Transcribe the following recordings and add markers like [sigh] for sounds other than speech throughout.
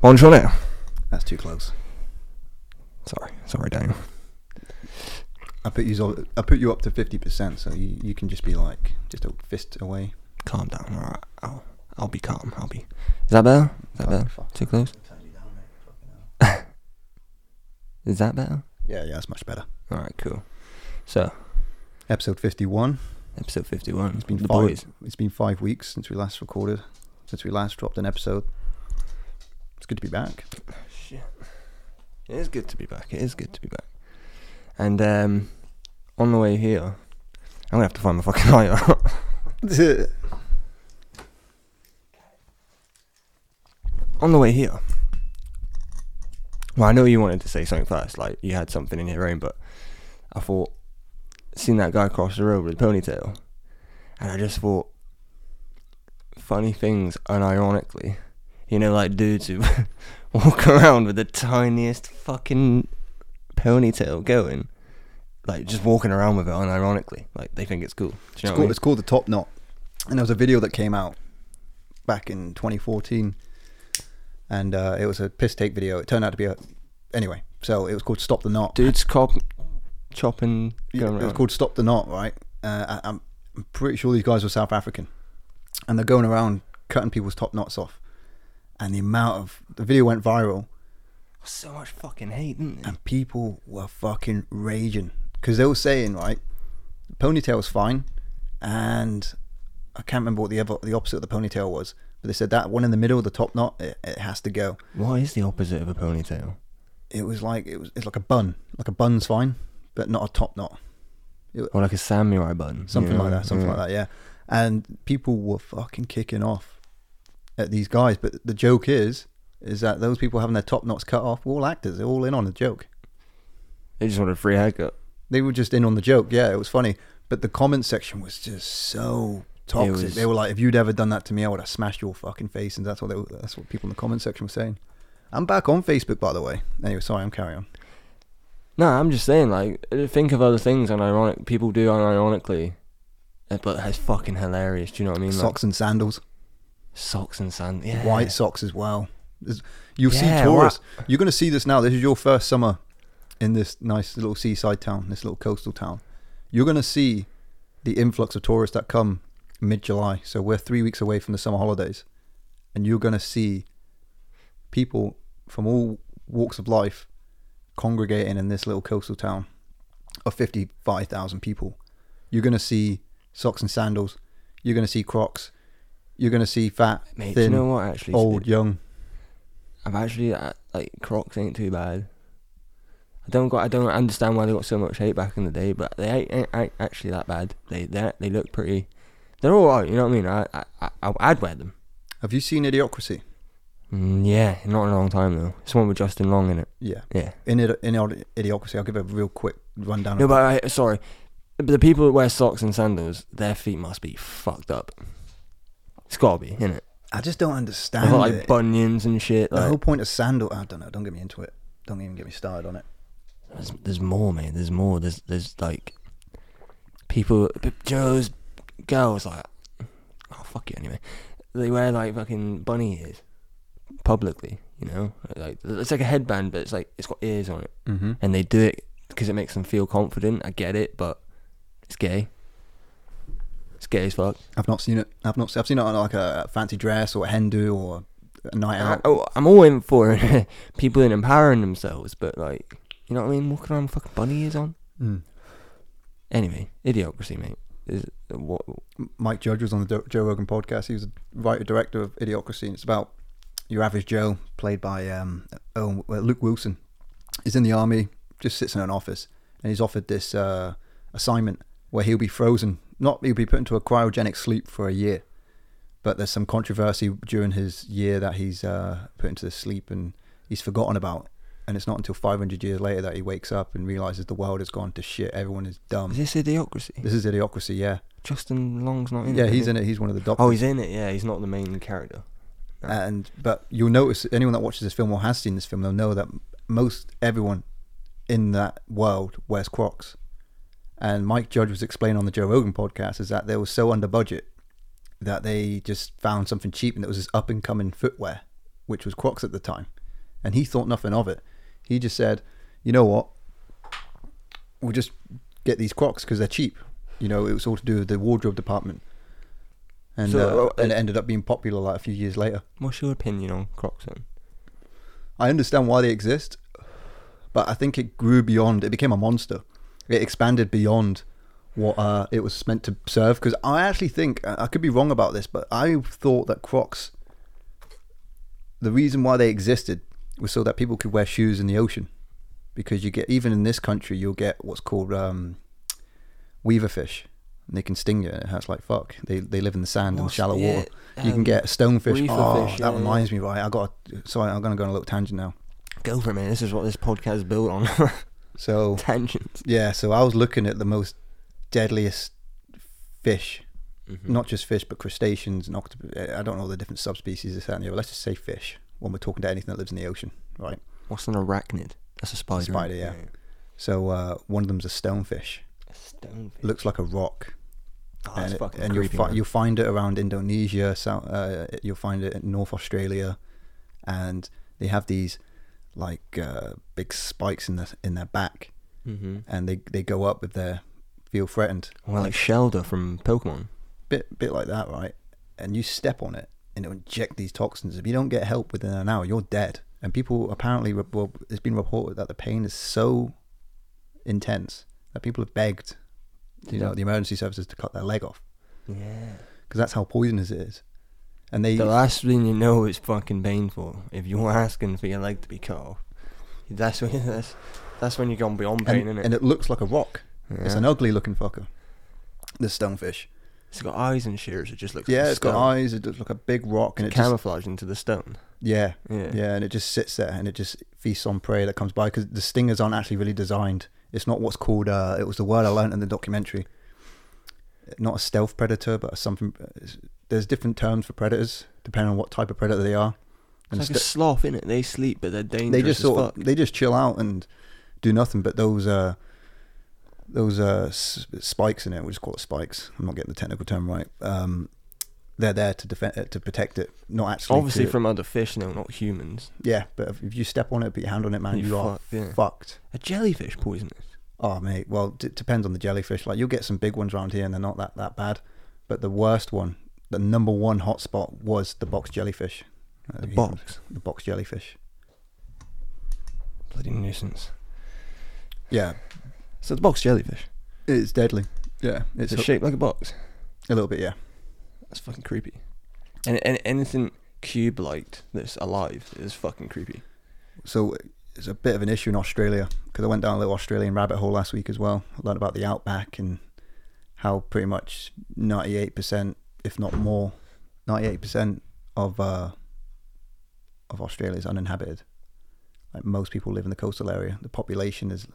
Bonjour. That's too close. Sorry, sorry, Daniel. I put you. so- I put you up to fifty percent, so you, you can just be like just a fist away. Calm down. All right, I'll I'll be calm. I'll be. Is that better? Is that better? Too close? [laughs] Is that better? Yeah, yeah, that's much better. All right, cool. So, Episode fifty-one. episode fifty-one. It's been the five. boys. It's been five weeks since we last recorded. Since we last dropped an episode. Good to be back. Shit. It is good to be back. It is good to be back. And um, on the way here, I'm gonna have to find my fucking [laughs] lighter. [laughs] on the way here. Well, I know you wanted to say something first, like you had something in your brain, but I thought, seen that guy cross the road with a ponytail, and I just thought, funny things unironically. You know, like dudes who [laughs] walk around with the tiniest fucking ponytail going, like just walking around with it unironically, like they think it's cool. Do you know It's what I called, mean? it's called the Top Knot, and there was a video that came out back in 2014, and uh, it was a piss take video. It turned out to be a anyway. So it was called Stop the Knot. Dudes cop chopping. Yeah, it was called Stop the Knot, right? Uh, I, I'm pretty sure these guys were South African, and they're going around cutting people's top knots off. And the amount of the video went viral, So much fucking hate, and people were fucking raging because they were saying right, the ponytail's fine, and I can't remember what the other, the opposite of the ponytail was, but they said that one in the middle, the top knot, it, it has to go. What is the opposite of a ponytail? It was like it was it's like a bun, like a bun's fine, but not a top knot. Or like a samurai bun? something you like that, something Yeah. like that, yeah. And people were fucking kicking off at these guys, but the joke is, is that those people having their top knots cut off all actors. They're all in on the joke. They just wanted a free haircut. They were just in on the joke. Yeah, it was funny, but the comment section was just so toxic. was- They were like, "If you'd ever done that to me, I would have smashed your fucking face." And that's what they were, that's what people in the comment section were saying. I'm back on Facebook, by the way. Anyway, sorry, I'm carrying on. No, I'm just saying, like, think of other things unironic people do unironically, uh, but it's fucking hilarious. Do you know what I mean? Like, Socks and sandals, socks and sand. Yeah. white socks as well. There's, you'll Yeah, see tourists. You're going to see this now. This is your first summer in this nice little seaside town, this little coastal town. You're going to see the influx of tourists that come mid July. So we're three weeks away from the summer holidays. And you're going to see people from all walks of life congregating in this little coastal town of 55,000 people. You're going to see socks and sandals. You're going to see crocs. You're going to see fat, Mate, thin, you know what? Actually, old, young. I've actually uh, like Crocs ain't too bad. I don't got. I don't understand why they got so much hate back in the day, but they ain't, ain't, ain't actually that bad. They they they look pretty. They're all right. You know what I mean? I I I I'd wear them. Have you seen Idiocracy? Mm, yeah, not in a long time though. It's one with Justin Long in it. Yeah. Yeah. In Idi- in Idiocracy, I'll give a real quick rundown. No, but I, sorry. But the people that wear socks and sandals, their feet must be fucked up. It's gotta be, innit? I just don't They've understand got like it. bunions and shit. the Like, whole point of sandal. I don't know. Don't get me into it. Don't even get me started on it. There's, there's more, man. There's more. There's there's like people, Joe's girls like, oh fuck you anyway. They wear like fucking bunny ears publicly, you know. Like it's like a headband, but it's like it's got ears on it, Mm-hmm. and they do it because it makes them feel confident. I get it, but it's gay. Gay as fuck. I've not seen it. I've not. I've seen it on like a fancy dress or a hen do or a night I, out. oh, I'm all in for [laughs] people in empowering themselves, but like, you know what I mean? Walking around with fucking bunny ears on. Mm. Anyway, idiocracy, mate. Is what Mike Judge was on the Joe Rogan podcast. He was the writer director of Idiocracy, and it's about your average Joe, played by um, Owen, well, Luke Wilson. Is in the army, just sits in an office, and he's offered this uh, assignment where he'll be frozen. Not he'll be put into a cryogenic sleep for a year, but there's some controversy during his year that he's uh, put into the sleep and he's forgotten about. And it's not until 500 years later that he wakes up and realizes the world has gone to shit. Everyone is dumb. is this idiocracy? This is idiocracy, yeah. Justin Long's not in Yeah, it. Yeah, he's in it. He's one of the doctors. Oh, he's in it. Yeah, he's not the main character. and but you'll notice anyone that watches this film or has seen this film, they'll know that most everyone in that world wears Crocs. And Mike Judge was explaining on the Joe Rogan podcast is that they were so under budget that they just found something cheap and it was this up and coming footwear which was Crocs at the time, and he thought nothing of it. He just said, "You know what? We'll just get these Crocs because they're cheap." You know, it was all to do with the wardrobe department, and So, uh, uh, and it ended up being popular like a few years later. What's your opinion on Crocs then? I understand why they exist, but I think it grew beyond. It became a monster. It expanded beyond what uh, it was meant to serve. Because I actually think I could be wrong about this, but I thought that Crocs. The reason why they existed was so that people could wear shoes in the ocean, because you get even in this country you'll get what's called um, weever fish. And they can sting you. and It hurts like fuck. They they live in the sand and shallow yeah, water. You can um, get stonefish. Oh, fish, that yeah, reminds me, right? I got. Sorry, I'm gonna go on a little tangent now. Go for it, man. This is what this podcast is built on. [laughs] So Tangents. yeah, so I was looking at the most deadliest fish, Mm-hmm. not just fish, but crustaceans and octopus. I don't know the different subspecies of that, other. Let's just say fish when we're talking to anything that lives in the ocean, right? What's an arachnid? That's a spider. isn't Spider, it? yeah. So uh, one of them's a stonefish. A stonefish. Looks like a rock, Oh, that's and, it- and you'll fi- you'll find it around Indonesia. South, uh, you'll find it in North Australia, and they have these like uh, big spikes in the in their back, Mm-hmm. and they they go up if they feel threatened. Well, like Shellder from Pokemon. bit bit like that, right? And you step on it, and it'll inject these toxins. If you don't get help within an hour, you're dead. And people apparently, well, it's been reported that the pain is so intense that people have begged, you know, the emergency services to cut their leg off Yeah. because that's how poisonous it is. And they, The last thing you know is fucking painful. If you're [laughs] asking for your leg to be cut off, that's when [laughs] that's that's when you're gone beyond pain, and, innit? and it looks like a rock. It's an ugly looking fucker. This stonefish. It's got eyes and shears. It just looks. Yeah, like it's got eyes. It looks like a big rock, and it just, camouflage into the stone. yeah, Yeah. Yeah, and it just sits there and it just feasts on prey that comes by because the stingers aren't actually really designed. It's not what's called. Uh, it was the word I learned in the documentary. Not a stealth predator, but something. There's different terms for predators depending on what type of predator they are. It's like a st- sloth, innit? They sleep, but they're dangerous. they just as sort fuck. of they just chill out and do nothing. But those uh, those uh, s- spikes in it, we just call it spikes. I'm not getting the technical term right. Um, they're there to defend it, to protect it, not actually. Obviously to- from other fish, no, not humans. yeah, but if, if you step on it, put your hand on it, man, You're you are fucked, yeah. fucked. A jellyfish poisonous. Oh mate, well it depends on the jellyfish. Like you'll get some big ones around here, and they're not that that bad. But the worst one, the number one hotspot was the box jellyfish. Uh, The you- box. The box jellyfish. Bloody nuisance. Yeah, So the box jellyfish. it's deadly. Yeah, it's It's a, shaped like a box. a little bit. Yeah, That's fucking creepy. And, and anything cube-like that's alive is fucking creepy. so it's a bit of an issue in Australia because I went down a little Australian rabbit hole last week as well. I learned about the outback and how pretty much ninety eight percent, if not more, ninety eight percent of uh, of Australia is uninhabited. Like most people live in the coastal area. The population is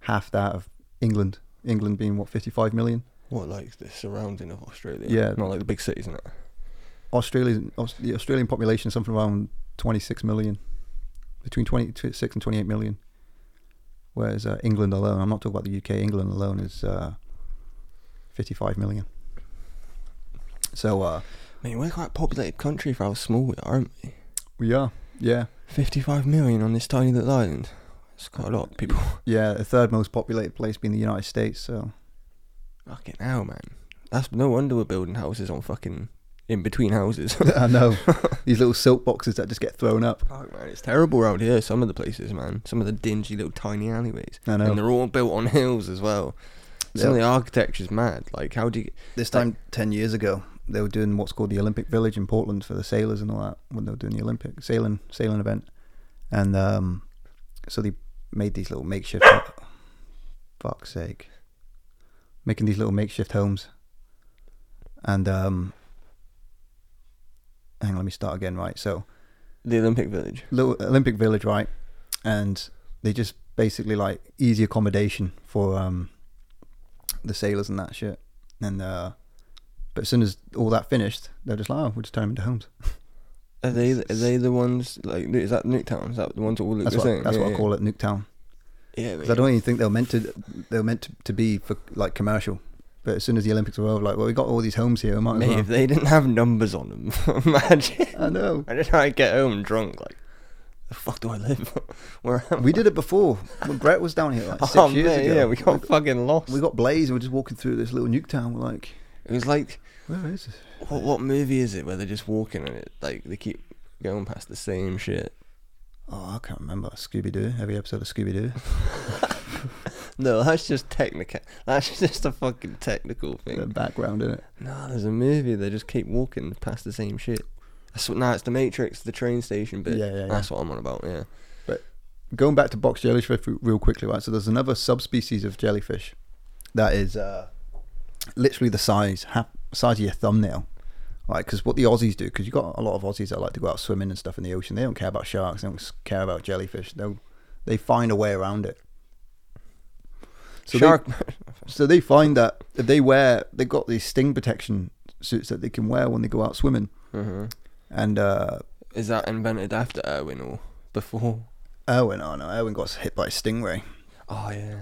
half that of England. England being what fifty five million. What, like the surrounding of Australia? Yeah. Not like the big cities, innit? Australia, Aus- the Australian population is something around twenty six million, between twenty six and twenty eight million. Whereas uh, England alone, I'm not talking about the UK. England alone is uh, fifty five million. So uh, I mean, we're quite a populated country for how small we are, aren't we? we are, yeah, 55 million on this tiny little island. It's quite a lot of people. [laughs] yeah, the third most populated place being the United States. So Fucking hell, man. That's no wonder we're building houses on fucking in between houses. [laughs] I know [laughs] these little silk boxes that just get thrown up. Man, it's terrible around here. Some of the places, man. Some of the dingy little tiny alleyways, I know. and they're all built on hills as well. Some of the architecture's mad. Like, how do you? This time, 10 years ago, they were doing what's called the Olympic Village in Portland for the sailors and all that when they were doing the Olympic sailing sailing event. And um, so they made these little makeshift. fuck's sake. Making these little makeshift homes. And, um, hang on, let me start again, right? So, The Olympic Village. little Olympic Village, right? And they just basically like easy accommodation for um the sailors and that shit. And uh but as soon as all that finished, they're just like, oh, we'll just turn them into homes. Are they? Are they the ones? Like, is that Nuketown? Is that the ones that all look That's the what same? that's yeah, what I call it, Nuketown. Yeah, 'Cause I don't even think they were meant to they were meant to, to be for like commercial. But as soon as the Olympics were over, like, well, we got all these homes here. We Mate, well. if they didn't have numbers on them, [laughs] imagine. I know. I didn't know I'd get home drunk. Like, the fuck do I live? [laughs] Where am We I? did it before when Brett was down here like six [laughs] oh, years ago. yeah, we got fucking lost. we got Blaze and we're just walking through this little nuke town. We're like, It was like, where is this? what, what movie is it where they're just walking and it like they keep going past the same shit? Oh, I can't remember. Scooby Doo. Every episode of Scooby Doo. [laughs] No, that's just technical. That's just a fucking technical thing. the background in it. No, there's a movie they just keep walking past the same shit. That's what. Now it's the Matrix, the train station bit. Yeah, yeah, yeah. That's what I'm on about. Yeah. But going back to box jellyfish real quickly, right? So there's another subspecies of jellyfish that is uh, literally the size ha- size of your thumbnail. Like, because what the Aussies do, because you've got a lot of Aussies that like to go out swimming and stuff in the ocean. They don't care about sharks. They don't care about jellyfish. They they find a way around it. So they- Shark. [laughs] So they find that if they wear, they've got these sting protection suits that they can wear when they go out swimming. hmm And uh, Is that invented after Irwin or before? Irwin, oh no, Irwin got hit by a stingray. Oh yeah.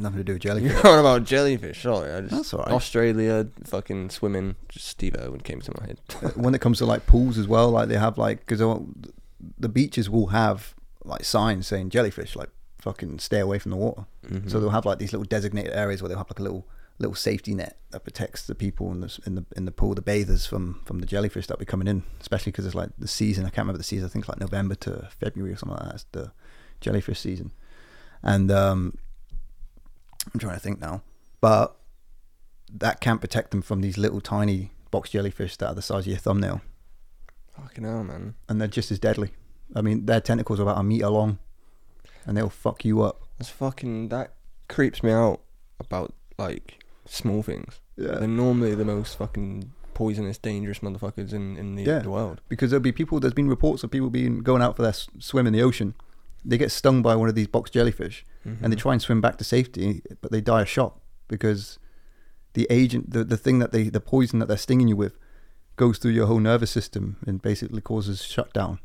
Nothing to do with jellyfish. [laughs] You're on about jellyfish. Sorry, I just That's all right. Australia, fucking swimming. Just Steve Irwin came to my head. Uh, when it comes to like pools as well, like they have like because the beaches will have like signs saying jellyfish, like fucking stay away from the water. Mhm. So they'll have like these little designated areas where they'll have like a little little safety net that protects the people in the in the in the pool, the bathers from from the jellyfish that be coming in. Especially because it's like the season. I can't remember the season. I think it's like November to February or something like that. It's the jellyfish season, and um, I'm trying to think now, but that can't protect them from these little tiny box jellyfish that are the size of your thumbnail Fucking hell, man. and they're just as deadly. I mean, their tentacles are about a meter long, and they'll fuck you up. That's fucking. That creeps me out about like small things. Yeah, They're normally the most fucking poisonous, dangerous motherfuckers in in the, Yeah. the world. because there'll be people. There's been reports of people being going out for their s- swim in the ocean. They get stung by one of these box jellyfish, and they Mhm. try and swim back to safety, but they die a shock because the agent, the the thing that they, the poison that they're stinging you with, goes through your whole nervous system and basically causes shutdown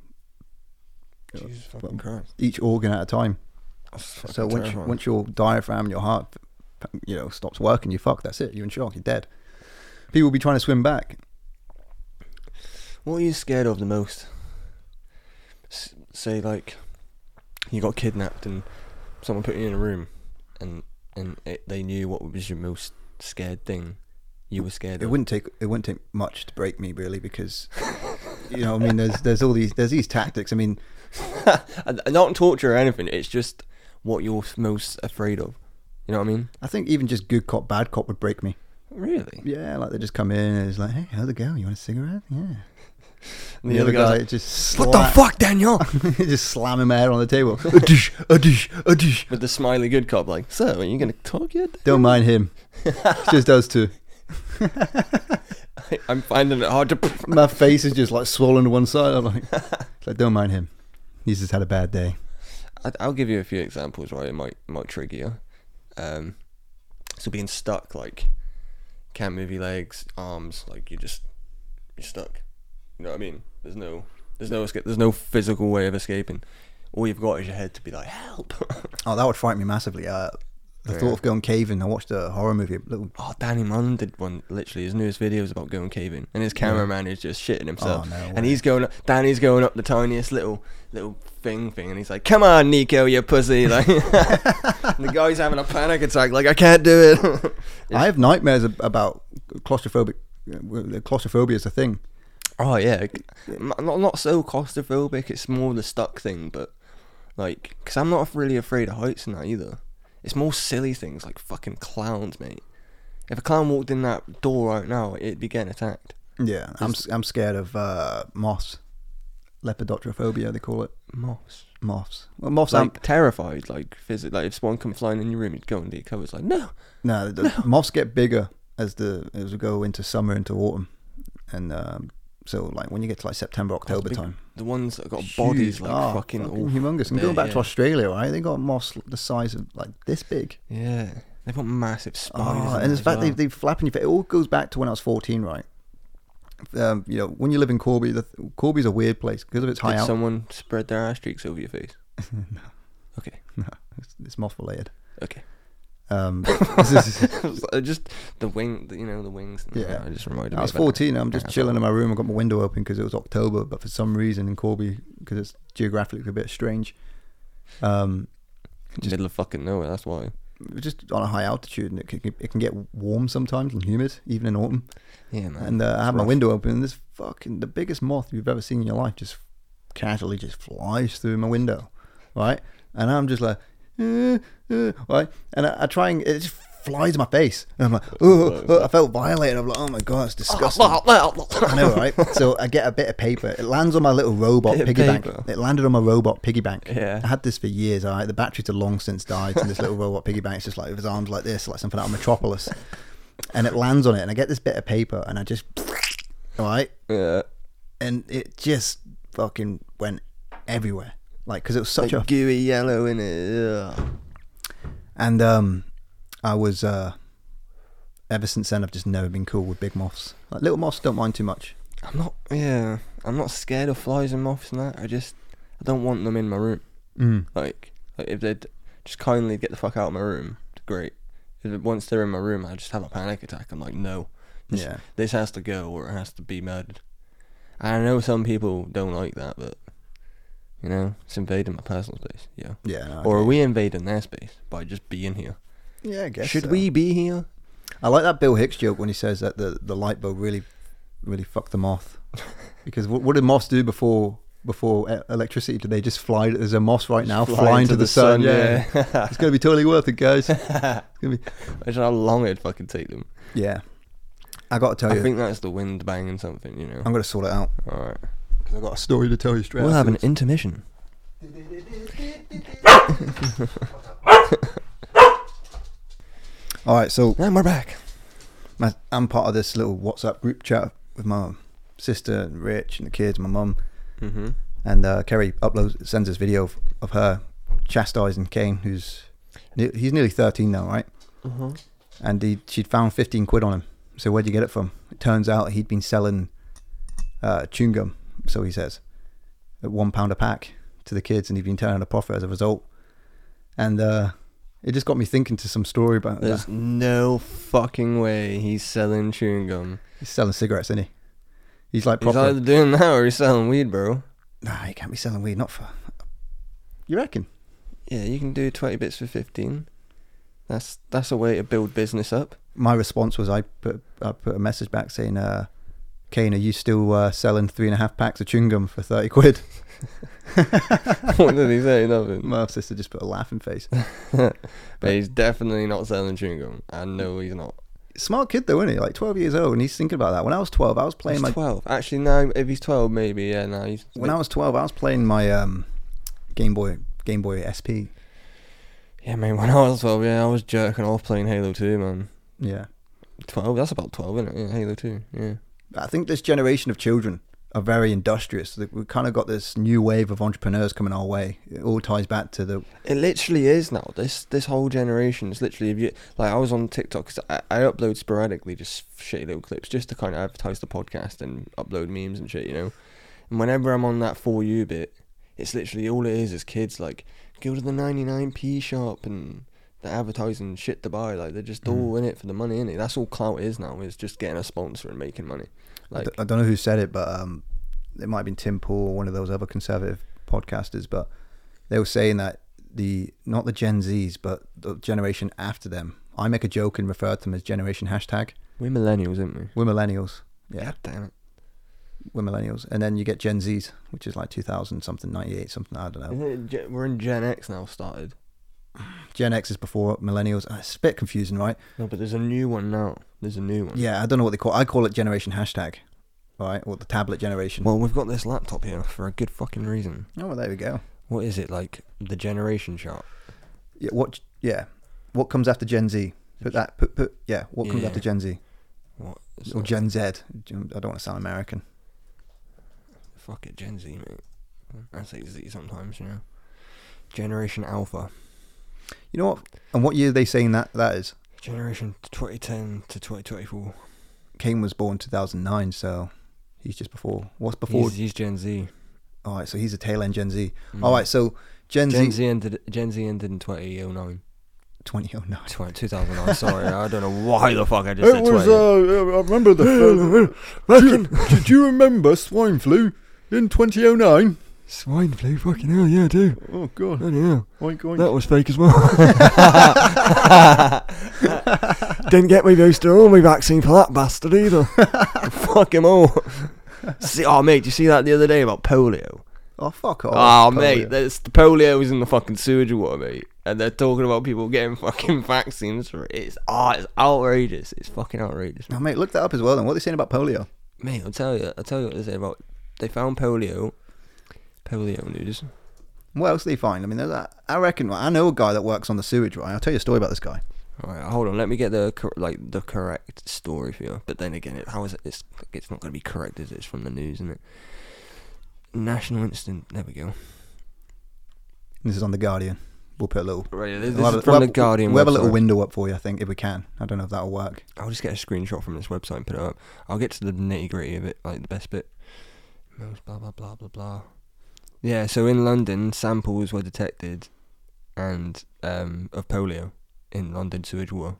Jesus fucking Christ. each organ at a time. So once terrifying. once your diaphragm and your heart, you know, stops working, you fuck. That's it. You're in shock. You're dead. People will be trying to swim back. What are you scared of the most? S- say like you got kidnapped and someone put you in a room and and it, they knew what was your most scared thing you were scared It of. wouldn't take it wouldn't take much to break me really because you know I mean there's there's all these there's these tactics. I mean [laughs] not torture or anything. It's just what you're most afraid of. You know what I mean? I think even just good cop bad cop would break me. Really? Yeah, like they just come in and it's like, hey, how's it going? You want a cigarette? Yeah. [laughs] And the, other guy guy's just like, what the fuck, Daniel? [laughs] just slam him air on the table. [laughs] a dish, a dish, a dish. With the smiley good cop, like, so are you gonna talk yet? Don't mind him. He just does too. I'm finding it hard to. My face is just like swollen to one side. I'm like, like, don't mind him. He's just had a bad day. I- I'll give you a few examples, right? It might might trigger you. Um, so being stuck, like can't move your legs, arms, like you just you're stuck. You know what I mean? There's no there's no escape. There's no physical way of escaping. All you've got is your head to be like help. [laughs] Oh, that would frighten me massively. Uh, the Yeah. thought of going caving. I watched a horror movie. Little. oh, Danny Mullen did one. Literally, his newest video is about going caving, and his cameraman is just shitting himself. Oh, no and he's going up. Danny's going up the tiniest little little thing thing, and he's like, "Come on, Nico, you pussy!" [laughs] Like, and the guy's having a panic attack. Like, I can't do it. [laughs] I have nightmares about claustrophobic. uh, Claustrophobia is a thing. Oh yeah, not not so claustrophobic. It's more the stuck thing, but like, cause I'm not really afraid of heights and that either. It's more silly things like fucking clowns, mate. If a clown walked in that door right now, it'd be getting attacked. Yeah, I'm I'm scared of uh, moths. Lepidopterophobia, they call it. Moths, Moths. Well, moths like aren't. terrified, like physically. Like if one come flying in your room, you'd go under your covers. Like no, No, the moths get bigger as the as we go into summer into autumn, and um, so like when you get to like September October big- time, the ones that got bodies huge. like Ah, fucking, all humongous. And going back to. Australia, right? They got moths the size of like this big. Yeah, they've got massive spiders. Oh, and in fact, they well. they flap in your face. It all goes back to when I was fourteen, right? Um, you know, when you live in Corby, the, Corby's a weird place because of its high Did out. someone spread their ass cheeks over your face? [laughs] no, Okay, [laughs] no, it's, it's moth related. okay. Um, this [laughs] is- [laughs] just the wing, you know, the wings. Yeah. it just reminded I was 14. I'm just chilling in my room. I got my window open because it was October, but for some reason in Corby, because it's geographically a bit strange, um, just- middle of fucking nowhere. That's why. just on a high altitude and it can, it can get warm sometimes and humid, even in autumn. Yeah, man. and uh, I have my window open, and this fucking the biggest moth you've ever seen in your life just casually just flies through my window, right? And I'm just like, uh, uh, right? And I, I try and it just flies in my face, and I'm like, oh, oh, I felt violated. I'm like, oh my god, it's disgusting. I know, right? So I get a bit of paper. It lands on my little robot Bit of piggy bank. paper. It landed on my robot piggy bank. Yeah. I had this for years. All right, the batteries had long since died, and this little robot piggy bank is just like with his arms like this, like something out of Metropolis. And it lands on it, and I get this bit of paper, and I just, all right, Yeah. and it just fucking went everywhere, like because it was such like a gooey yellow in it. Ugh. and um, I was uh, ever since then I've just never been cool with big moths. Like little moths don't mind too much. I'm not. Yeah. I'm not scared of flies and moths and that. I just. I don't want them in my room. Mm. Like, like if they'd just kindly get the fuck out of my room, great. If once they're in my room, I just have a panic attack. I'm like, no, this, Yeah. this has to go or it has to be murdered. I know some people don't like that, but you know, it's invading my personal space. Yeah. Yeah. No, Or are we invading their space by just being here? Yeah, I guess. Should so. we be here? I like that Bill Hicks joke when he says that the, the light bulb really, really fucked the moth. [laughs] because what, what did moths do before before electricity? Did they just fly? There's a moth right now Fly flying into to the, sun. Yeah, yeah. it's gonna be totally worth it, guys. [laughs] It's gonna be. Imagine how long it'd fucking take them. Yeah, I got to tell I you, I think that's the wind banging something, you know. I'm gonna sort it out Alright. Because I got a story to tell you straight. We'll have an afterwards. intermission. [laughs] All right, so And we're back. my, I'm part of this little WhatsApp group chat with my sister and Rich and the kids, my mum, Mm-hmm. and uh, Kerry uploads sends this video of, of her chastising Kane, who's ne- he's nearly 13 now, right? Mm-hmm. And he, she'd found 15 quid on him. So where'd you get it from? It turns out he'd been selling uh, chewing gum, so he says, at one pound a pack to the kids, and he'd been turning a profit as a result. And uh, it just got me thinking to some story about There's that. no fucking way he's selling chewing gum. He's selling cigarettes, isn't he? He's like He's either doing that or he's selling weed, bro. Nah, he can't be selling weed. Not for. You reckon? Yeah, you can do 20 bits for 15. That's that's a way to build business up. My response was I put I put a message back saying, uh, "Kane, are you still uh, selling three and a half packs of chewing gum for thirty quid?" [laughs] what did he say? Nothing. My sister just put a laughing face. [laughs] but he's definitely not selling chewing gum. I know he's not. Smart kid though, isn't he? Like twelve years old, and he's thinking about that. When I was twelve, I was playing He's my. 12. Actually, no, if he's 12, maybe, yeah, no. He's When I was twelve, I was playing my um, Game Boy Game Boy SP. Yeah, man, when I was 12, yeah, I was jerking off playing Halo 2, man. Yeah, 12? That's about 12, isn't it? Yeah, Halo 2, yeah. I think this generation of children are very industrious. We've kind of got this new wave of entrepreneurs coming our way. It all ties back to the It literally is now. This this whole generation is literally if you like. I was on TikTok 'cause I, I upload sporadically just shitty little clips just to kind of advertise the podcast and upload memes and shit, you know. And whenever I'm on that for you bit, it's literally all it is is kids like go to the 99p shop and they're advertising shit to buy. Like they're just Mhm. all in it for the money, innit? That's all clout is now. Is just getting a sponsor and making money. I Like d- I don't know who said it, but um, it might have been Tim Pool or one of those other conservative podcasters. But they were saying that the not the Gen Zs, but the generation after them. I make a joke and refer to them as Generation Hashtag. we're millennials, aren't we? We're millennials. Yeah, God damn it. we're millennials, and then you get Gen Zs, which is like 2000 something, 98 something. I don't know. It we're in Gen X now. Started. Gen X is before millennials. Uh, It's a bit confusing, right? No, but there's a new one now. There's a new one. Yeah, I don't know what they call. I call it Generation Hashtag, right? Or the tablet generation. Well, we've got this laptop here for a good fucking reason. oh, well, there we go. What is it like? The generation chart. Yeah, what? Yeah, what comes after Gen Z? Put that. Put put. Yeah, what comes Yeah. after Gen Z What? It's or Gen Z? I don't want to sound American. Fuck it, Gen Z, mate. I say Z sometimes, you know. Generation Alpha. You know what? And what year are they saying that that is? Generation 2010 to 2024. Kane was born 2009, so he's just before. What's before? He's, he's Gen Z. All right, so he's a tail end Gen Z. Mm. All right, so Gen, Gen Z, Z ended. Gen Z ended in 2009. 2009. Tw- 2009. Sorry, I don't know why the fuck I just said It was. 20. Uh, I remember the. [laughs] Back do, in do, do you remember swine flu in 2009? Swine flu. Fucking hell, yeah, I do. Oh god. Bloody hell. Oink, oink. That was fake as well. [laughs] Didn't get me booster or my vaccine for that bastard either. [laughs] Fuck him all. See, oh mate, did you see that the other day about polio? Oh fuck off. Oh, mate, there's the polio is in the fucking sewage water, mate, and they're talking about people getting [laughs] fucking vaccines for it. It's ah, it's outrageous. It's fucking outrageous, Now, mate, look that up as well. Then what are they saying about polio? mate. I'll tell you. I'll tell you what they say about. They found polio. Polio news. What else do they find? I mean, there's that. I reckon. I know a guy that works on the sewage. Right, I'll tell you a story about this guy. All right, hold on. Let me get the cor- like the correct story for you. But then again, it, how is it? It's it's not going to be correct, is it? It's from the news, isn't it? National instant. There we go. This is on the Guardian. We'll put a little. Right, this, a is from we'll the Guardian. We'll have a little window up for you, I think, if we can. I don't know if that'll work. I'll just get a screenshot from this website and put it up. I'll get to the nitty gritty of it, like the best bit. Most blah blah blah blah blah. Yeah, so in London, samples were detected, and um, of polio in London sewage water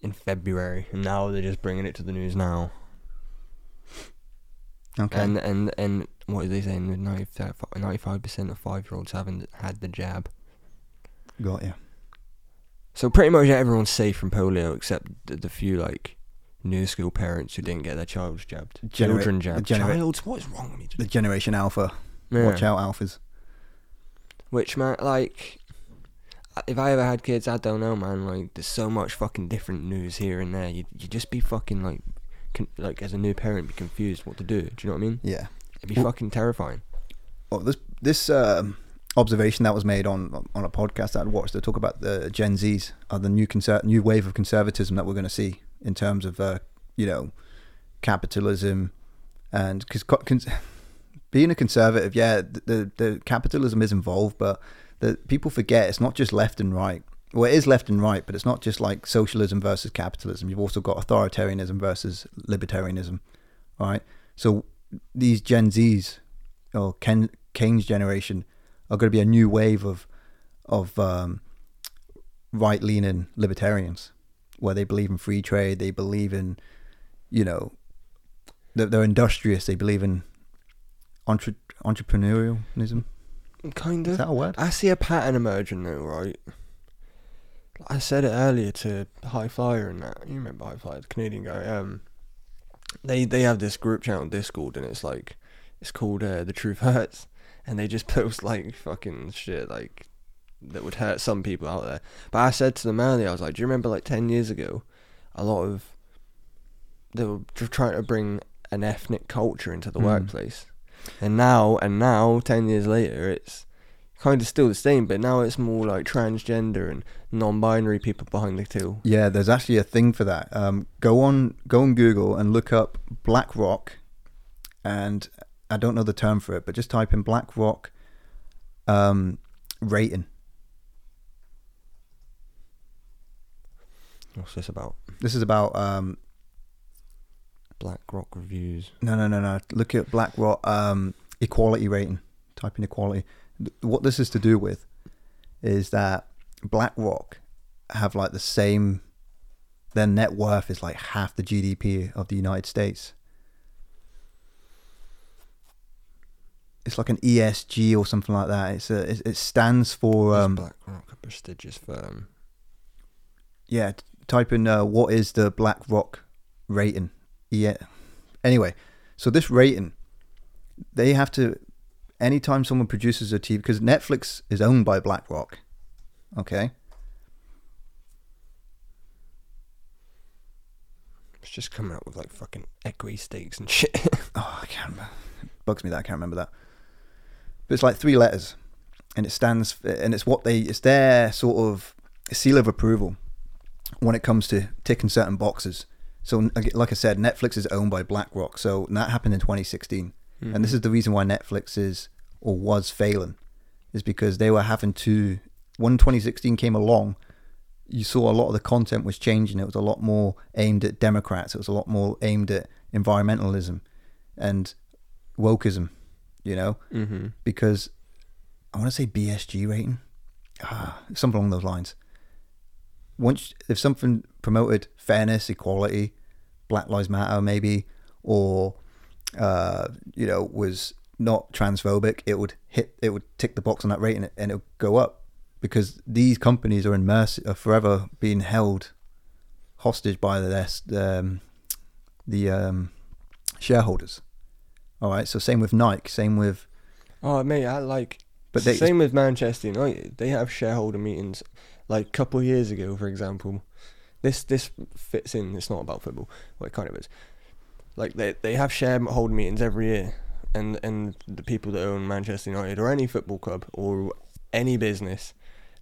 in February, and now they're just bringing it to the news now. Okay. And and and what are they saying? Ninety five percent of five year olds haven't had the jab. Got you. So pretty much everyone's safe from polio except the, the few like new school parents who didn't get their child's jabbed. Genera- Children jabbed. genera- Childs, what is wrong with me? The Generation Alpha. Yeah. Watch out, Alphas. Which man, like, if I ever had kids, I don't know, man. Like, there's so much fucking different news here and there. You you just be fucking like, con- like as a new parent, be confused what to do. Do you know what I mean? Yeah. It'd be Well- fucking terrifying. Well, this this um, observation that was made on on a podcast that I watched, they talk about the Gen Zs, are the new conser- new wave of conservatism that we're going to see in terms of uh, you know capitalism and because cons- [laughs] being a conservative, yeah, the, the the capitalism is involved, but the people forget it's not just left and right. Well, it is left and right, but it's not just like socialism versus capitalism. You've also got authoritarianism versus libertarianism, right? So these Gen Zs or Ken, Kane's generation are going to be a new wave of of um, right leaning libertarians, where they believe in free trade, they believe in, you know, they're, they're industrious, they believe in entre- entrepreneurialism. Kind of. Is that a word? I see a pattern emerging now, right? I said it earlier to High Flyer and that. You remember High Flyer, the Canadian guy? Um, they they have this group chat on Discord, and it's like it's called uh, "The Truth Hurts," and they just [laughs] post like fucking shit like that would hurt some people out there. But I said to them earlier, I was like, "Do you remember like ten years ago, a lot of they were trying to bring an ethnic culture into the Mm. workplace, and now and now ten years later, it's kind of still the same, but now it's more like transgender and non-binary people behind the till. Yeah, there's actually a thing for that. Um, go on, go on Google and look up BlackRock, and I don't know the term for it, but just type in BlackRock um, rating. What's this about? This is about um, Black Rock reviews. no, no, no, no. Look at BlackRock um, equality rating. Type in equality. What this is to do with is that BlackRock have like the same. Their net worth is like half the GDP of the United States. It's like an ESG or something like that. It's a, it, it stands for um, Black Rock a prestigious firm? yeah. Type in uh, what is the Black Rock rating? Yeah. Anyway, so this rating, they have to. Anytime someone produces a TV, because Netflix is owned by BlackRock, okay. It's just coming out with like fucking equity stakes and shit. [laughs] Oh, I can't remember. It bugs me that I can't remember that. But it's like three letters, and it stands, for, and it's what they, it's their sort of seal of approval when it comes to ticking certain boxes. So, like I said, Netflix is owned by BlackRock, so that happened in 2016, and this is the reason why Netflix is or was failing, is because they were having to. When 2016 came along, you saw a lot of the content was changing. It was a lot more aimed at Democrats. It was a lot more aimed at environmentalism and wokeism, you know, Mm-hmm. because I want to say BSG rating, ah, something along those lines. Once if something promoted fairness, equality, Black Lives Matter, maybe, or uh, you know was not transphobic, it would hit, it would tick the box on that rating, and it would go up because these companies are in mercy, are forever being held hostage by the um, the um, shareholders. All right, so same with Nike, same with Oh mate, I like. But But they- same with Manchester United. They have shareholder meetings, like a couple of years ago, for example. This this fits in. It's not about football. Well, it kind of is. Like they they have shareholder meetings every year, and and the people that own Manchester United or any football club or any business,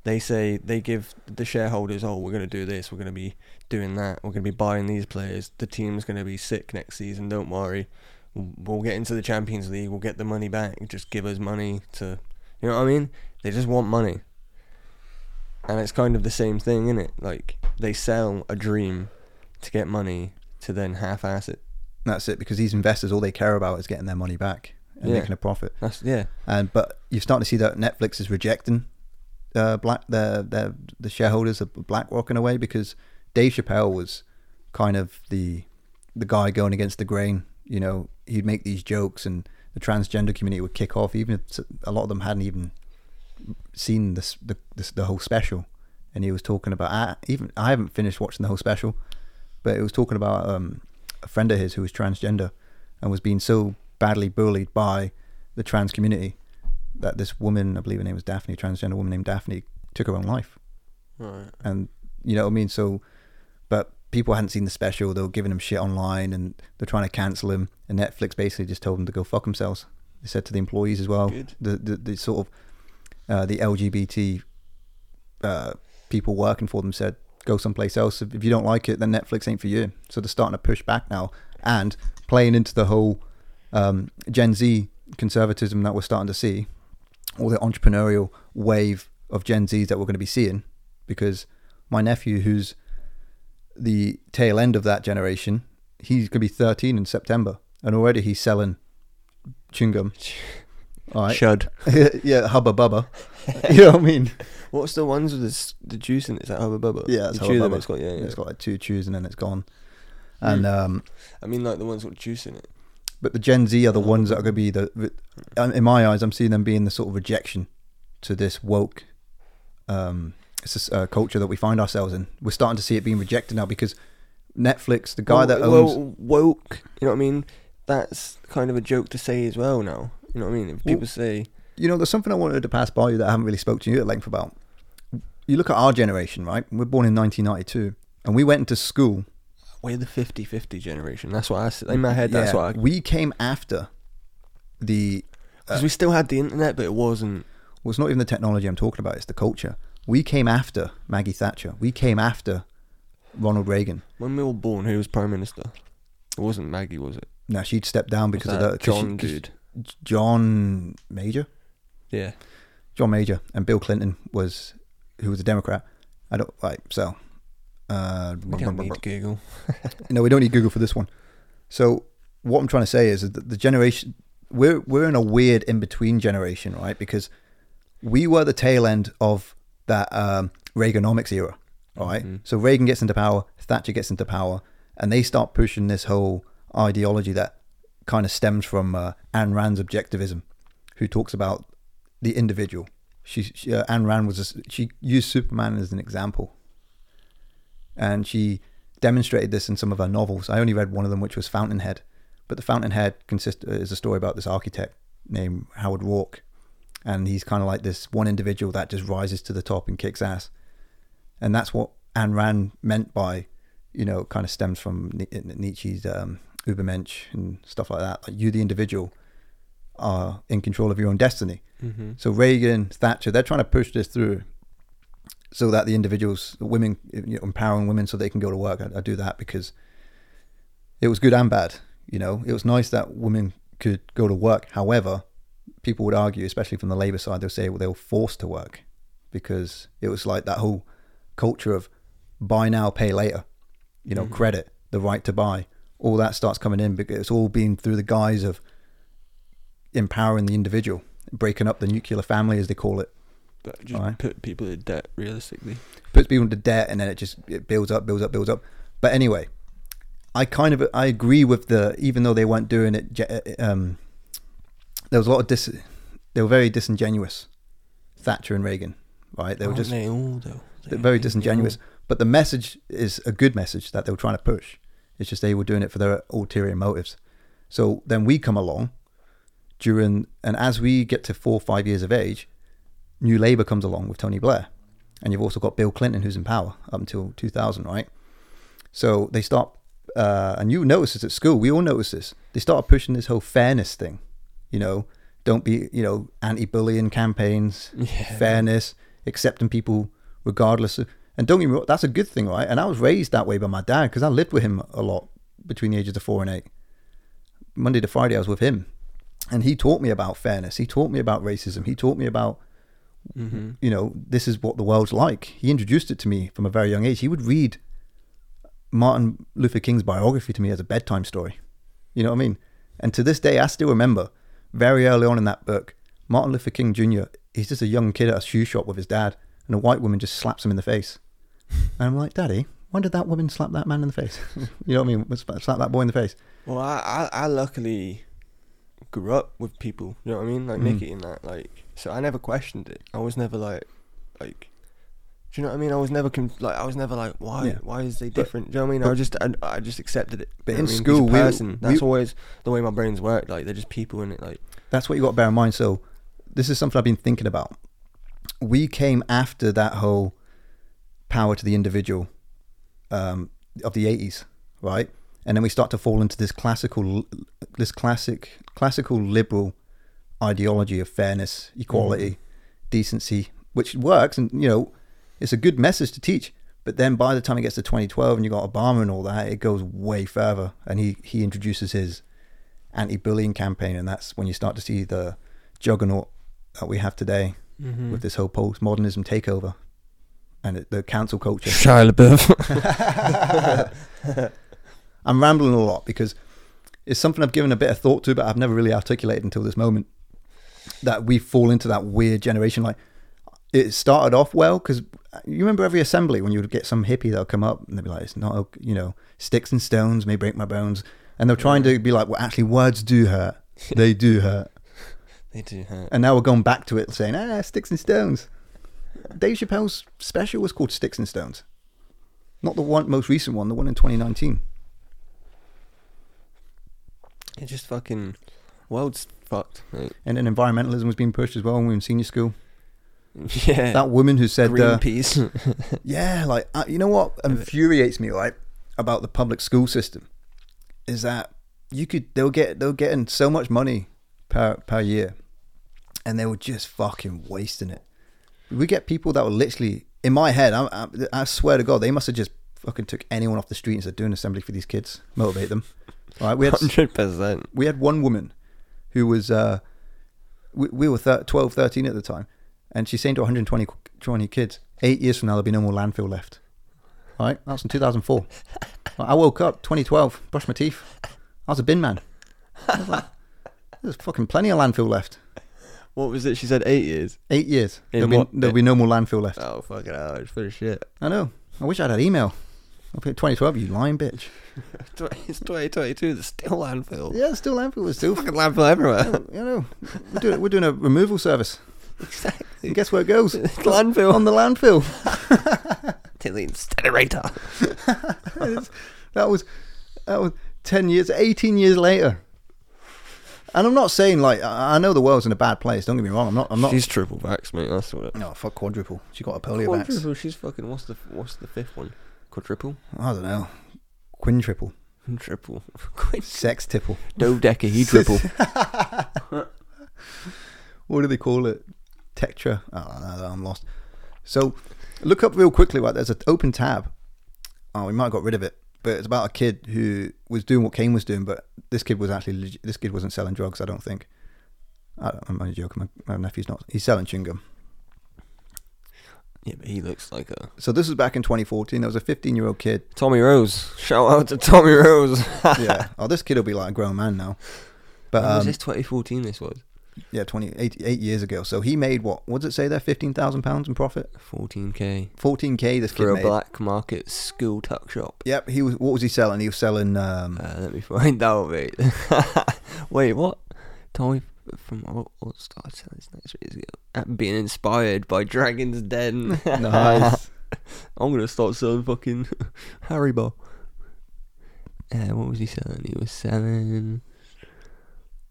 they say they give the shareholders, oh, we're gonna do this, we're gonna be doing that, we're gonna be buying these players. The team's gonna be sick next season. Don't worry. We'll get into the Champions League. We'll get the money back. Just give us money to, you know what I mean? They just want money. And it's kind of the same thing, is it? Like they sell a dream to get money to then half-ass it. that's it because these investors all they care about is getting their money back and Yeah. making a profit. That's yeah. And but you're starting to see that Netflix is rejecting uh, black the the the shareholders of BlackRock in a way because Dave Chappelle was kind of the the guy going against the grain. You know, he'd make these jokes and the transgender community would kick off, even if a lot of them hadn't even seen this the this, the whole special. And he was talking about I, even I haven't finished watching the whole special, but it was talking about um, a friend of his who was transgender and was being so badly bullied by the trans community that this woman, I believe her name was Daphne, a transgender woman named Daphne, took her own life. Right. And you know what I mean? So, but people hadn't seen the special. They were giving him shit online and they're trying to cancel him. And Netflix basically just told them to go fuck themselves. They said to the employees as well, the, the, the sort of uh, the LGBT uh, people working for them said, go someplace else. If you don't like it, then Netflix ain't for you. So they're starting to push back now and playing into the whole um, Gen Z conservatism that we're starting to see, or the entrepreneurial wave of Gen Zs that we're going to be seeing. Because my nephew, who's the tail end of that generation, he's going to be 13 in September, and already he's selling chewing gum. [laughs] All right. Shud. [laughs] yeah, hubba bubba. [laughs] you know what I mean? What's the ones with the, the juice in it? Is that Hubba Bubba? Yeah, it's you chew Hubba them, Bubba. It's got, yeah, yeah. It's got like two chews and then it's gone. And um, I mean, like the ones with juice in it. but the Gen Z are the Oh. ones that are going to be the, the. In my eyes, I'm seeing them being the sort of rejection to this woke, um, it's this, uh, culture that we find ourselves in. We're starting to see it being rejected now because Netflix, the guy well, that owns, well, woke. You know what I mean? That's kind of a joke to say as well. Now, you know what I mean? If Well- people say, you know, there's something I wanted to pass by you that I haven't really spoke to you at length about. You look at our generation, right? We're born in 1992, and we went into school "We're the 50-50 generation," that's what I s- in my head. That's Yeah, what I we came after the uh, because we still had the internet, but it wasn't. well, it's not even the technology I'm talking about, it's the culture. We came after Maggie Thatcher. We came after Ronald Reagan. When we were born, who was prime minister? It wasn't Maggie, was it? No, she'd stepped down because of that the 'cause she- dude. John Major, Yeah. John Major, and Bill Clinton was who was a Democrat. I don't like so. Uh, We don't need Google. [laughs] no, we don't need Google for this one. So what I'm trying to say is that the generation we're we're in a weird in between generation, right? Because we were the tail end of that um, Reaganomics era, right? Mhm. So Reagan gets into power, Thatcher gets into power, and they start pushing this whole ideology that kind of stems from uh, Rand's objectivism, who talks about the individual. She, she uh, Rand was a, she used Superman as an example, and she demonstrated this in some of her novels. I only read one of them, which was Fountainhead, but the Fountainhead consists is a story about this architect named Howard Roark, and he's kind of like this one individual that just rises to the top and kicks ass, and that's what Ayn Rand meant by, you know, kind of stems from Nietzsche's um, Übermensch and stuff like that. Like you, the individual, are in control of your own destiny. Mm-hmm. So Reagan, Thatcher, they're trying to push this through so that the individuals, the women, you know, empowering women so they can go to work. I, I do that because it was good and bad. You know, it was nice that women could go to work. However, people would argue, especially from the Labour side, they'll say well, they were forced to work because it was like that whole culture of buy now, pay later. You know, Mhm. credit, the right to buy, all that starts coming in because it's all been through the guise of empowering the individual, breaking up the nuclear family, as they call it. But just Alright. put people in debt realistically. puts people into debt, and then it just it builds up, builds up, builds up. But anyway, I kind of I agree with the even though they weren't doing it. Um, there was a lot of dis. They were very disingenuous, Thatcher and Reagan. Right? They were Aren't just they all though? they're very disingenuous. all- But the message is a good message that they were trying to push. It's just they were doing it for their ulterior motives. So then we come along during, and as we get to four or five years of age, New Labour comes along with Tony Blair. And you've also got Bill Clinton, who's in power up until 2000, right? So they start, uh, and you notice this at school, we all notice this. They start pushing this whole fairness thing, you know, don't be, you know, anti bullying campaigns, [laughs] Yeah. fairness, accepting people regardless of. And don't get me wrong, that's a good thing, right? And I was raised that way by my dad because I lived with him a lot between the ages of four and eight. Monday to Friday, I was with him, and he taught me about fairness. He taught me about racism. He taught me about, Mhm. you know, this is what the world's like. He introduced it to me from a very young age. He would read Martin Luther King's biography to me as a bedtime story. You know what I mean? And to this day, I still remember very early on in that book, Martin Luther King Jr. He's just a young kid at a shoe shop with his dad, and a white woman just slaps him in the face. [laughs] And I'm like, Daddy, when did that woman slap that man in the face? [laughs] you know what I mean? Slap that boy in the face. Well, I, I, I luckily grew up with people. You know what I mean? Like Mm. Nicky and that. Like, so I never questioned it. I was never like, like. Do you know what I mean? I was never con- like I was never like why Yeah. why is they But- different? Do you know what I mean? I just I, I just accepted it. But You know in I mean? 'Cause school, we- person that's we- always the way my brains work. Like they're just people in it. Like That's what you got to bear in mind. So, this is something I've been thinking about. We came after that whole power to the individual um, of the '80s, right? And then we start to fall into this classical, this classic, classical liberal ideology of fairness, equality, decency, which works, and you know, it's a good message to teach. But then by the time it gets to 2012 and you got Obama and all that, it goes way further. And he he introduces his anti-bullying campaign, and that's when you start to see the juggernaut that we have today Mm-hmm. with this whole postmodernism takeover and it, the cancel culture. Shia LaBeouf. [laughs] I'm rambling a lot because it's something I've given a bit of thought to, but I've never really articulated until this moment. That we fall into that weird generation. Like it started off well because you remember every assembly when you would get some hippie that'll come up and they'll be like, "It's not, you know, sticks and stones may break my bones," and they're trying to be like, "Well, actually, words do hurt. They do hurt." [laughs] they do hurt. And now we're going back to it, saying, "Ah, sticks and stones." Dave Chappelle's special was called Sticks and Stones, not the one most recent one, the one in 2019. It just fucking world's fucked. Like, And then environmentalism was being pushed as well when we were in senior school. [laughs] yeah. That woman who said, uh, Greenpeace. [laughs] "Yeah, like uh, you know what infuriates me, right, about the public school system, is that you could they'll get they'll getting so much money per per year, and they were just fucking wasting it. We get people that were literally in my head. I, I, I swear to God, they must have just fucking took anyone off the street and said, "Do an assembly for these kids, motivate them." All right, we had Hundred percent. we had one woman who was uh we, we were thir- 12 13 at the time and she's saying to 120 20 kids eight years from now there'll be no more landfill left all right that's in 2004 i woke up 2012 brushed my teeth i was a bin man was [laughs] like, there's fucking plenty of landfill left What was it? She said eight years. eight years In there'll be, there'll be no more landfill left Oh fucking hell! It's full of shit. i know i wish i had that email I put 2012 you lying bitch [laughs] It's twenty twenty two. There's still landfill. yeah it's still landfill it's still Fucking landfill everywhere. you know we're doing, we're doing a removal service exactly. and guess where it goes [laughs] landfill on the landfill [laughs] to the incinerator. It's- that was that was 10 years 18 years later and i'm not saying like i know the world's in a bad place don't get me wrong i'm not i'm not She's triple vax, mate. That's what it. no fuck quadruple she got a polio vax Quadruple. She's fucking. What's the What's the fifth one? Quadruple. i don't know quintuple Triple. [laughs] sex tipple Dodecahedral. [laughs] what do they call it tetra oh i'm lost so look up real quickly right there's an open tab oh we might have got rid of it but it's about a kid who was doing what Kane was doing but this kid was actually this kid wasn't selling drugs i don't think I i'm only joking my, my nephew's not he's selling chewing gum yeah, but he looks like a so this was back in 2014 there was a 15 year old kid Tommy Rose. Shout out to Tommy Rose. yeah oh this kid will be like a grown man now [laughs] but When was um, this 2014? This was. Yeah, 20, eight, eight years ago. So he made what? What does it say there? Fifteen thousand pounds in profit. 14k Fourteen k. This kid for a made. black market school tuck shop. Yep. He was. What was he selling? He was selling. Um, Uh, let me find [laughs] out, mate. [laughs] Wait, what? Tommy from what, what started selling snacks years ago? Being inspired by Dragon's Den. [laughs] nice. I'm gonna start selling fucking Haribo. Uh, what was he selling? He was selling.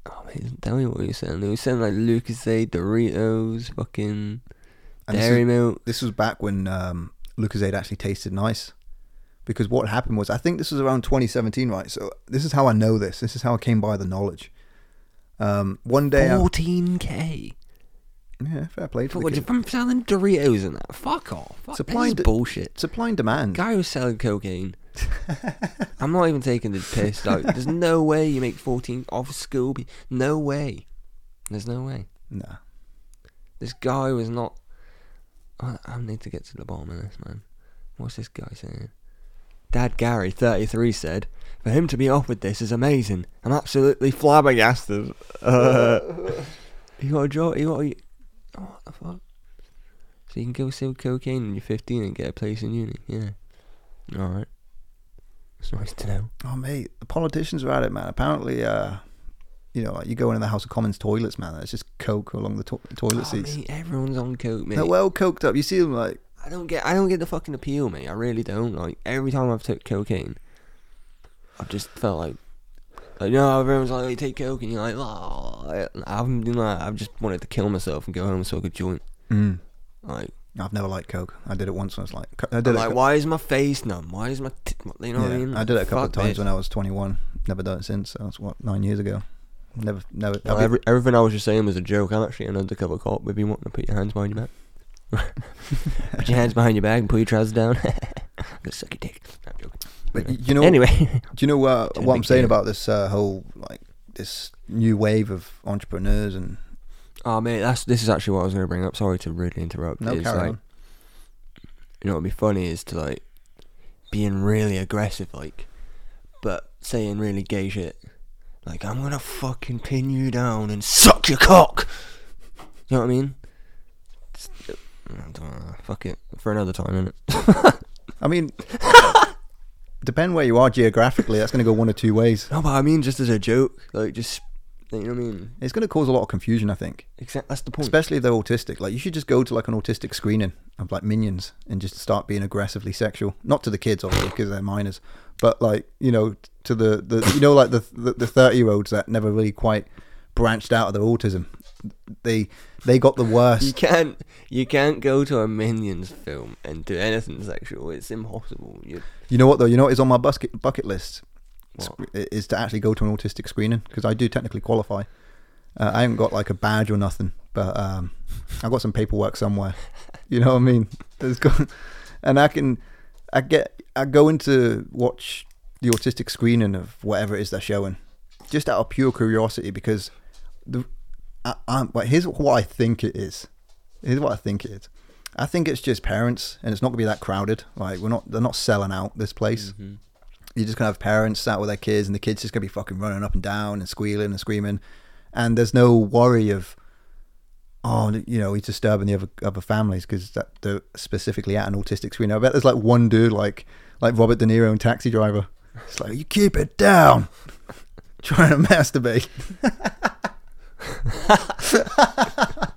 Oh man, he doesn't tell me what was selling. He was selling like Lucas Lucozade, Doritos, fucking And this dairy is- milk. this was back when um, Lucozade actually tasted nice. Because what happened was, I think this was around 2017, right? So this is how I know this. This is how I came by the knowledge. Um, one day, 14k. yeah, fair play to what, from selling Doritos and that. Fuck off. Fuck, Supply this is and bullshit. Supply and demand. Guy was selling cocaine. I'm not even taking the piss. Like, there's no way you make 14 off school. be- No way. There's no way. Nah. This guy was not. I, I need to get to the bottom of this, man. What's this guy saying? Dad Gary, 33, said, For him to be offered this is amazing. I'm absolutely flabbergasted. [laughs] Uh, you got a job? You got a. Oh, what the fuck? So you can go sell cocaine when you're 15 and get a place in uni? Yeah. Alright. It's nice to know. Oh, mate, the politicians are at it, man. Apparently, uh, you know, like you go into the House of Commons toilets, man. It's just coke along the to- toilet Oh, seats. mate, everyone's on coke, mate. They're well coked up. You see them like, I don't get I don't get the fucking appeal, mate. I really don't. Like every time I've took cocaine, I've just felt like like you know everyone's like, oh, you take coke and you're like, oh I haven't you know I've just wanted to kill myself and go home and smoke a joint. mm, Like, I've never liked coke. I did it once. And I was like, I did I'm it. like, why is my face numb? Why is my t-? you know what I mean? I did it a couple of times when I was 21. Never done it since. So that's what nine years ago. Never, never. I've every, everything I was just saying was a joke. I'm actually an undercover cop. If you want to put your hands behind your back, [laughs] put your hands behind your back and pull your trousers down. [laughs] I'm gonna suck your dick. I'm joking. But y- you know, anyway, do you know uh, [laughs] what I'm saying deal. about this uh, whole like this new wave of entrepreneurs and oh mate, that's this is actually what I was going to bring up. Sorry to rudely interrupt. no carry like, on. you know what'd be funny is to like being really aggressive, like, but saying really gay shit. Like, I'm gonna fucking pin you down and suck your cock. You know what I mean? It's- I don't know, fuck it for another time, innit? I mean, [laughs] depend where you are geographically. That's going to go one or two ways. No, but I mean just as a joke, like just you know what I mean. It's going to cause a lot of confusion. I think, Exact. That's the point. especially if they're autistic. Like you should just go to like an autistic screening of like minions and just start being aggressively sexual. Not to the kids, obviously, because they're minors, but like you know to the the you know like the the thirty year olds that never really quite branched out of their autism. They they got the worst. You can't you can't go to a Minions film and do anything sexual. It's impossible. You You know what though? You know what is on my bucket bucket list what? is to actually go to an autistic screening because I do technically qualify. Uh, I haven't got like a badge or nothing, but um, I've got some paperwork somewhere. [laughs] You know what I mean? There's go- and I can, I get, I go into watch the autistic screening of whatever it is they're showing, just out of pure curiosity because the, I, I'm, but here's what I think it is. Here's what I think it is. I think it's just parents, and it's not gonna be that crowded. Like we're not, they're not selling out this place Mhm. You're just gonna have parents sat with their kids, and the kids just gonna be fucking running up and down and squealing and screaming, and there's no worry of, oh, you know, he's disturbing the other other families because they're specifically at an autistic screen. I bet there's like one dude like like Robert De Niro in Taxi Driver. It's like you keep it down, [laughs] trying to masturbate. [laughs]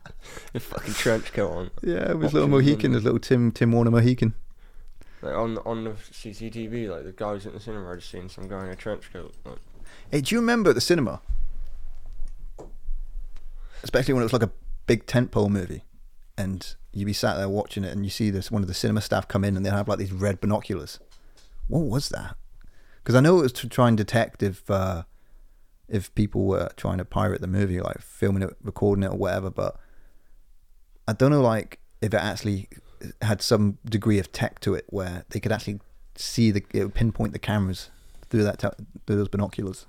A fucking trench coat on. Yeah, with little Mohican, his little Tim Tim Warner Mohican. Like on on the CCTV, like the guys in the cinema just seeing some guy in a trench coat. Like, Hey, do you remember at the cinema? Especially when it was like a big tentpole movie, and you'd be sat there watching it, and you see this one of the cinema staff come in, and they have like these red binoculars. What was that? Because I know it was to try and detect if uh, if people were trying to pirate the movie, like filming it, recording it, or whatever. But I don't know, like if it actually had some degree of tech to it, where they could actually see the it would pinpoint the cameras through that te- through those binoculars.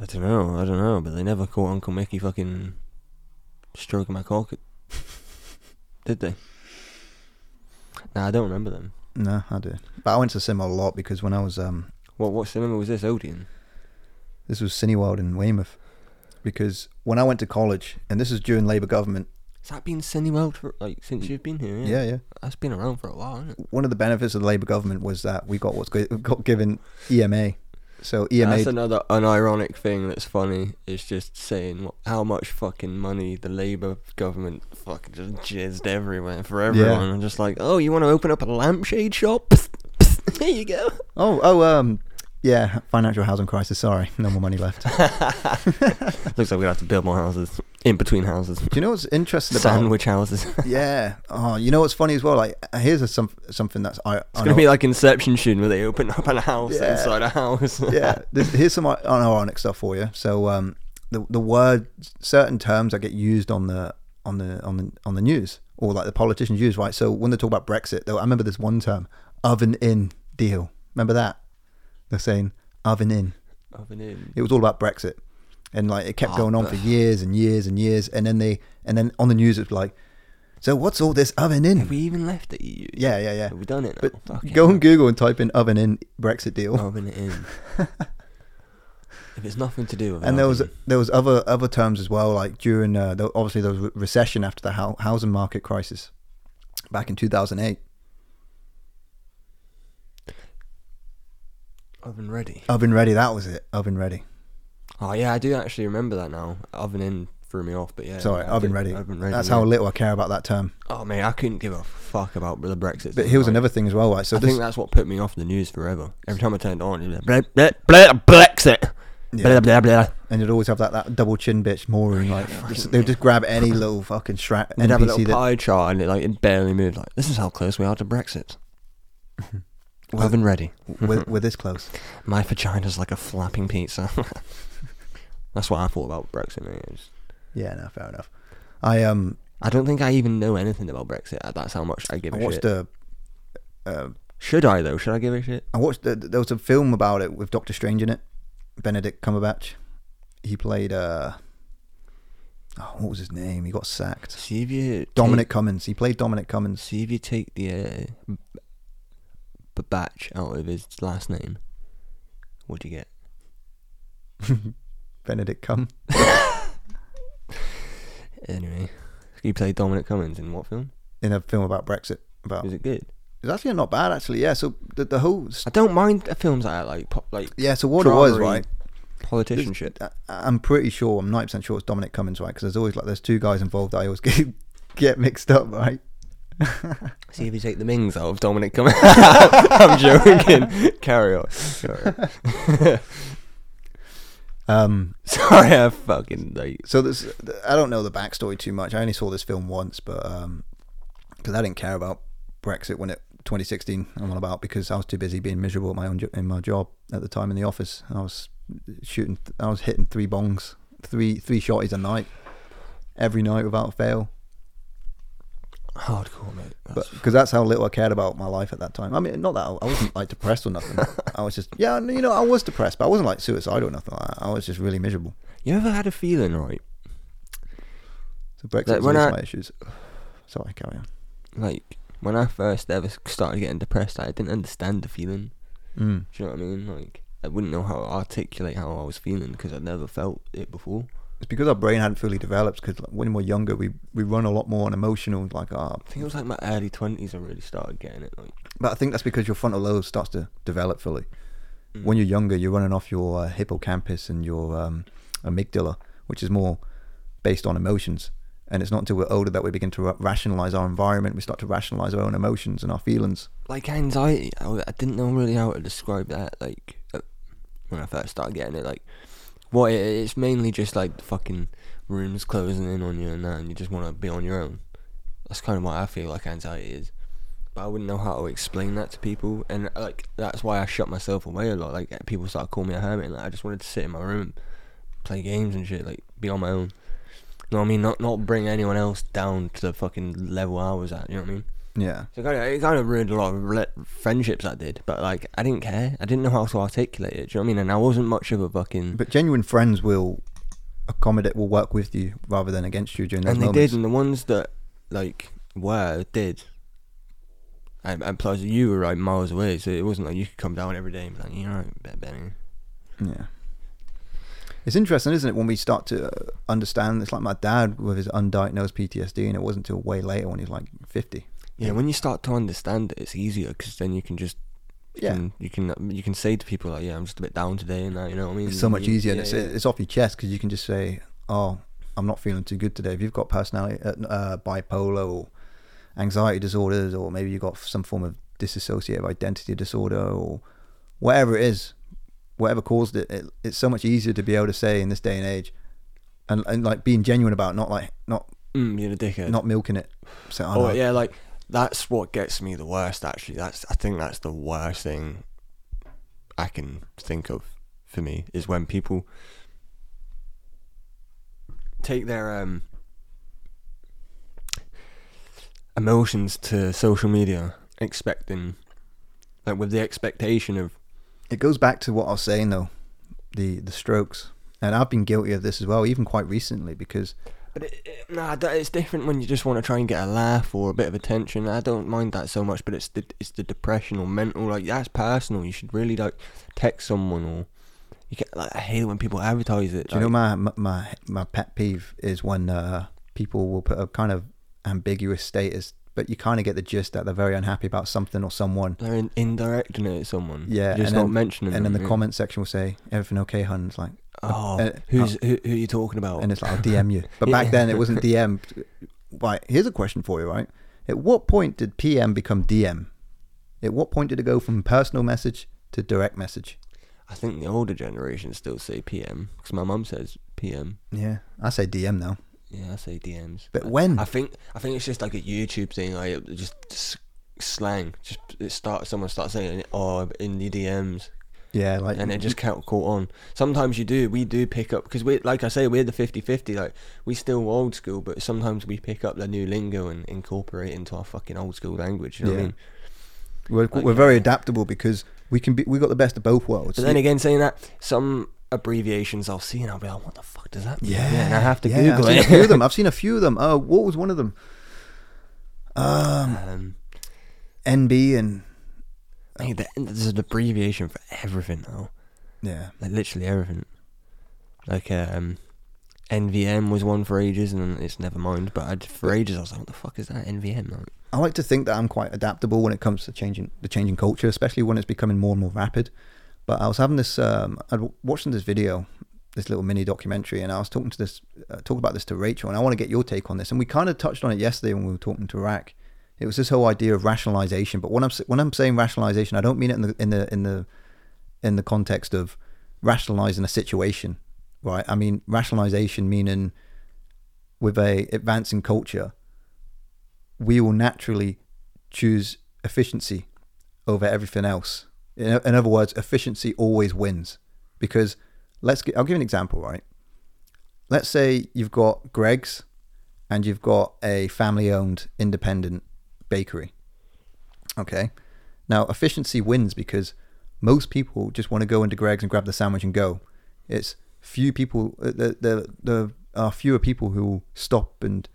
I don't know, I don't know, but they never caught Uncle Mickey fucking stroking my cock. [laughs] Did they? Nah, I don't remember them. No, I do. But I went to cinema a lot because when I was um, What what cinema was this? Odeon. this was Cineworld in Weymouth. because when I went to college, and this is during Labour government, Has that been Cineworld for like since you've been here? yeah, yeah. That's been around for a while, hasn't it? One of the benefits of the Labour government was that we got what's got given EMA. So EMA, That's another unironic thing that's funny. Is just saying what, how much fucking money the Labour government fucking just jizzed everywhere for everyone. I'm just like, oh, you want to open up a lampshade shop? [laughs] Here you go. oh, oh, um, yeah, financial housing crisis. Sorry, no more money left. [laughs] Looks like we're gonna have to build more houses in between houses, Do you know what's interesting about? sandwich houses. [laughs] Yeah. Oh, you know what's funny as well? Like, here's a, some something that's I. It's gonna be like Inception soon, where they open up a house Yeah. inside a house. [laughs] yeah. This, here's some unironic stuff for you. So, um, the the word certain terms that get used on the on the on the on the news or like the politicians use, right? So when they talk about Brexit, though, I remember this one term, oven in deal. Remember that? They're saying oven in. Oven in. It was all about Brexit, and like it kept Oh, going on for years and years and years, and then they and then on the news it's like, so what's all this oven in? Have we even left the EU? Yeah, yeah, yeah. Have we done it now? But Fucking go on. Google and type in oven in Brexit deal. Oven it in. [laughs] if it's nothing to do with and there was oven, there was other other terms as well, like during uh, the, obviously there was re- recession after the housing market crisis back in two thousand eight. Oven ready. Oven ready, that was it. Oven ready. Oh yeah, I do actually remember that now. Oven in threw me off, but yeah. Sorry, oven ready. Oven ready. That's yeah. how little I care about that term. Oh man, I couldn't give a fuck about the Brexit. But here's another thing as well, right? So I this, think that's what put me off the news forever. Every time I turned on, it was like, blah, blah, blah, Brexit. yeah, Blah, blah, blah. and you'd always have that, that double chin bitch Maureen, like just, they would just grab any little fucking strap They'd have a little that pie chart and it like it barely moved. Like this is how close we are to Brexit. [laughs] Oven ready. we're, we're this close. [laughs] My vagina's like a flapping pizza. [laughs] That's what I thought about Brexit. Mate. It's- Yeah, no, fair enough. I um I don't think I even know anything about Brexit. That's how much I give I a watched shit. a uh, Should I though? Should I give a shit? I watched the, there was a film about it with Doctor Strange in it. Benedict Cumberbatch. He played uh oh, what was his name? He got sacked. See if you Dominic Cummings. He played Dominic Take, Cummings. see if you take the uh, b- b- batch out of his last name. What do you get? [laughs] Benedict Cum. [laughs] Anyway, he played Dominic Cummings in what film? in a film about Brexit. About Is it good? it's actually not bad actually. Yeah. So the the whole I don't mind films like that, like pop, like yeah. So what it was right. politician shit. I- I'm pretty sure. I'm 90 percent sure it's Dominic Cummings, right? Because there's always like there's two guys involved. That I always [laughs] get get mixed up, right? [laughs] See if you take the Mings out of Dominic Cummings. [laughs] I'm joking. [laughs] Carry on. Sorry. Um. Sorry, I fucking like. So this I don't know the backstory too much. I only saw this film once, but um, because I didn't care about Brexit when it 2016 I'm on about because I was too busy being miserable at my own jo- in my job at the time in the office. I was shooting. I was hitting three bongs, three three shotties a night, every night without fail. Hardcore, mate. That's- because that's how little I cared about my life at that time. I mean, not that I, I wasn't like depressed or nothing. [laughs] I was just yeah, you know, I was depressed, but I wasn't like suicidal or nothing that. I was just really miserable. you ever had a feeling, right? So Brexit Like, was when I- my issues. [sighs] Sorry, carry on. Like when I first ever started getting depressed, I didn't understand the feeling. Mm. Do you know what I mean? Like I wouldn't know how to articulate how I was feeling because I'd never felt it before. It's because our brain hadn't fully developed. Because like, when we're younger, we we run a lot more on emotional. Like, ah, I think it was like my early twenties I really started getting it. Like but I think that's because your frontal lobe starts to develop fully. mm. When you're younger, you're running off your uh, hippocampus and your um, amygdala, which is more based on emotions. And it's not until we're older that we begin to ra- rationalize our environment. We start to rationalize our own emotions and our feelings. like anxiety. I didn't know really how to describe that. Like uh, when I first started getting it, like it, it's mainly just like fucking rooms closing in on you and that, and you just want to be on your own. That's kind of what I feel like anxiety is. But I wouldn't know how to explain that to people, and like that's why I shut myself away a lot. Like eh, people started calling me a hermit, and like, I just wanted to sit in my room, play games and shit, like be on my own. You know what I mean? Not not bring anyone else down to the fucking level I was at. You know what I mean? Yeah. So it kind of, it kind of ruined a lot of rela- friendships I did, but like I didn't care. I didn't know how to articulate it. Do you know what I mean? And I wasn't much of a fucking. But genuine friends will accommodate, will work with you rather than against you during those and they moments. did, and the ones that like were did. And, and plus, you were like miles away, so it wasn't like you could come down every day and be like, "You know, Benny." Yeah. It's interesting, isn't it, when we start to uh, understand? It's like my dad with his undiagnosed PTSD, and it wasn't until way later when he's like 50. Yeah, when you start to understand it, it's easier because then you can just you Yeah. can, you can you can say to people like, yeah, I'm just a bit down today, and that you know what I mean. It's so much You- easier, and it's, yeah. it's off your chest because you can just say, "Oh, I'm not feeling too good today." If you've got personality, uh, uh, bipolar, or anxiety disorders, or maybe you've got some form of dissociative identity disorder, or whatever it is, whatever caused it, it, it's so much easier to be able to say in this day and age, and and like being genuine about, it, not like not Mm, you're a dickhead. not milking it. So, Oh yeah, like that's what gets me the worst. Actually, that's I think that's the worst thing I can think of for me is when people take their um emotions to social media, expecting like with the expectation of it goes back to what I was saying though, the the strokes, and I've been guilty of this as well, even quite recently because But it, it, nah, that- it's different when you just want to try and get a laugh or a bit of attention. I don't mind that so much, but it's the it's the depression or mental like that's personal. You should really like text someone or you get like I hate it when people advertise it. Do you know my my my pet peeve is when uh, people will put a kind of ambiguous status, but you kind of get the gist that they're very unhappy about something or someone. they're in, indirecting it at someone. Yeah, just and not then- mentioning. And then them, the yeah. comment section will say, "Everything okay, hun?" It's like, Oh, uh, who's who, who are you talking about? and it's like, "I'll DM you." But back [laughs] Yeah. then, it wasn't DM. Right. Here's a question for you. Right. At what point did PM become DM? At what point did it go from personal message to direct message? I think the older generation still say PM because my mum says PM. Yeah, I say DM now. Yeah, I say DMs. But I- when? I think I think it's just like a YouTube thing, like it just slang. Just it start someone starts saying it, oh in the DMs, Yeah, like and it just caught caught on. Sometimes you do, we do pick up because we, like I say, we're the 50-50, Like we still old school, but sometimes we pick up the new lingo and incorporate it into our fucking old school language. You know what I Yeah. mean? we're, Like, we're very uh, adaptable because we can be. We got the best of both worlds. But then again, saying that some abbreviations I'll see and I'll be like, what the fuck does that mean? Yeah, and I have to yeah, Google I've seen a few of them. [laughs] I've seen a few of them. Oh, what was one of them? Um, um, NB and hey, there- there's an abbreviation for everything now. yeah, like literally everything. Like um, NVM was one for ages, and it's never mind. But I'd, for ages, I was like, "What the fuck is that NVM?" Like, I like to think that I'm quite adaptable when it comes to changing the changing culture, especially when it's becoming more and more rapid. But I was having this, um, I was watching this video, this little mini documentary, and I was talking to this, uh, talking about this to Rachel, and I want to get your take on this. And we kind of touched on it yesterday when we were talking to Rack. It was this whole idea of rationalization. But when I'm when I'm saying rationalization, I don't mean it in the in the in the in the context of rationalizing a situation, right? I mean rationalization meaning with a advancing culture, we will naturally choose efficiency over everything else. In, in other words, efficiency always wins because let's get, I'll give an example, right? Let's say you've got Greggs and you've got a family owned independent bakery. Okay. Now, efficiency wins because most people just want to go into Greggs and grab the sandwich and go. It's few people, uh, the, the, the are fewer people who will stop and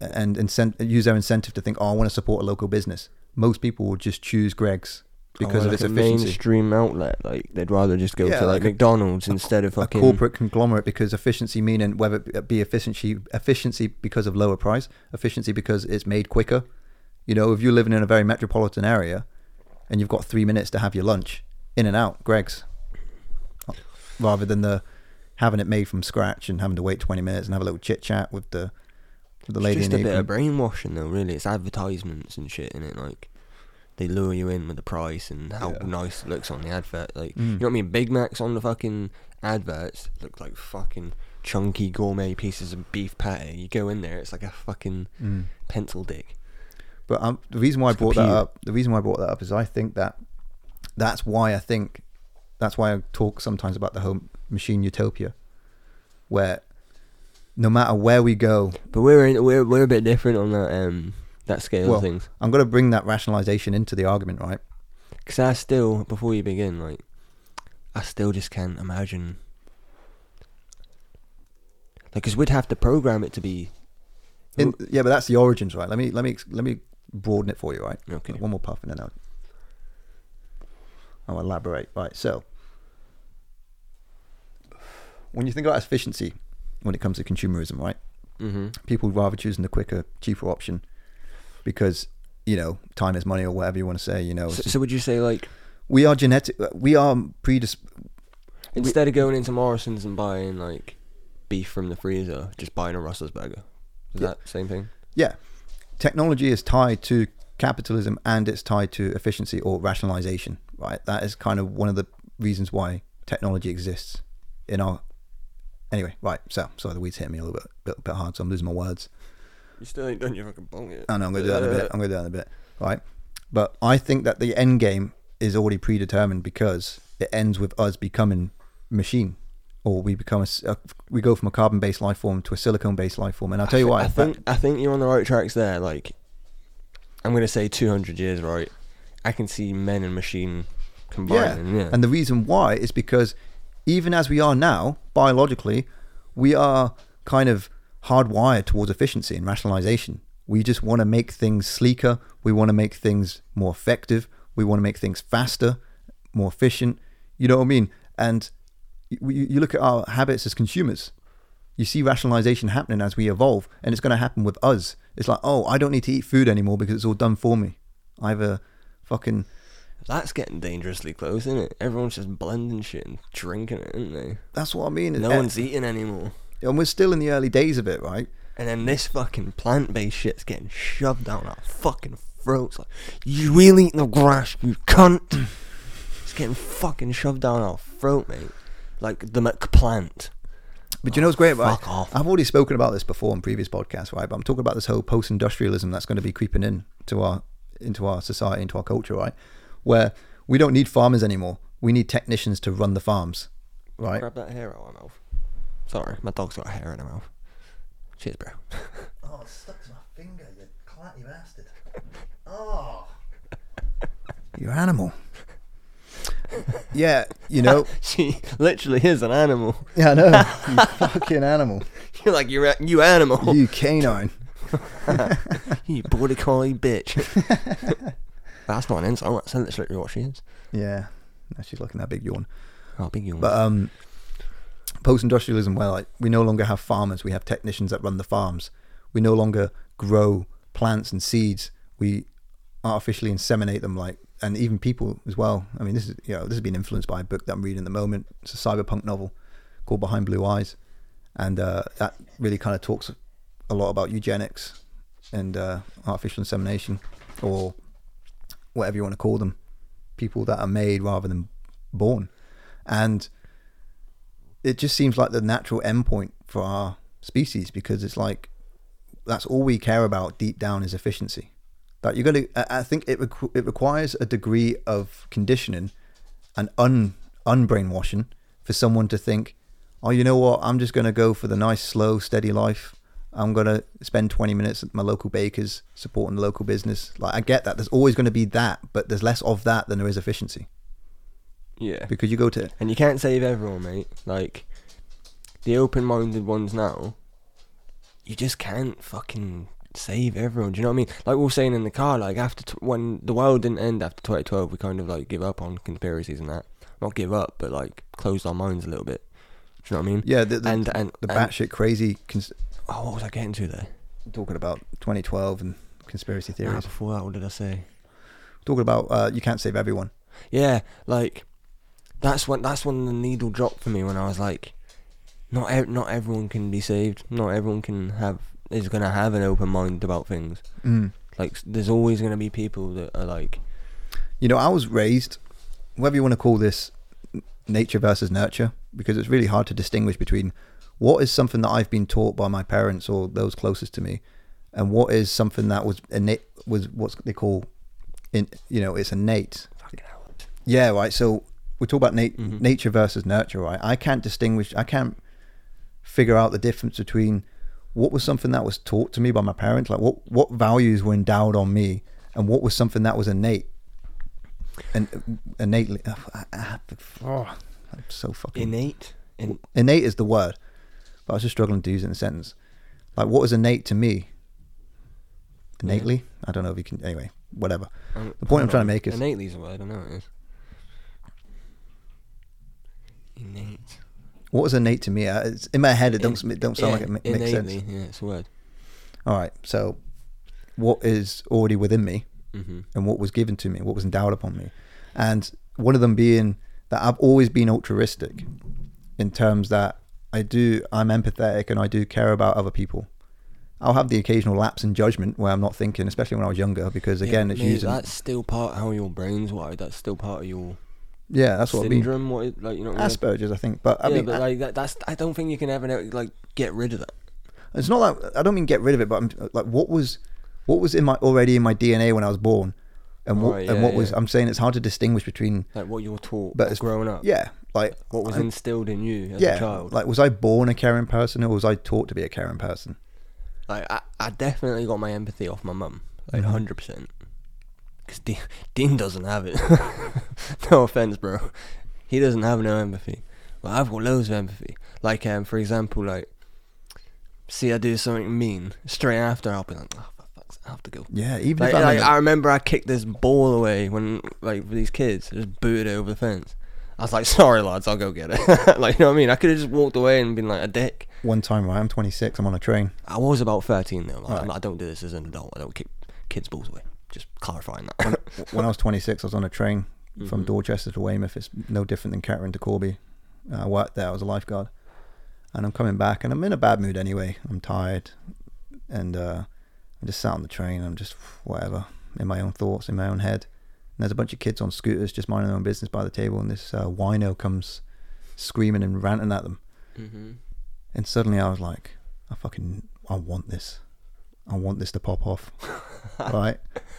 and incent- use their incentive to think, oh, I want to support a local business. Most people will just choose Greggs because of like its a efficiency. mainstream outlet. Like they'd rather just go Yeah, to like, like a- McDonald's instead of fucking a corporate conglomerate because efficiency meaning whether it be efficiency efficiency because of lower price, efficiency because it's made quicker. You know, if you're living in a very metropolitan area and you've got three minutes to have your lunch, in and out, Greggs, rather than the having it made from scratch and having to wait 20 minutes and have a little chit chat with the with the It's lady just in a bit of brainwashing, though. Really, it's advertisements and shit in it. Like they lure you in with the price and how Yeah. nice it looks on the advert. Like Mm. you know what I mean? Big Macs on the fucking adverts look like fucking chunky gourmet pieces of beef patty. You go in there, it's like a fucking Mm. pencil dick. But um, the reason why I It's brought that up, the reason why I brought that up is I think that that's why I think that's why I talk sometimes about the whole machine utopia, where no matter where we go, But we're in, we're we're a bit different on that um that scale Well, of things. I'm going to bring that rationalization into the argument, right? Because I still, before you begin, like I still just can't imagine. Like, because we'd have to program it to be. In, yeah, but that's the origins, right? Let me let me let me broaden it for you, right? Okay. One more puff and then I'll, I'll elaborate. Right, so when you think about efficiency, when it comes to consumerism, right? Mm-hmm. People would rather choosing the quicker, cheaper option because you know time is money or whatever you want to say. You know, So, so would you say like we are genetic. We are predis. instead of going into Morrison's and buying like beef from the freezer, just buying a Rustlers burger? Is Yeah. that the same thing? Yeah, technology is tied to capitalism and it's tied to efficiency or rationalization. Right, that is kind of one of the reasons why technology exists in our. Anyway, right. So, sorry, the weeds hit me a little bit, bit, bit hard, so I'm losing my words. You still ain't done your fucking bong yet. I know I'm going to do that in a bit. I'm going to do that in a bit, right? But I think that the end game is already predetermined because it ends with us becoming machine, or we become a, we go from a carbon-based life form to a silicone-based life form. And I'll tell you why. I think I think you're on the right tracks there. Like, I'm gonna say 200 years, right? I can see men and machine combining. Yeah, And the reason why is because even as we are now, biologically, we are kind of hardwired towards efficiency and rationalization. We just want to make things sleeker. We want to make things more effective. We want to make things faster, more efficient. You know what I mean? And you, you look at our habits as consumers. You see rationalization happening as we evolve, and it's going to happen with us. It's like, oh, I don't need to eat food anymore because it's all done for me. I have a fucking that's getting dangerously close, isn't it? Everyone's just blending shit and drinking it, isn't they? that's what I mean. No Eh, one's eating anymore. And we're still in the early days of it, right? And then this fucking plant-based shit's getting shoved down our fucking throats. Like, you really eat the grass, you cunt. it's getting fucking shoved down our throat, mate. Like the McPlant. But you know what's great, right? fuck off. I've already spoken about this before in previous podcasts, right? But I'm talking about this whole post-industrialism that's going to be creeping in to our into our society, into our culture, right? Where we don't need farmers anymore. We need technicians to run the farms, right? Grab that hair out of my mouth. Sorry, my dog's got hair in her mouth. Cheers, bro. [laughs] Oh, it stuck to my finger, you clatty bastard. Oh. [laughs] You're an animal. yeah, you know. [laughs] she literally is an animal. Yeah, I know. You fucking animal. You're like you're a, you animal. You canine. you border collie bitch. that's not an insult. That's literally what she is. Yeah. No, she's looking that big yawn. Oh, big yawn. But um, post-industrialism, where like we no longer have farmers, we have technicians that run the farms. We no longer grow plants and seeds. We artificially inseminate them, like, and even people as well. I mean, this is you know this has been influenced by a book that I'm reading at the moment. It's a cyberpunk novel called Behind Blue Eyes, and uh, that really kind of talks a lot about eugenics and uh, artificial insemination, or whatever you want to call them, people that are made rather than born, and it just seems like the natural endpoint for our species because it's like that's all we care about deep down is efficiency. That you're going to, I think it requ- it requires a degree of conditioning and un unbrainwashing for someone to think, oh, you know what, I'm just going to go for the nice, slow, steady life. I'm going to spend 20 minutes at my local baker's supporting the local business. Like, I get that. There's always going to be that, but there's less of that than there is efficiency. Yeah. Because you go to, And you can't save everyone, mate. Like the open-minded ones now, you just can't fucking save everyone. Do you know what I mean? Like we were saying in the car, like after t- when the world didn't end after 2012, we kind of like give up on conspiracies and that. Not give up, but like closed our minds a little bit. Do you know what I mean? yeah, the, the, and and the batshit crazy cons- Oh, what was I getting to there? talking about 2012 and conspiracy Ah, theories. before that, what did I say? Talking about uh, you can't save everyone. Yeah, like that's when that's when the needle dropped for me when I was like, not ev- not everyone can be saved. Not everyone can have is gonna have an open mind about things. Mm. Like there's always gonna be people that are like, You know, I was raised, whether you want to call this nature versus nurture, because it's really hard to distinguish between what is something that I've been taught by my parents or those closest to me, and what is something that was innate was what they call, in you know, it's innate. fucking hell. Yeah, right. So we talk about nat- Mhm. nature versus nurture, right? I can't distinguish. I can't figure out the difference between what was something that was taught to me by my parents, like what what values were endowed on me, and what was something that was innate. And uh, innately, [sighs] oh, I'm so fucking innate. In innate is the word, but I was just struggling to use it in a sentence. Like, what was innate to me? Innately, I don't know if you can. Anyway, whatever. um, The point I'm hold trying to make is- innately is a word. I don't know it is. Innate. What was innate to me? Uh, It's in my head. It don't it don't sound like it ma- Yeah, makes sense. innately, Yeah, it's a word. All right. So, what is already within me, hmm and what was given to me, what was endowed upon me, and one of them being that I've always been altruistic, in terms that I do I'm empathetic and I do care about other people. I'll have the occasional lapse in judgment where I'm not thinking, especially when I was younger, because again, it's mate, using That's still part of how your brain's wired. That's still part of your yeah, that's what syndrome. What, it, like you know? What I mean? Asperger's, I think, but I yeah, mean, but like that, that's. I don't think you can ever like get rid of that. It's not that I don't mean get rid of it, but I'm like what was what was in my already in my DNA when I was born, and what Right, and yeah, what was. I'm saying it's hard to distinguish between Like what you were taught But it's- growing up. yeah like What was I- instilled in you as yeah a child. like was I born a caring person or was I taught to be a caring person? Like I, I definitely got my empathy off my mum, like Mhm. 100 percent. Because Dean, [laughs] Dean doesn't have it. [laughs] no offense, bro. He doesn't have no empathy. But I've got loads of empathy. Like um, for example, like see I do something mean straight after, I'll be like, oh, for fuck's I have to go. Yeah, even Like, if I'm like, I remember I kicked this ball away when like with these kids, just booted it over the fence. I was like, [laughs] sorry lads, I'll go get it. like you know what I mean? I could have just walked away and been like a dick. one time right, I'm 26, I'm on a train. I was about 13 though. Like, Right. I don't do this as an adult. I don't kick kids' balls away. Just clarifying that. [laughs] when I was 26, I was on a train from Mhm. Dorchester to Weymouth. It's no different than Kettering to Corby. I worked there. I was a lifeguard, and I'm coming back, and I'm in a bad mood anyway. I'm tired, and uh, I'm just sat on the train. I'm just whatever in my own thoughts, in my own head. And there's a bunch of kids on scooters just minding their own business by the table, and this uh, wino comes screaming and ranting at them. mm-hmm. And suddenly I was like, I fucking, I want this. I want this to pop off. [laughs] right?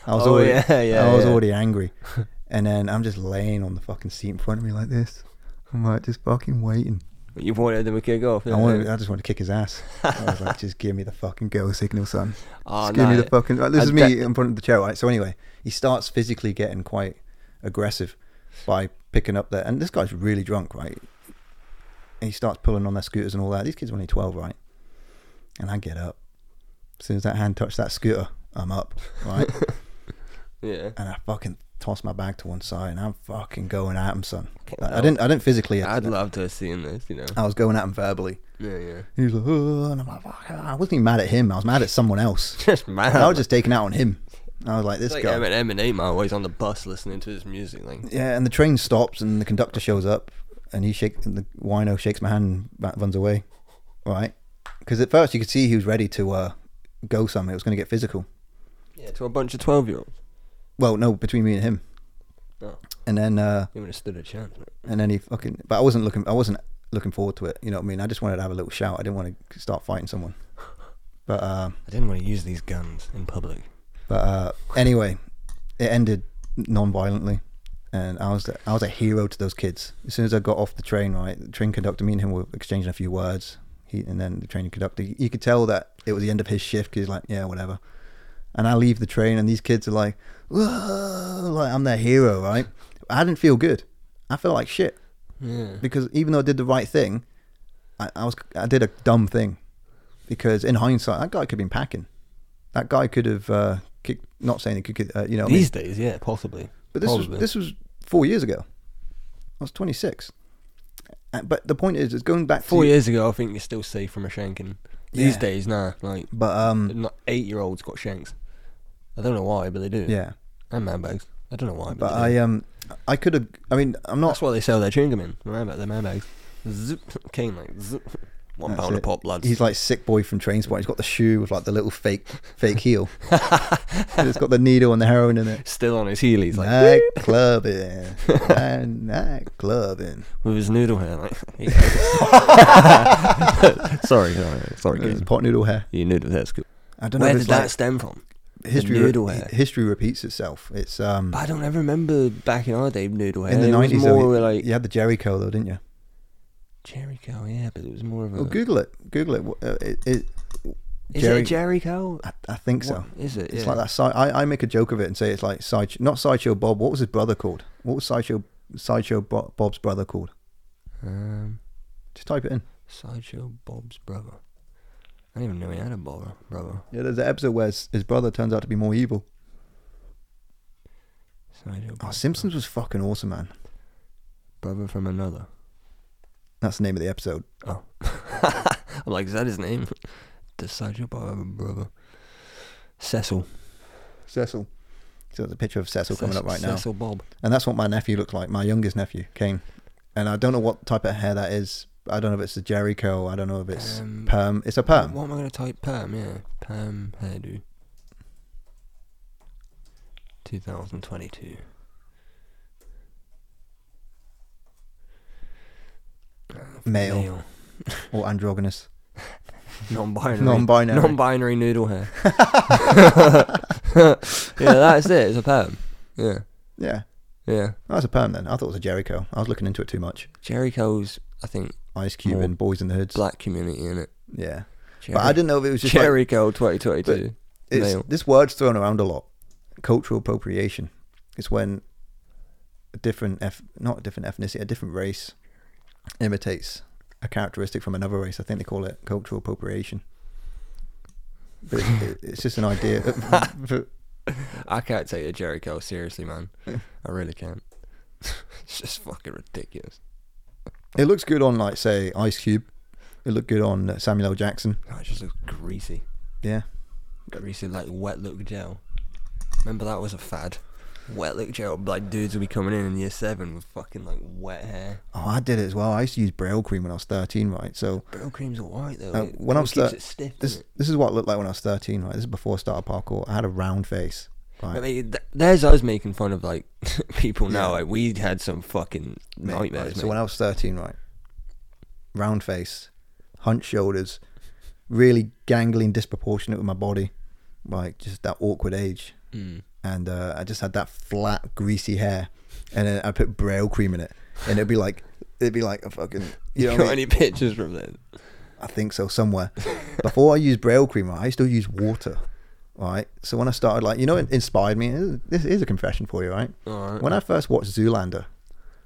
I was Oh, already, yeah, yeah, I was yeah. already angry. [laughs] and then I'm just laying on the fucking seat in front of me like this. I'm like, just fucking waiting. But you wanted them to kick off. I wanted, I just wanted to kick his ass. [laughs] I was like, just give me the fucking go signal, son. Oh, Just give me the fucking. Like, this I is me bet- in front of the chair, right? So anyway, he starts physically getting quite aggressive by picking up there, and this guy's really drunk, right? And he starts pulling on their scooters and all that. These kids are only twelve, right? And I get up. As soon as that hand touched that scooter, I'm up, right? [laughs] Yeah. and I fucking toss my bag to one side, and I'm fucking going at him, son. Like, I didn't, I didn't physically. I'd love to have seen this, you know. I was going at him verbally. Yeah, yeah. He was like, oh, and I'm like, fuck, I wasn't even mad at him. I was mad at someone else. [laughs] Just mad. I was just taking out on him. I was like, this It's like guy. Eminem and 8 Mile always on the bus listening to his music. Like, Yeah, and the train stops, and the conductor shows up, and he shakes, the wino shakes my hand, and runs away, right? Because at first you could see he was ready to uh, go somewhere. It was going to get physical. yeah, to a bunch of 12 year olds. Well, no, between me and him. Oh. And then, uh, He would have stood a chance. mate. and then he fucking. But I wasn't looking. I wasn't looking forward to it. You know what I mean? I just wanted to have a little shout. I didn't want to start fighting someone. But uh, I didn't want to use these guns in public. but uh, anyway, it ended non-violently, and I was the, I was a hero to those kids. As soon as I got off the train, right, the train conductor, me and him were exchanging a few words. He and then the train conductor, you could tell that it was the end of his shift. 'cause he's like, yeah, whatever. And I leave the train, and these kids are like, Whoa, like I'm their hero, right? I didn't feel good. I felt like shit Yeah. because even though I did the right thing, I, I was I did a dumb thing because in hindsight, that guy could have been packing. That guy could have uh, kicked. Not saying he could, kick- uh, you know, what I mean? These days, yeah, possibly. but this was this was four years ago. I was 26. Uh, But the point is, it's going back Four years ago, I think you're still safe from a shanking. These Yeah. days, nah. Like, But um, not eight year olds got shanks. I don't know why, but they do. yeah. And man bags. I don't know why, but, But they do. I um, I could have. I mean, I'm not. That's what they sell their chewing gum in. Remember, their man bags. Zip, cane like zip. One pound a it. pop, lads. He's like sick boy from Trainspotting. He's got the shoe with like the little fake fake heel. and [laughs] it's got the needle and the heroin in it. Still on his heelys, like night clubbing, [laughs] and night clubbing. with his noodle hair. Like, [laughs] sorry, sorry, sorry, It's kid. pot noodle hair. Your noodle hair's cool. I don't know. Where if did it's that like stem from? History. re- history repeats itself. It's um But I don't ever remember back in our day noodle hair. in the nineties. more though, like you had the Jheri curl though, didn't you? Jerry Cow, yeah, but it was more of a. Well, Google it. Google it. Uh, it, it is Jerry- it a Jerry Cow? I, I think so. What is it? It's Yeah. like that. Side, I, I make a joke of it and say it's like side, not sideshow Bob. What was his brother called? What was sideshow sideshow Bob's brother called? Um, Just type it in. Sideshow Bob's brother. I didn't even know he had a brother. Brother. Yeah, there's an episode where his, his brother turns out to be more evil. Oh, Simpsons was fucking awesome, man. brother from another. That's the name of the episode. Oh. [laughs] I'm like, is that his name? Decide your brother, brother. Cecil. Cecil. So there's a picture of Cecil coming up right now. Cecil Bob. And that's what my nephew looked like, my youngest nephew, Kane. And I don't know what type of hair that is. I don't know if it's a Jheri curl. I don't know if it's Um, perm. It's a perm. What am I going to type? Perm, yeah. Perm hairdo. 2022. Uh, Male. [laughs] Or androgynous. [laughs] Non-binary. Non-binary. Non-binary noodle hair. [laughs] yeah, that's it. It's a perm. Yeah. Yeah. Yeah. That's a perm then. I thought it was a Jheri curl. I was looking into it too much. Jheri curl's, I think, Ice Cube More and Boys in the Hoods. black community in it. Yeah. But I didn't know if it was just like, Jheri curl 2022. it's, this word's thrown around a lot. Cultural appropriation. It's when a different, eth- not a different ethnicity, a different race imitates a characteristic from another race. I think they call it cultural appropriation. But it's, it- it's just an idea. [laughs] [laughs] I can't take a Jheri curl seriously, man. I really can't. [laughs] it's just fucking ridiculous. It looks good on, like, say, Ice Cube. It looked good on uh, Samuel L. Jackson. Oh, it just looks greasy. Yeah. Greasy, like wet look gel. Remember that was a fad? Wet look gel. Like dudes would be coming in in year seven with fucking like wet hair. Oh, I did it as well. I used to use Brylcreem when I was 13, right? So Brylcreem's alright though. Uh, when I was thir- stiff. this this is what it looked like when I was 13, right? This is before I started parkour. I had a round face, right? I mean, th- there's us making fun of like [laughs] people now. Like we had some fucking Mate, nightmares. right, mate. So when I was 13, right? Round face, hunched shoulders, really gangly and disproportionate with my body, like just that awkward age. Mm. And uh, I just had that flat, greasy hair, and then I put Brylcreem in it, and it'd be like, it'd be like a fucking, you know, got I, mean? any pictures from then? I think so somewhere. Before I used Brylcreem, I used to use water. Right, so when I started, like, you know, it hmm. inspired me. This is a confession for you, right? When I first watched Zoolander,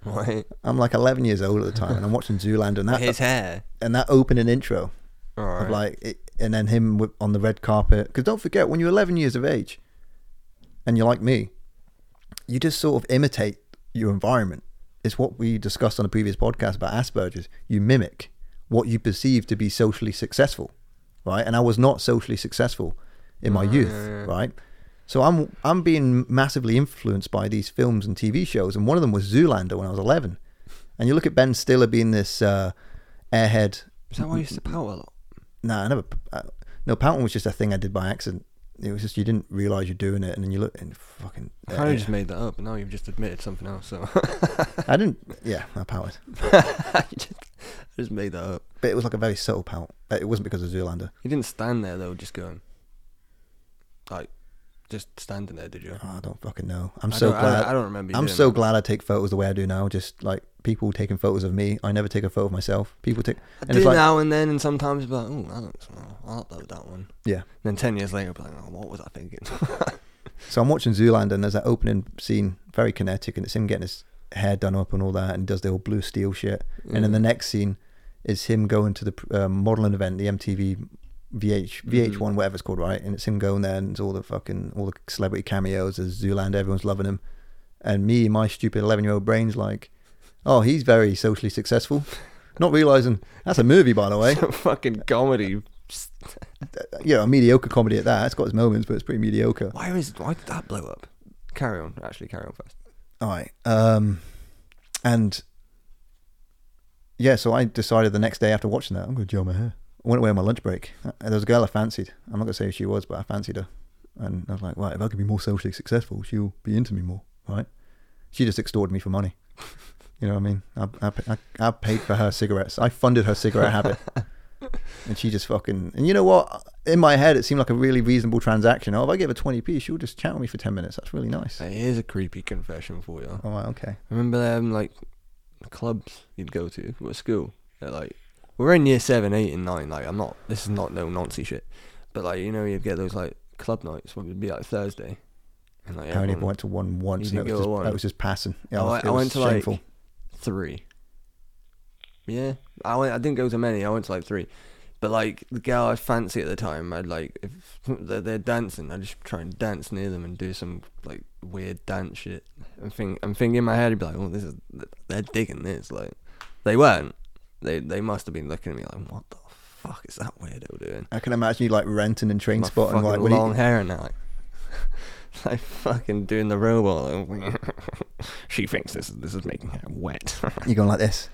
Right. I'm like 11 years old at the time, and I'm [laughs] watching Zoolander, and that His hair. and that opening intro Alright. of like, it, and then him with, on the red carpet. Because don't forget, when you're 11 years of age, and you're like me, you just sort of imitate your environment. It's what we discussed on the previous podcast about Asperger's. You mimic what you perceive to be socially successful, right? And I was not socially successful in my youth, yeah, yeah. right? So I'm I'm being massively influenced by these films and TV shows, and one of them was Zoolander when I was 11. And you look at Ben Stiller being this uh, airhead. Is that why you used to pout a lot? Nah, I never. Uh, no, pouting was just a thing I did by accident. It was just you didn't realize you're doing it, and then you look and fucking. I kind of just made that up, and now you've just admitted something else. So [laughs] I didn't. Yeah, I pouted, [laughs] I just, made that up. but it was like a very subtle pout. It wasn't because of Zoolander. You didn't stand there though, just going like just standing there, did you? Oh, I don't fucking know. I'm I so don't- I glad. I don't remember you I'm doing so that. glad I take photos the way I do now. Just like people taking photos of me. I never take a photo of myself. People take. I And do it's like, now and then, and sometimes be like, oh, that looks well. I'll upload that one. yeah. And then ten years later, I'll be like, oh, what was I thinking? [laughs] So I'm watching Zoolander, and there's that opening scene, very kinetic, and it's him getting his hair done up and all that, and he does the old blue steel shit. And then the next scene is him going to the um, modeling event, the MTV VH VH1, Mhm. whatever it's called, right? And it's him going there, and it's all the fucking all the celebrity cameos. There's Zoolander, everyone's loving him, and me, my stupid 11 year old brain's like, oh, he's very socially successful, [laughs] not realizing that's a movie, by the way. [laughs] Fucking comedy. [laughs] you know, a mediocre comedy at that. It's got its moments, but it's pretty mediocre. Why was why did that blow up? Carry on. Actually, carry on first. All right. Um, and yeah, so I decided the next day after watching that, I'm going to gel my hair. I went away on my lunch break. Uh, There was a girl I fancied. I'm not going to say who she was, but I fancied her. And I was like, right, if I can be more socially successful, she'll be into me more, right? She just extorted me for money. [laughs] You know what I mean? I, I, I, I paid for her cigarettes. I funded her cigarette habit. [laughs] And she just fucking. And you know what? In my head, it seemed like a really reasonable transaction. Oh, if I give her 20p, she'll just chat with me for 10 minutes. That's really nice. Hey, here's a creepy confession for you. Oh, right, okay. Remember them like clubs you'd go to at school? They're like we're in year seven, eight, and nine. Like I'm not. This is not no noncy shit. But like you know, you'd get those like club nights. What would be like Thursday, and like I only everyone- went to one once, and did was, just, to that was just passing. Yeah, I went- I went to, like, shameful. three. Yeah, I went. I didn't go to many. I went to like three. But like the girl I fancy at the time, I'd like if they're, they're dancing, I just try and dance near them and do some like weird dance shit. I'm think I'm thinking in my head, I'd be like, oh, this is they're digging this. Like they weren't. They they must have been looking at me like, what the fuck is that weirdo doing? I can imagine you like renting and train My spotting fucking like long he, hair and that, like, [laughs] like fucking doing the robot. [laughs] she thinks this is this is making her wet. [laughs] you're going like this.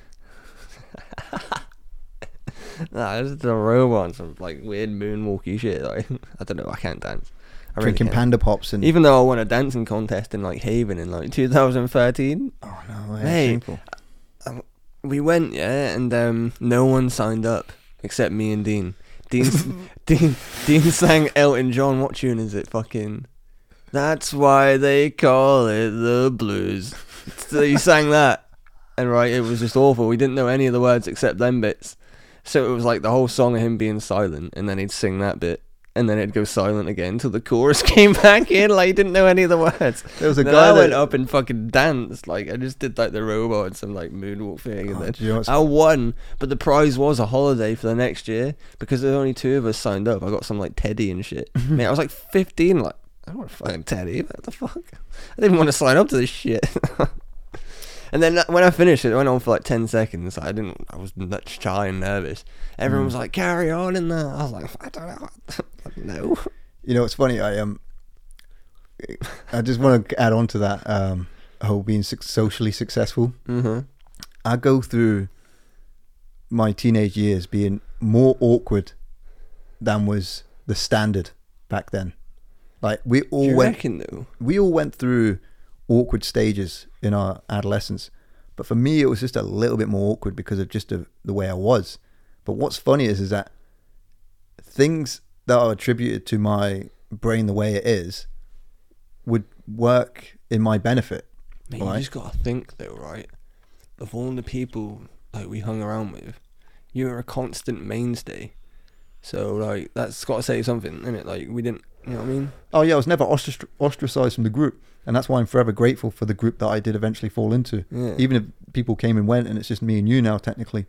nah, this is the robot and some like weird moonwalky shit. Like I don't know, I can't dance. I really drinking can't. panda pops and Even though I won a dancing contest in like Haven in like 2013, oh no way, Hey. We went yeah, and um, no one signed up except me and Dean. Dean, [laughs] Dean, Dean sang Elton John. What tune is it? Fucking. That's why they call it the blues. so he sang that, and right, it was just awful. We didn't know any of the words except them bits. So it was like the whole song of him being silent, and then he'd sing that bit, and then it'd go silent again till the chorus [laughs] came back in. Like he didn't know any of the words. There was a Then guy I went up and fucking danced. Like I just did like the robot and some like moonwalk thing, and Oh, then you know I won. But the prize was a holiday for the next year because there were only two of us signed up. I got some like teddy and shit. [laughs] Man, I was like 15. Like I don't want a fucking teddy. What the fuck? I didn't want to sign up to this shit. [laughs] and then uh, when I finished it, it went on for like 10 seconds. I didn't. I was much shy and nervous. Everyone was like, "Carry on!" in there. I was like, "I don't know." [laughs] no. You know, it's funny. I um, I just want to add on to that. Um, whole being socially successful. Mm-hmm. I go through my teenage years being more awkward than was the standard back then. Like we all Do you went, reckon though? we all went through awkward stages in our adolescence. But for me, it was just a little bit more awkward because of just the the way I was. But what's funny is, is that things that are attributed to my brain the way it is would work in my benefit. Man, Right. you just gotta think though, right? Of all the people like we hung around with, you were a constant mainstay. So like that's gotta say something, isn't it? Like we didn't, you know what I mean? Oh yeah, I was never ostracized from the group, and that's why I'm forever grateful for the group that I did eventually fall into. Yeah. Even if people came and went, and it's just me and you now technically,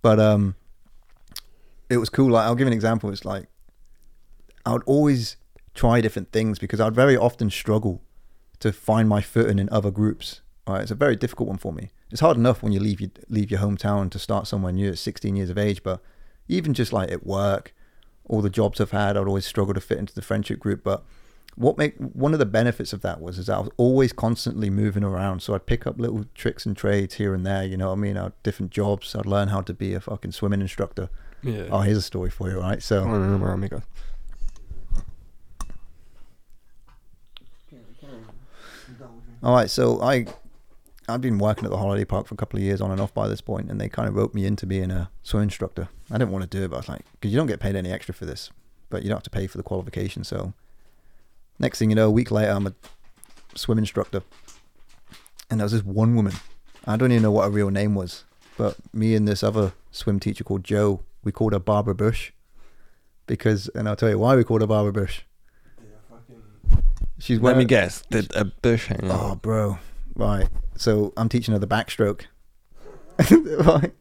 but um, it was cool. Like I'll give an example. It's like I would always try different things because I'd very often struggle to find my footing in other groups. All right, it's a very difficult one for me. It's hard enough when you leave your leave your hometown to start somewhere new at 16 years of age, but even just like at work, all the jobs I've had, I'd always struggle to fit into the friendship group. But what make one of the benefits of that was is I was always constantly moving around, so I'd pick up little tricks and trades here and there. You know what I mean? I'd different jobs. I'd learn how to be a fucking swimming instructor. Yeah. Oh, here's a story for you, right? So where I'm going. All right, so I I've been working at the holiday park for a couple of years on and off by this point, and they kind of roped me into being a swim instructor. I didn't want to do it, but I was like, because you don't get paid any extra for this, but you don't have to pay for the qualification. So next thing you know, a week later, I'm a swim instructor, and there was this one woman. I don't even know what her real name was, but me and this other swim teacher called Joe, we called her Barbara Bush, because, and I'll tell you why we called her Barbara Bush. She's Let me guess. Did a bush hang Oh, bro. Right. So I'm teaching her the backstroke. [laughs] right.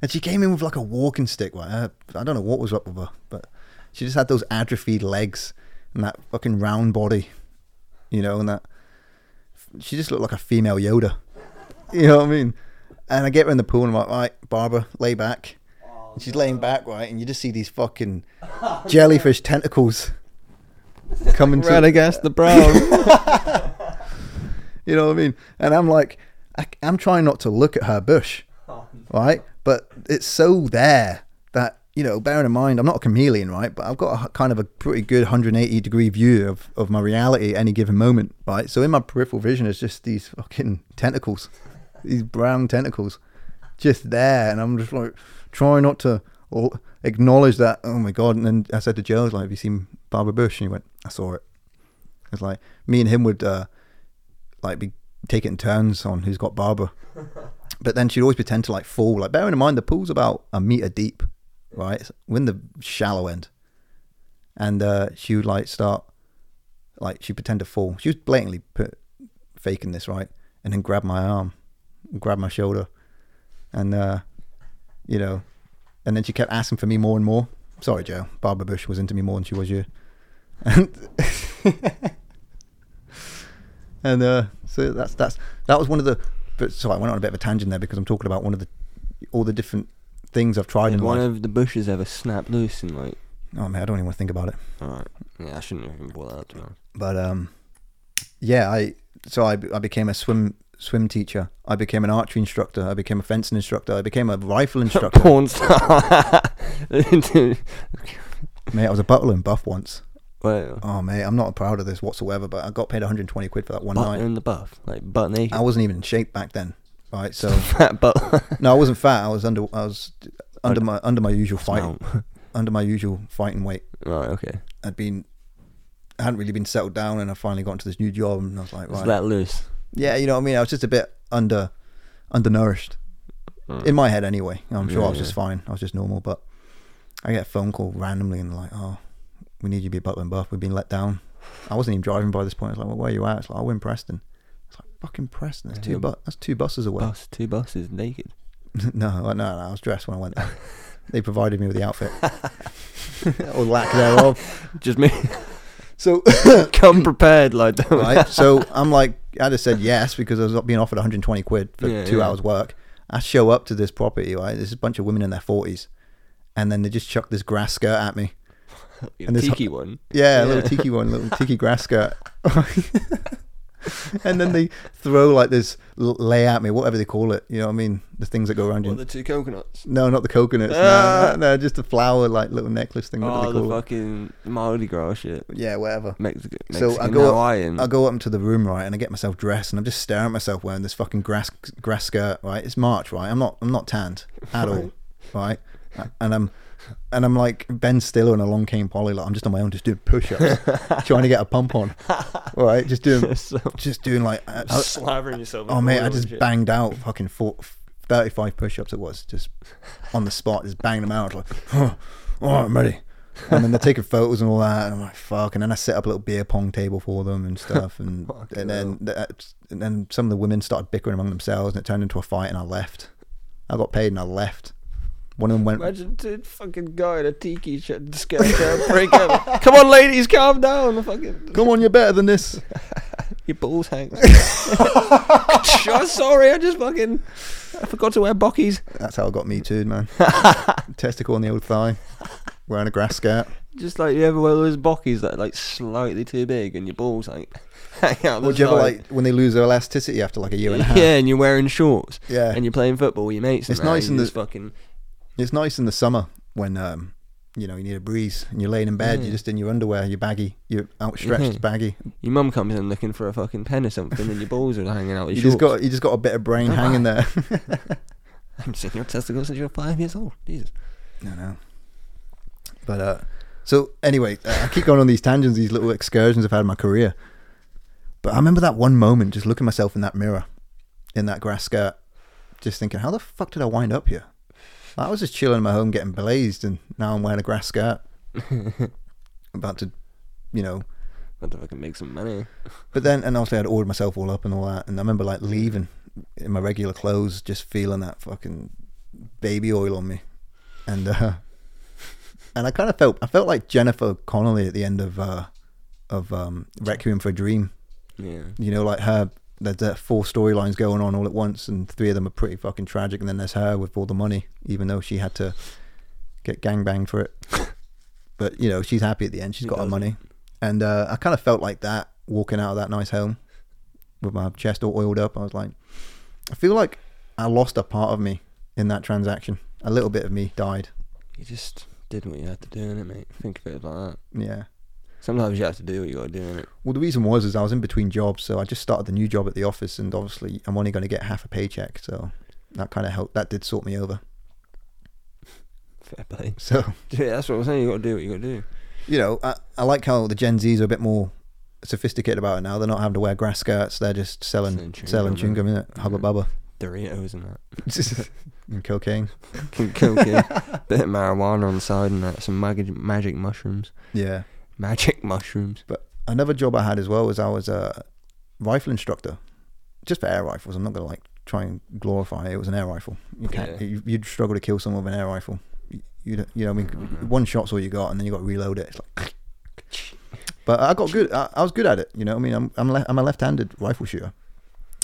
And she came in with like a walking stick. Right. Uh, I don't know what was up with her, but she just had those atrophied legs and that fucking round body, you know, and that. She just looked like a female Yoda. [laughs] You know what I mean? And I get her in the pool and I'm like, right, Barbara, lay back. And she's laying back, right, and you just see these fucking [laughs] jellyfish tentacles coming to Red against the brown. You know what I mean? And I'm like, I, I'm trying not to look at her bush, right? But it's so there that, you know, bearing in mind, I'm not a chameleon, right? But I've got a kind of a pretty good 180 degree view of, of my reality at any given moment, right? So in my peripheral vision, it's just these fucking tentacles, these brown tentacles just there. And I'm just like, trying not to acknowledge that, oh my God. And then I said to Joe, I was like, have you seen Barbara Bush? And he went, I saw it. It's like, me and him would, uh, like be taking turns on who's got Barbara. [laughs] But then she'd always pretend to like fall. Like bearing in mind the pool's about a meter deep, right? We're in the shallow end, and uh, she would like start, like she would pretend to fall. She was blatantly put, faking this, right? And then grab my arm, grab my shoulder, and uh, you know, and then she kept asking for me more and more. Sorry, Joe. Barbara Bush was into me more than she was you. And [laughs] and uh, so that's that's that was one of the. But sorry, I went on a bit of a tangent there because I'm talking about one of the all the different things I've tried Did in one life. One of the bushes ever snap loose and like? oh man, I don't even want to think about it. Alright. Yeah, I shouldn't have even brought that up to be honest. But um, yeah, I so I, I became a swim swim teacher. I became an archery instructor. I became a fencing instructor. I became a rifle [laughs] instructor. Porn star. [laughs] mate, I was a butler in Buff once. Well, Oh mate, I'm not proud of this whatsoever. But I got paid 120 quid for that one butt night. in the buff, like butt naked. I wasn't even in shape back then, right? So [laughs] Fat butt. no, I wasn't fat. I was under I was under my under my usual fight under my usual fighting weight. Right. Okay. I'd been I hadn't really been settled down, and I finally got into this new job, and I was like, right, let loose. yeah, you know what I mean. I was just a bit under undernourished Mm. in my head anyway. I'm sure I Yeah, was just fine. I was just normal, but I get a phone call randomly and like, oh, we need you to be Butler and Buff. We've been let down. I wasn't even driving by this point. It's like, well, where are you at? It's like, oh, we're in Preston. It's like fucking Preston. That's two bu- That's two buses away. Bus, two buses naked. [laughs] no, no, no. I was dressed when I went there. [laughs] they provided me with the outfit [laughs] or lack thereof. Just me. So Come prepared, like that. right? So I'm like, I just said yes because I was being offered 120 quid for Yeah, two yeah. hours work. I show up to this property, right? There's a bunch of women in their 40s, and then they just chuck this grass skirt at me. [laughs] And this- tiki one. Yeah, a little tiki one, little [laughs] tiki grass skirt. [laughs] and then they throw like this lay at me, whatever they call it. You know what I mean? The things that go around you. the two coconuts? No, not the coconuts. Ah. No, no, no, just a flower like little necklace thing. Oh, they the fucking Mardi Gras shit. Yeah, whatever. Mexican, So I go up- I go up into the room, right, and I get myself dressed, and I'm just staring at myself wearing this fucking grass grass skirt, right? It's March, right? I'm not I'm not tanned at all, right? And I'm and I'm like Ben Stiller in a long cane poly, like I'm just on my own, just doing push-ups, [laughs] trying to get a pump on, all right? Just doing [laughs] so, just doing like uh, I- I- slavering yourself. oh mate, I just shit. banged out fucking four, 35 push-ups. It was just on the spot, just banged them out, like oh, [sighs] all right, I'm ready. And then they're taking photos and all that, and I'm like, fuck. And then I set up a little beer pong table for them and stuff, and [laughs] and then that, and then some of the women started bickering among themselves, and it turned into a fight, and I left. I got paid, and I left. One of them went, Imagine dude, fucking guy in a tiki shirt, break up. Come on, ladies, calm down. Fucking, "Come on, you're better than this." [laughs] your balls hang. [laughs] oh, sorry, I just fucking, I forgot to wear bockies. That's how I got me too, man. [laughs] Testicle on the old thigh, wearing a grass skirt. Just like you ever wear those bockies that are like slightly too big and your balls hang, hang out. Would you ever like when they lose their elasticity after like a year and a half? Yeah, and you're wearing shorts Yeah. and you're playing football with your mates. It's and nice and the- fucking. It's nice in the summer when um, you know you need a breeze and you're laying in bed. Yeah. You're just in your underwear. You're baggy. You're outstretched, Mhm. baggy. Your mum comes in looking for a fucking pen or something, and your balls are hanging out. Your You just got you just got a bit of brain hanging there. I haven't seen your testicles since you're five years old. Jesus. No, no. But uh, so anyway, uh, I keep going on these tangents, these little excursions I've had in my career. But I remember that one moment, just looking myself in that mirror, in that grass skirt, just thinking, how the fuck did I wind up here? I was just chilling in my home, getting blazed, and now I'm wearing a grass skirt, [laughs] about to, you know. Got to fucking make some money. But then, and obviously, I'd ordered myself all up and all that, and I remember like leaving in my regular clothes, just feeling that fucking baby oil on me, and uh, [laughs] and I kind of felt I felt like Jennifer Connelly at the end of uh, of um, Requiem for a Dream. Yeah. You know, like her. There's uh, four storylines going on all at once, and three of them are pretty fucking tragic. And then there's her with all the money, even though she had to get gangbanged for it. [laughs] but you know, she's happy at the end. She's got her money, and uh, I kind of felt like that walking out of that nice home with my chest all oiled up. I was like, I feel like I lost a part of me in that transaction. A little bit of me died. You just did what you had to do, innit, mate? Think of it like that. Yeah. Sometimes you have to do what you got to do, innit? Well, the reason was is I was in between jobs, so I just started the new job at the office, and obviously I'm only going to get half a paycheck, so that kind of helped. That did sort me over. [laughs] Fair play. [laughs] So [laughs] Yeah, that's what I'm saying. You got to do what you got to do. you know, I, I like how the Gen Zs are a bit more sophisticated about it now. They're not having to wear grass skirts; they're just selling Selling chewing selling gum, chewing gum, innit? Hubba bubba, Doritos and that. and cocaine. Cocaine. Bit of marijuana on the side and that. Some magic, magic mushrooms. Yeah. Magic [laughs] mushrooms. But another job I had as well was I was a rifle instructor, just for air rifles. I'm not gonna like try and glorify it. It was an air rifle. You can't. Yeah. You, you'd struggle to kill someone with an air rifle. You, you, you know, I mean, Mhm. one shot's all you got, and then you got to reload it. It's like, [laughs] but I got good. I, I was good at it. You know, I mean, I'm I'm, le- I'm a left-handed rifle shooter,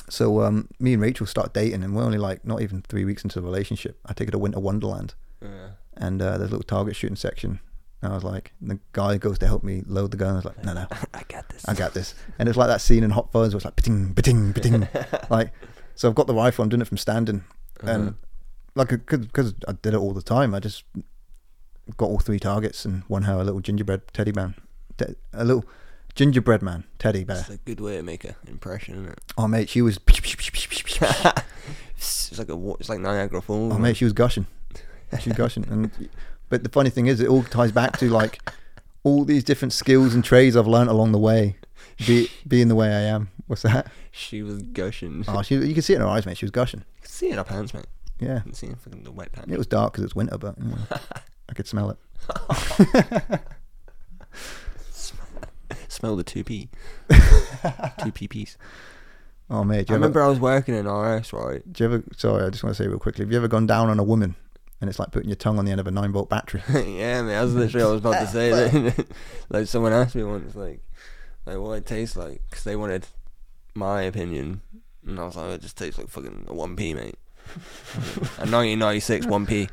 So um, me and Rachel start dating, and we're only like not even three weeks into the relationship. I take her to Winter Wonderland, Yeah. and uh, there's a little target shooting section. And I was like, the guy goes to help me load the gun. I was like, no, no, [laughs] I got this. I got this. And it's like that scene in Hot Fuzz where it's like, ba-ting, ba-ting, ba-ting. [laughs] like, so I've got the rifle. I'm doing it from standing, and Uh-huh. like because I did it all the time, I just got all three targets and one had a little gingerbread teddy man, te- a little gingerbread man teddy bear. It's a good way to make an impression, isn't it? Oh mate, she was. [laughs] it's like a it's like Niagara Falls. Oh mate, she was gushing. She was gushing, and but the funny thing is, it all ties back to like all these different skills and trades I've learnt along the way, be being the way I am. What's that? She was gushing. Oh, she, you can see it in her eyes, mate. She was gushing. You can see it in her pants, mate. Yeah, You can see it in fucking the wet pants. it was dark because it's winter, but you know, I could smell it. [laughs] [laughs] Smell the two p. two p piece. Oh mate, do I ever, remember I was working in RS, right? do you ever? Sorry, I just want to say real quickly. Have you ever gone down on a woman and it's like putting your tongue on the end of a nine volt battery? [laughs] yeah, man. I was literally I was about to [laughs] say that. [laughs] like someone asked me once, like, like what it tastes like, because they wanted my opinion, and I was like, it just tastes like fucking a one p, mate. a 1996 one p.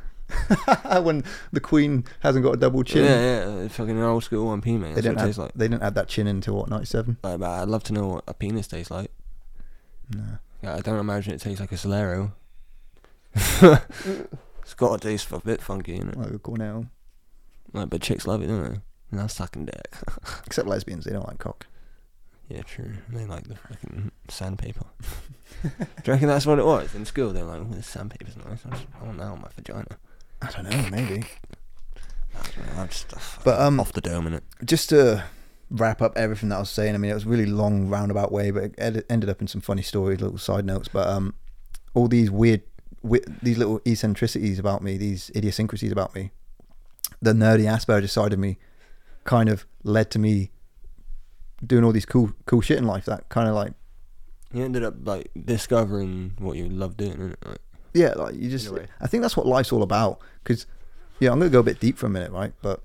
when the queen hasn't got a double chin. Yeah, yeah, fucking an old school one p, mate. They That's didn't, it add, like. they didn't add that chin until what, 97? Like, but I'd love to know what a penis tastes like. No. Yeah, I don't imagine it tastes like a Solero. It's got to taste for a bit funky, innit? Like a Cornell. Like, but chicks love it, don't they? And that's sucking dick. [laughs] Except lesbians, they don't like cock. yeah, true. They like the fucking sandpaper. [laughs] Do you reckon that's what it was in school? They're like, oh, this sandpaper's nice. I, just, I want that on my vagina. I don't know, maybe. I'm just But, um, off the dome in it. Just to wrap up everything that I was saying, I mean, it was a really long, roundabout way, but it ended up in some funny stories, little side notes. But um, all these weird, these little eccentricities about me, these idiosyncrasies about me, the nerdy Asperger side of me kind of led to me doing all these cool, cool shit in life that kind of like You ended up like discovering what you love doing? Like, yeah, like you just. In a way. I think that's what life's all about. Because, yeah, I'm gonna go a bit deep for a minute, right? But,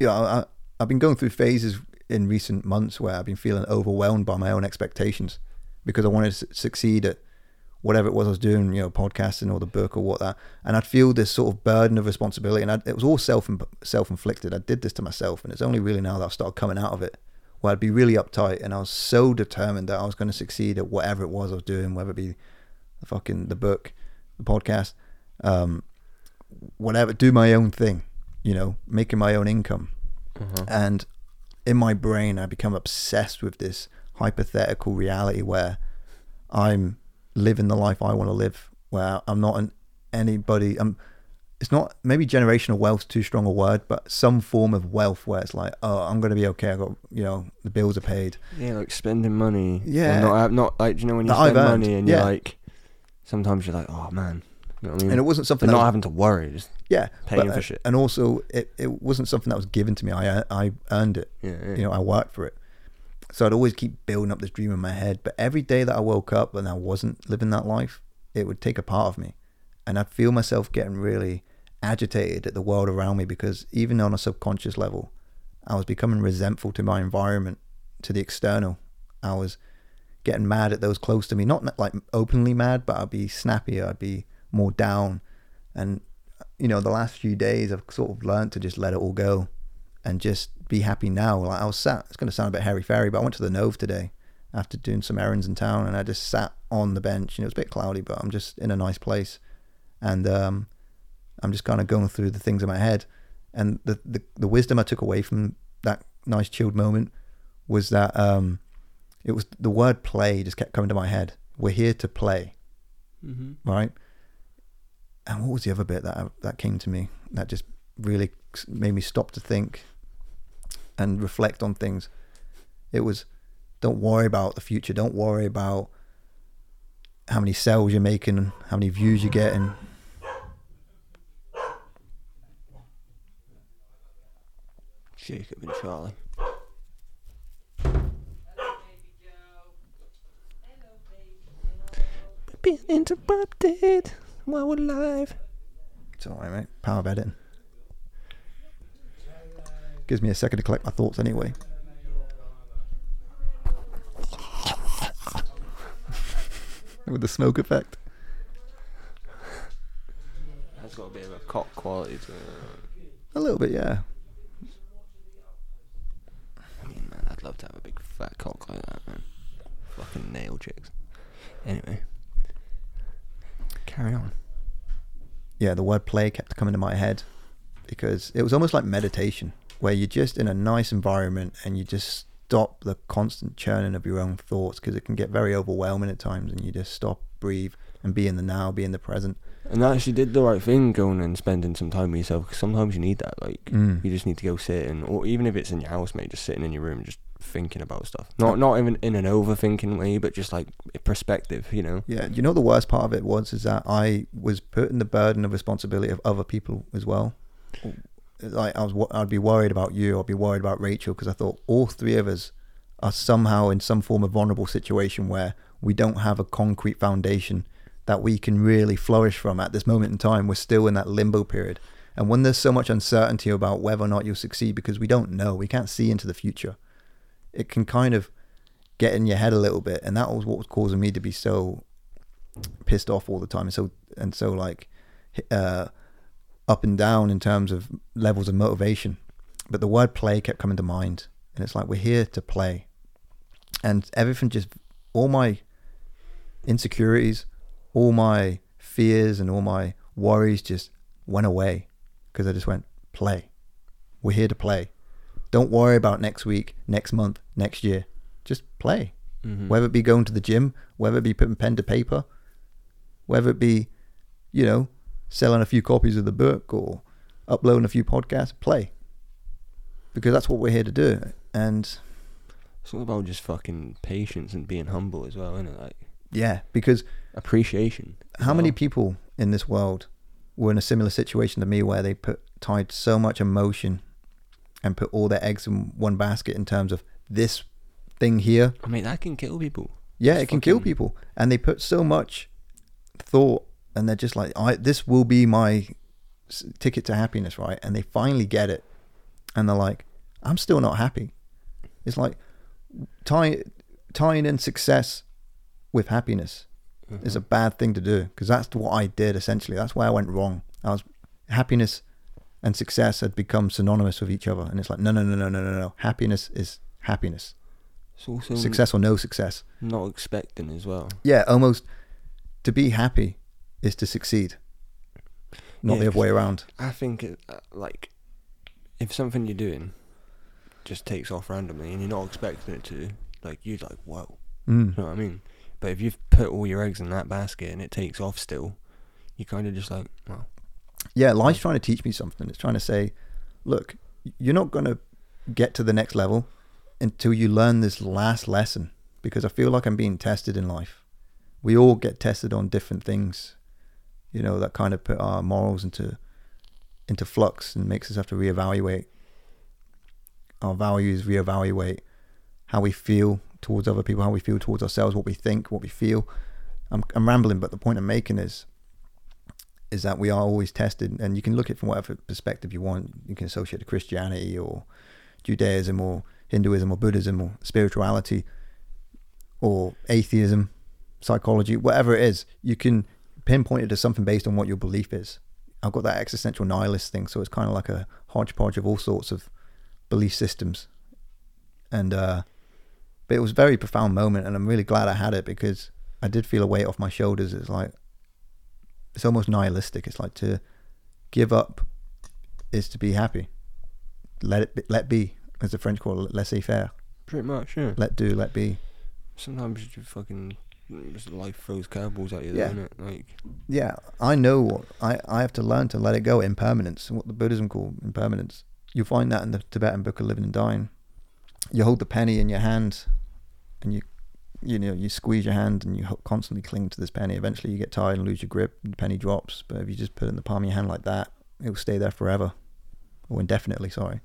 yeah, I, I've been going through phases in recent months where I've been feeling overwhelmed by my own expectations because I wanted to succeed at whatever it was I was doing, you know, podcasting or the book or what that, and I'd feel this sort of burden of responsibility, and I'd, it was all self self inflicted. I did this to myself, and it's only really now that I've started coming out of it where I'd be really uptight, and I was so determined that I was going to succeed at whatever it was I was doing, whether it be the fucking the book, the podcast, um, whatever. Do my own thing, you know, making my own income, uh-huh. and in my brain, I become obsessed with this hypothetical reality where I'm living the life I want to live, where I'm not an anybody. I'm. It's not maybe generational wealth's too strong a word, but some form of wealth where it's like, oh, I'm gonna be okay. I got you know the bills are paid. Yeah, like spending money. Yeah. Not, not like, you know when you spend money and yeah. you're like, sometimes you're like, oh man. You know what I mean? And it wasn't but something not was, having to worry. Just, yeah paying but, for uh, shit. And also, it, it wasn't something that was given to me. I I earned it. yeah, yeah. you know, I worked for it. So I'd always keep building up this dream in my head. But every day that I woke up and I wasn't living that life, it would take a part of me. And I'd feel myself getting really agitated at the world around me because even on a subconscious level, I was becoming resentful to my environment, to the external. I was getting mad at those close to me, not like openly mad, but I'd be snappier, I'd be more down. And, you know, the last few days I've sort of learned to just let it all go and just be happy now. Like I was sat, it's going to sound a bit hairy fairy, but I went to the Nove today after doing some errands in town, and I just sat on the bench. You know, it was a bit cloudy, but I'm just in a nice place, and um, I'm just kind of going through the things in my head, and the the, the wisdom I took away from that nice chilled moment was that um, it was the word play just kept coming to my head. We're here to play, mm-hmm. right? And what was the other bit that that came to me that just really made me stop to think and reflect on things? It was don't worry about the future. Don't worry about how many sales you're making, how many views you're getting. Jacob and Charlie. Being interrupted while we're live. It's all right, mate. Power of editing. Gives me a second to collect my thoughts anyway. [laughs] with the smoke effect. That's got a bit of a cock quality to it. A little bit, yeah. I mean, man, I'd love to have a big fat cock like that, man. Fucking nail chicks. Anyway, carry on. Yeah, the word play kept coming to my head because it was almost like meditation, where you're just in a nice environment and you just stop the constant churning of your own thoughts because it can get very overwhelming at times, and you just stop, breathe, and be in the now, be in the present. And I actually did the right thing going and spending some time with yourself because sometimes you need that. Like, Mm. you just need to go sit and, or even if it's in your house, mate, just sitting in your room, just thinking about stuff. Not not even in an overthinking way, but just like perspective, you know. Yeah, you know the worst part of it was is that I was putting the burden of responsibility of other people as well. Like I was, I'd be worried about you, I'd be worried about Rachel because I thought all three of us are somehow in some form of vulnerable situation where we don't have a concrete foundation that we can really flourish from at this moment in time. We're still in that limbo period, and when there's so much uncertainty about whether or not you'll succeed because we don't know, we can't see into the future. It can kind of get in your head a little bit, and that was what was causing me to be so pissed off all the time, and so and so like uh, up and down in terms of levels of motivation. But the word play kept coming to mind, and it's like we're here to play, and everything just all my insecurities, all my fears, and all my worries just went away because I just went play. We're here to play. Don't worry about next week, next month, next year. Just play. Mm-hmm. Whether it be going to the gym, whether it be putting pen to paper, whether it be, you know, selling a few copies of the book or uploading a few podcasts, play. Because that's what we're here to do. And It's all about just fucking patience and being humble as well, isn't it? Like yeah, because appreciation. how many people in this world were in a similar situation to me where they put tied so much emotion and put all their eggs in one basket in terms of this thing here I mean, that can kill people. Yeah, It's it can kill people, and they put so much thought, and they're just like, "I this will be my ticket to happiness, right?" And they finally get it, and they're like, "I'm still not happy." It's like tie, tying in success with happiness is a Mhm. bad thing to do because that's what I did essentially. That's where I went wrong. I was happiness and success had become synonymous with each other, and it's like, no, no, no, no, no, no, no. Happiness is happiness. It's also Success or no success. not expecting as well. yeah, almost to be happy is to succeed, not Yeah, the other way around. I think it, uh, like if something you're doing just takes off randomly and you're not expecting it to, like you're like, whoa, Mm. you know what I mean? But if you've put all your eggs in that basket and it takes off still, you kind of just like, well, Yeah, life's trying to teach me something. It's trying to say, look, you're not going to get to the next level until you learn this last lesson because I feel like I'm being tested in life. We all get tested on different things, you know, that kind of put our morals into into flux and makes us have to reevaluate our values, reevaluate how we feel towards other people, how we feel towards ourselves, what we think, what we feel. I'm, I'm rambling, but the point I'm making is is that we are always tested, and you can look at it from whatever perspective you want. You can associate to Christianity or Judaism or Hinduism or Buddhism or spirituality or atheism, psychology, whatever it is. You can pinpoint it to something based on what your belief is. I've got that existential nihilist thing, so it's kind of like a hodgepodge of all sorts of belief systems. And uh, but it was a very profound moment, and I'm really glad I had it because I did feel a weight off my shoulders. It's like it's almost nihilistic. It's like to give up is to be happy. Let it be, let be, as the French call it, laissez faire. pretty much, yeah. Let do, let be. Sometimes you just fucking life throws curveballs at you, Yeah. it? Like, Yeah, I know. what- I I have to learn to let it go. Impermanence, what the Buddhism call impermanence. You find that in the Tibetan Book of Living and Dying. You hold the penny in your hand, and you you know you squeeze your hand and you constantly cling to this penny. Eventually, you get tired and lose your grip. And the penny drops. But if you just put it in the palm of your hand like that, it will stay there forever, or indefinitely. Sorry,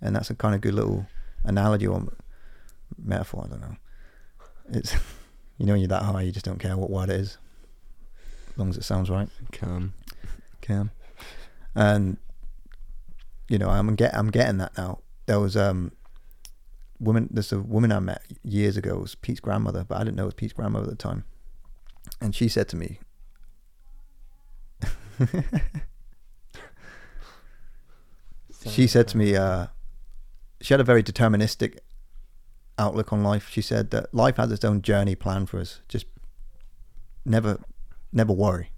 and that's a kind of good little analogy or metaphor. I don't know. It's [laughs] you know when you're that high, you just don't care what word it is, as long as it sounds right. calm. Cam. And you know, I'm get I'm getting that now. There was um woman there's a woman I met years ago, it was Pete's grandmother, but I didn't know it was Pete's grandmother at the time. and she said to me, [laughs] she said to me, uh, she had a very deterministic outlook on life. She said that life has its own journey planned for us. Just never, never worry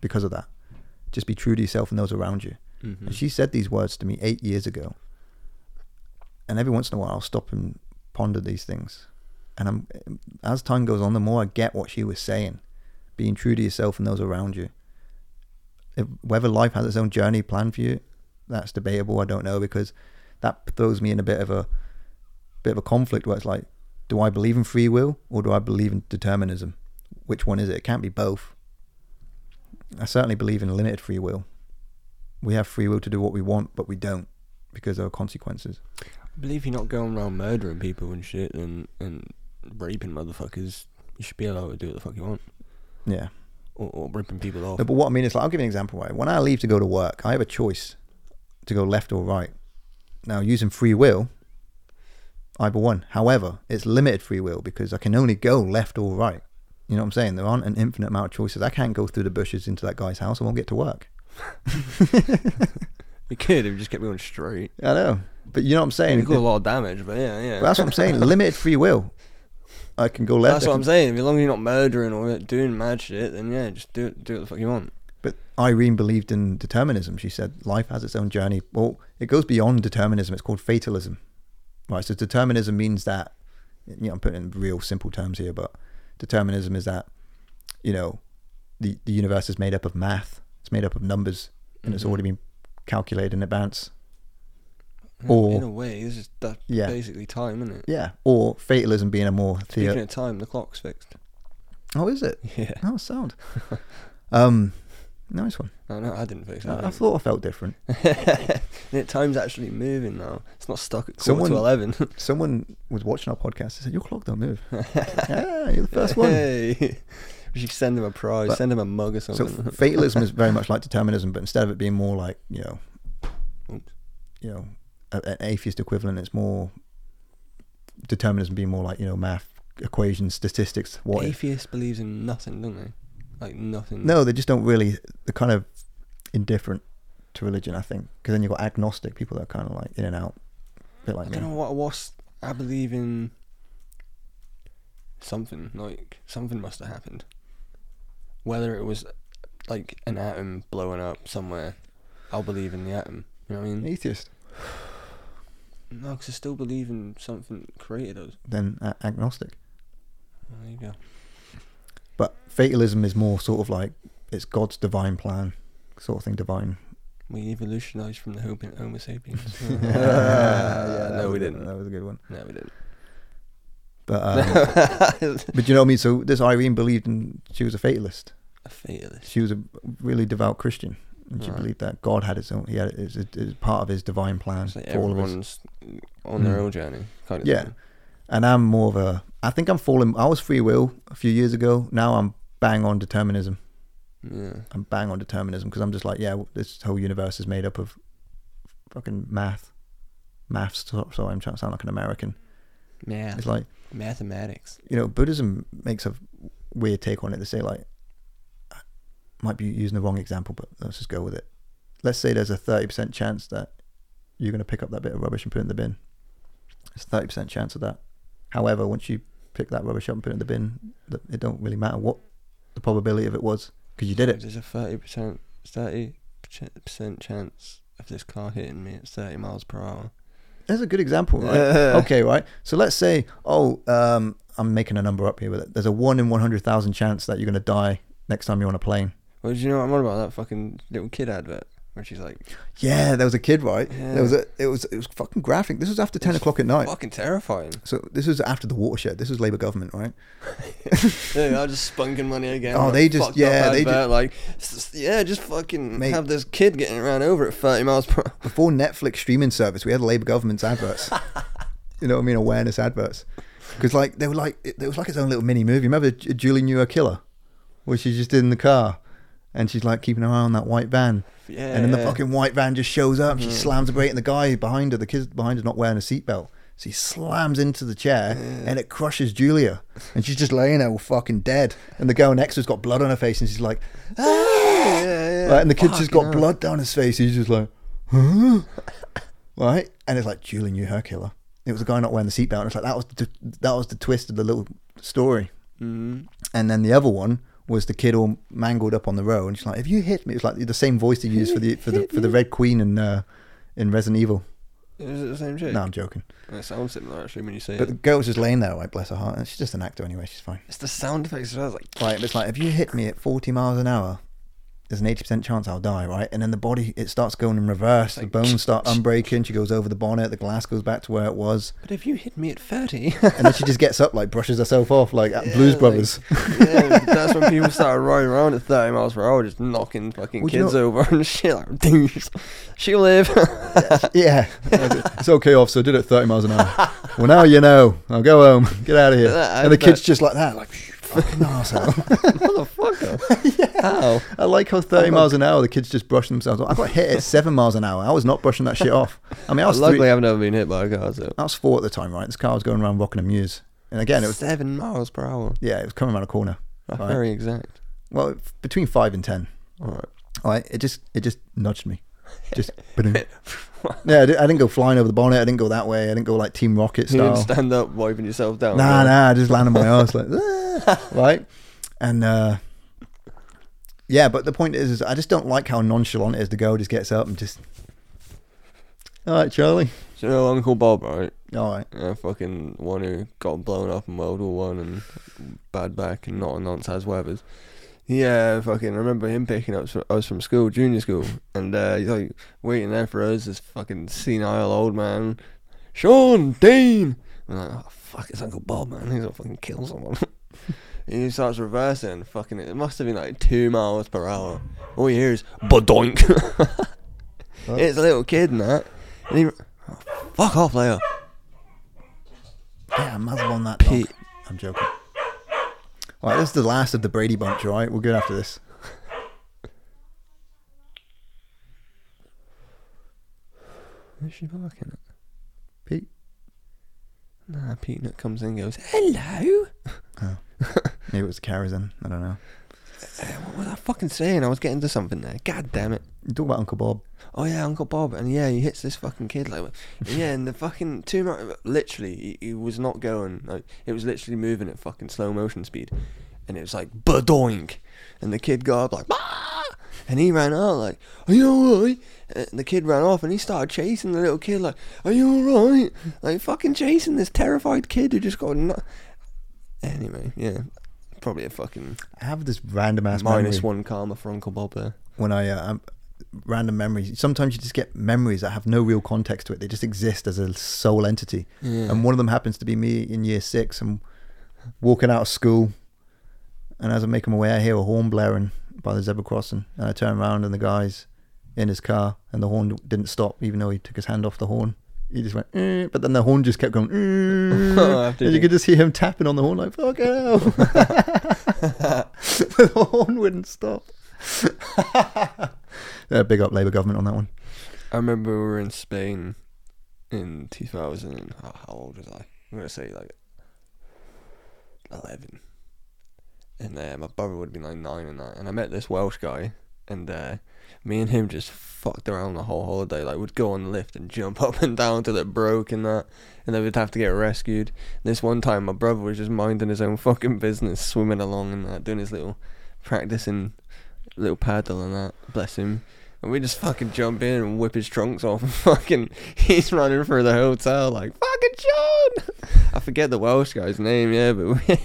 because of that. Just be true to yourself and those around you. Mhm. And she said these words to me eight years ago. And every once in a while, I'll stop and ponder these things. And I'm, as time goes on, the more I get what she was saying, being true to yourself and those around you. If, whether life has its own journey planned for you, that's debatable. I don't know because that throws me in a bit of a bit of a conflict where it's like, do I believe in free will or do I believe in determinism? Which one is it? It can't be both. I certainly believe in limited free will. We have free will to do what we want, but we don't because there are consequences. I believe you're not going around murdering people and shit and, and raping motherfuckers. You should be allowed to do what the fuck you want. Yeah. Or, or ripping people off. No, but what I mean is, like, I'll give you an example. Right? When I leave to go to work, I have a choice to go left or right. Now, using free will, either one. However, it's limited free will because I can only go left or right. You know what I'm saying? There aren't an infinite amount of choices. I can't go through the bushes into that guy's house. I won't get to work. [laughs] You could if you just kept going straight. I know, but you know what I'm saying. You could a lot of damage, but yeah, yeah. That's what I'm saying. [laughs] Limited free will. I can go left. That's what I'm saying. As long as you're not murdering or doing mad shit, then yeah, just do it. Do what the fuck you want. But Irene believed in determinism. She said life has its own journey. Well, it goes beyond determinism. It's called fatalism. Right. So determinism means that, you know, I'm putting in real simple terms here, but determinism is that, you know, the, the universe is made up of math. It's made up of numbers and it's Mhm. already been calculated in advance. In- Or- in a way, this is that's Yeah. basically time, isn't it? Yeah. Or fatalism being a more Speaking of time, the clock's fixed. Oh, is it? [laughs] Yeah. Oh, sound. [laughs] um, nice one. No, no, I didn't fix it. I, I thought I felt different. [laughs] Time's actually moving now. It's not stuck at quarter Someone- to eleven. [laughs] Someone was watching our podcast and said, "Your clock don't move." [laughs] yeah, you're the first one. Hey. We should send them a prize. But- send them a mug or something. So fatalism is very much like determinism, but instead of it being more like you know, Oops. you know, an atheist equivalent, it's more determinism being more like you know math equations, statistics. What? if. Atheist believes in nothing, don't they? Like nothing. No, they just don't really. They're kind of indifferent to religion, I think, because then you've got agnostic people that are kind of like in and out, a bit I like don't me. know what I was. I believe in something. Like something must have happened. Whether it was like an atom blowing up somewhere, I'll believe in the atom. You know what I mean? Atheist, No, because I still believe in something created us. then a- agnostic. There you go. But fatalism is more sort of like it's God's divine plan, sort of thing. Divine. We evolutionized from the Homo, homo sapiens. [laughs] [laughs] yeah, yeah, no, we didn't. That was a good one. No, we didn't. But [laughs] um, but you know what I mean. So this Irene believed in. She was a fatalist. a fatalist. She was a really devout Christian, and she Right. believed that God had his own. He had it as part of His divine plan like for all of us. everyone's on their Mm. own journey, kind of. Yeah. thing. And I'm more of a. I think I'm falling. I was free will a few years ago. Now I'm bang on determinism. Yeah. I'm bang on determinism because I'm just like, yeah, this whole universe is made up of fucking math. Maths. So, sorry, I'm trying to sound like an American. Math. It's like Mathematics. you know, Buddhism makes a weird take on it. They say like, might be using the wrong example, but let's just go with it. Let's say there's a thirty percent chance that you're going to pick up that bit of rubbish and put it in the bin. It's a thirty percent chance of that. However, once you pick that rubbish up and put it in the bin, it don't really matter what the probability of it was because you did it. There's a thirty percent, thirty percent chance of this car hitting me at thirty miles per hour. There's a good example, right? okay, right. So let's say, oh, um, I'm making a number up here, but there's a one in one hundred thousand chance that you're going to die next time you're on a plane. Well, do you know what I'm on about? That fucking little kid advert where she's like, Yeah, there was a kid, right? Yeah. There was a. It was. It was fucking graphic. This was after ten It's o'clock at night. fucking terrifying. So this was after the watershed. This was Labour government, right? [laughs] yeah, I'm just spunking money again. Oh, they just- yeah, they advert, like, yeah, just fucking Mate. have this kid getting around over at thirty miles per hour. Before Netflix streaming service, we had Labour government's adverts. [laughs] you know what I mean? Awareness adverts. Because like they were like it, it was like its own little mini movie. Remember Julie knew a killer, where she just did in the car, and she's like keeping her eye on that white van, Yeah, and then the fucking white van just shows up. She slams the brake, and the guy behind her, the kid behind her, not wearing a seatbelt. So he slams into the chair and it crushes Julia. And she's just laying there fucking dead. And the girl next to her's got blood on her face and she's like, ah! [laughs] Yeah, yeah. Right, and the kid's just got hell. blood down his face. He's just like, huh? [laughs] right? And it's like, Julie knew her killer. It was a guy not wearing the seatbelt. And it's like, that was the, that was the twist of the little story. Mhm. And then the other one was the kid all mangled up on the road. And she's like, "If you hit me," it's like the same voice they used for the for the for the Red Queen in uh, in Resident Evil. Is it the same shit? No, I'm joking. It sounds similar actually when you say it. But the it. girl's just laying there, like Bless her heart. And she's just an actor anyway. She's fine. It's the sound effects as well. It's like Right, but it's like if you hit me at 40 miles an hour, there's an 80% chance I'll die, right? And then the body it starts going in reverse. The bones start [laughs] unbreaking. She goes over the bonnet. The glass goes back to where it was, But if you hit me at 30. and then she just gets up, like brushes herself off, like at Yeah, Blues like- Brothers. [laughs] yeah, that's when people started riding around at 30 miles per hour, just knocking fucking Well, do you kids know- over and shit. Like, she'll live. [laughs] yeah, it's okay, officer. I did it 30 miles an hour. well, now you know. I'll go home. Get out of here. And the kid's just like that, like fucking [laughs] arsehole. Motherfucker. [laughs] How? I like how 30 miles an hour the kids just brush themselves off. I got hit at seven miles an hour. I was not brushing that shit off. I mean, I was Luckily, three, I've never been hit by a car, so. I was four at the time, right? This car was going around Rockingham Mews, and again, it was seven miles per hour. yeah, it was coming around a corner. That's Right. very exact. Well, between five and ten. All right. All right, it just it just nudged me. [laughs] Just [laughs] yeah, I didn't go flying over the bonnet. I didn't go that way. I didn't go like Team Rocket style. You didn't stand up wiping yourself down. Nah, no? nah, I just landed my ass like, [laughs] "Ah," right? And uh, yeah, but the point is, is I just don't like how nonchalant it is. The girl just gets up and just, all right, Charlie, So you know Uncle Bob, right? all right, Yeah, fucking one who got blown up in World War One and bad back and not a nonce has weathers. Yeah, fucking. I remember him picking up us from school, junior school, and uh, he's like waiting there for us. This fucking senile old man, Sean Dean. I'm like, oh fuck, it's Uncle Bob, man. He's gonna fucking kill someone. [laughs] and he starts reversing, and fucking. It must have been like two miles per hour. All you hear is badoink. [laughs] It's a little kid and that. And he, oh, fuck off, Leo. yeah, muzzle on that. dog. Pete. I'm joking. All right, this is the last of the Brady bunch. All right, we're good after this. Who's she barking at? Pete. Nah, Peanut comes in and goes, Hello? Oh. [laughs] Maybe it was carries in. I don't know. Uh, what was I fucking saying? I was getting to something there. God damn it. You talk about Uncle Bob. Oh yeah, Uncle Bob, and yeah, he hits this fucking kid like, [laughs] yeah, and the fucking two, mi- literally, he, he was not going like it was literally moving at fucking slow motion speed, and it was like badoink, and the kid got up like, ah! and he ran out like, are you alright? And the kid ran off, and he started chasing the little kid like, are you alright? Like fucking chasing this terrified kid who just got. Nu- anyway, yeah, probably a fucking I have this random ass minus memory one karma for Uncle Bob there. when I uh, um, random memories. Sometimes you just get memories that have no real context to it. They just exist as a sole entity. Yeah. And one of them happens to be me in year six. I'm walking out of school, and as I'm making my way, I hear a horn blaring by the zebra crossing, and I turn around and the guy's in his car, and the horn didn't stop, even though he took his hand off the horn. He just went, "Eh," but then the horn just kept going, [laughs] "Eh," After and you could just hear him tapping on the horn like, "Fuck hell!" [laughs] [laughs] the horn wouldn't stop. yeah, big up Labour government on that one. I remember we were in Spain in 2000. And, how, old was I? I'm gonna say like 11. And uh, my brother would have been like nine and that. And I met this Welsh guy, and uh, me and him just fucked around the whole holiday. Like we'd go on the lift and jump [laughs] up and down till it broke and that, and then we'd have to get rescued. This one time, my brother was just minding his own fucking business, swimming along and that, doing his little practicing little paddle and that. Bless him. And we just fucking jump in and whip his trunks off and [laughs] fucking he's running for the hotel like fucking John. I forget the Welsh guy's name, yeah, but [laughs] we,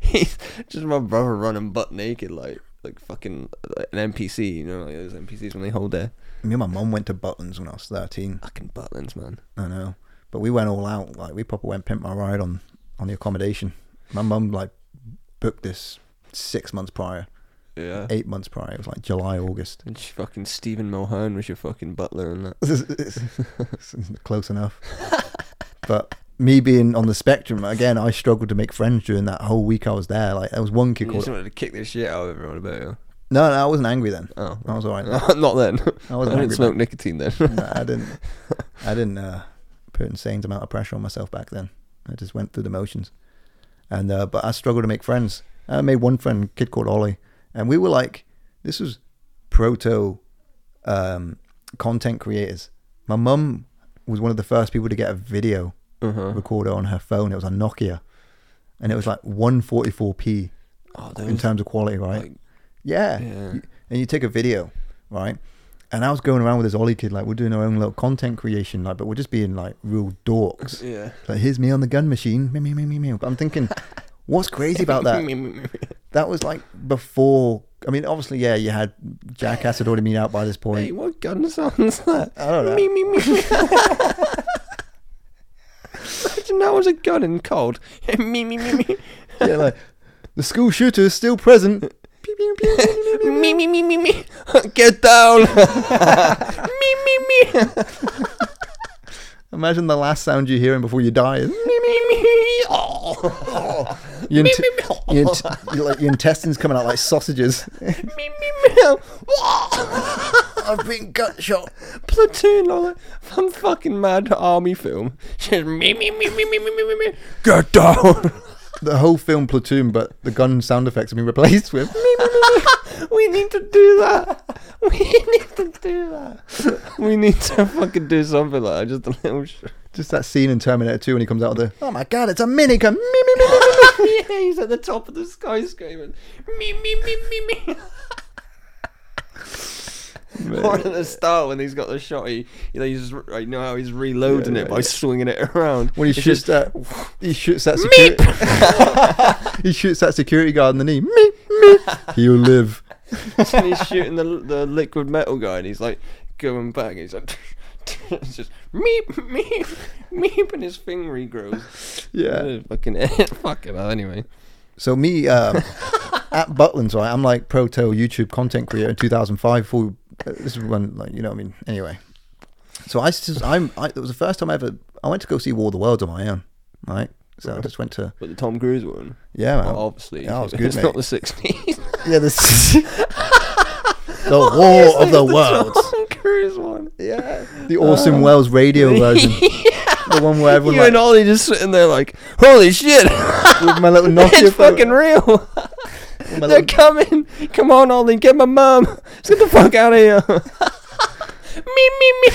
he's just my brother running butt naked like like fucking an NPC, you know, like those NPCs when they hold their Me and my mum went to Butlins when I was 13. fucking Butlins, man. I know. But we went all out. Like we proper went pimp my ride on on the accommodation. My mum like booked this six months prior, Yeah. eight months prior. It was like July, August. And fucking Stephen Mulhern was your fucking butler and that. [laughs] [laughs] Close enough. but me being on the spectrum again, I struggled to make friends during that whole week I was there. Like there was one kid You called. just wanted to kick the shit out of everyone about you. No, no, I wasn't angry then. Oh. I was alright. [laughs] Not then. I I wasn't didn't angry. smoke nicotine then. [laughs] No, I didn't. [laughs] I didn't uh, put insane amount of pressure on myself back then. I just went through the motions, and uh, but I struggled to make friends. I made one friend, a kid called Ollie, and we were like, this was proto um, content creators. My mum was one of the first people to get a video Uh-huh. recorder on her phone. It was a Nokia, and it was like 144p Oh, in terms of quality, right? like, yeah. yeah. And you take a video, right? And I was going around with this Ollie kid, like we're doing our own little content creation, like, but we're just being like real dorks. [laughs] Yeah. Like, here's me on the gun machine, me, me, me, me, me. But I'm thinking, [laughs] what's crazy about that? [laughs] That was like before. I mean, obviously, yeah, you had Jackass had already been out by this point. Hey, what gun sounds that? I don't know. Me, me, me. Imagine that was a gun in cold. [laughs] me, me, me, me. yeah, like the school shooter is still present. [laughs] Me, me, me, me, me. [laughs] Get down. me, me, me. Imagine the last sound you're hearing before you die. is me, me, me. Oh. Your, int- your, int- your, like, your intestines coming out like sausages. me, me, me. I've been gut shot. Platoon, like some fucking mad army film. Just me, me, me, me, me, me, me, me, me. Get down. The whole film Platoon, but the gun sound effects have been replaced with. Me. We need to do that. We need to do that. We need to fucking do something like that. Just a little. Sh- Just that scene in Terminator 2 when he comes out of the. Oh my god, it's a minigun. Me, me, me, me, me, me. yeah, he's at the top of the skyscraper. Me, me, me, me, me. Or at the start when he's got the shot, he, you know, he's I know how he's reloading Yeah, it by yeah. swinging it around. When he It's shoots just, that, he shoots that security. [laughs] he shoots that security guard in the knee. Me, me. He'll live. [laughs] and he's shooting the the liquid metal guy, and he's like going back. He's like, [laughs] it's just meep, meep, meep, and his thing regrows. Yeah. fucking it. fucking hell. Anyway, So me um, at Butlins, right? I'm like proto YouTube content creator in 2005. Full, uh, this is when, like, you know, what I mean. Anyway, so I, just, [laughs] I'm, I, it was the first time I ever. I went to go see War of the Worlds on my own, right? So I just went to, [laughs] but the Tom Cruise one, yeah, man. well, obviously, yeah, was [laughs] good, it's mate. not the sixties. yeah, this the War of the Worlds. Tom Cruise one. Yeah, the Orson um, Welles radio version, Yeah. the one where everyone you and like, Ollie just sitting there like, holy shit, with my little Nokia it's fucking real. They're little- coming. [laughs] Come on, Ollie, get my mum. Let's [laughs] get the fuck out of here. [laughs] me, me, me.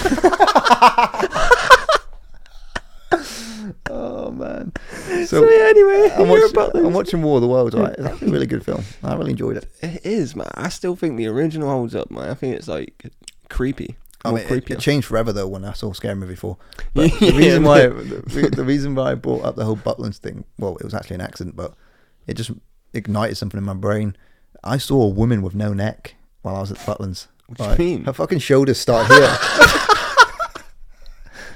Oh man. So, So yeah, anyway, I'm about I'm watching War of the Worlds. Right, it's actually a really good film. I really enjoyed it. It is, man. I still think the original holds up, man. I think it's like creepy. I mean, it, creepy. it changed forever though when I saw Scary Movie Four. But Yeah, the reason why the, the reason why I brought up the whole Butlins thing, well, it was actually an accident, but it just ignited something in my brain. I saw a woman with no neck while I was at the Butlins. What do you mean? Her fucking shoulders start here. [laughs]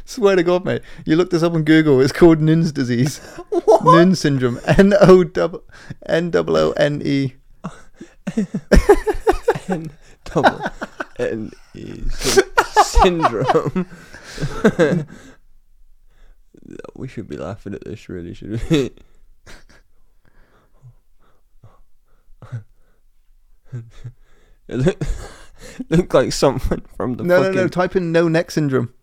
Swear to God, mate. You look this up on Google. It's called Nunn's disease. [laughs] What? Nunn syndrome. N O double N double O N E. N double N E syndrome. [laughs] we should be laughing at this, really, should we? It look, [laughs] look like something from the No, no, fucking no. Type in no neck syndrome.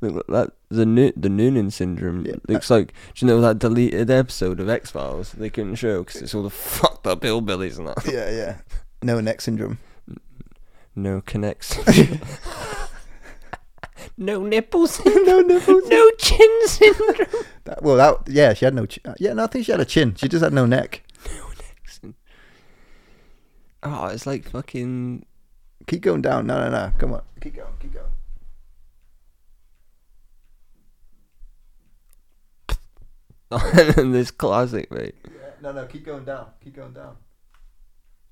Look that the Nu- the Noonan syndrome Yeah. looks like. Do you know that deleted episode of X Files they couldn't show because it's all the [laughs] fucked up hillbillies and that. Yeah, yeah. No neck syndrome. No connects. [laughs] no nipples. no nipples. no chin syndrome. That, well, that yeah, she had no. Ch- yeah, no, I think she had a chin. She just had no neck. Oh, it's like fucking. Keep going down. No, no, no. Come on. Keep going. Keep going. [laughs] and this classic, mate. Yeah, no, no. Keep going down. Keep going down.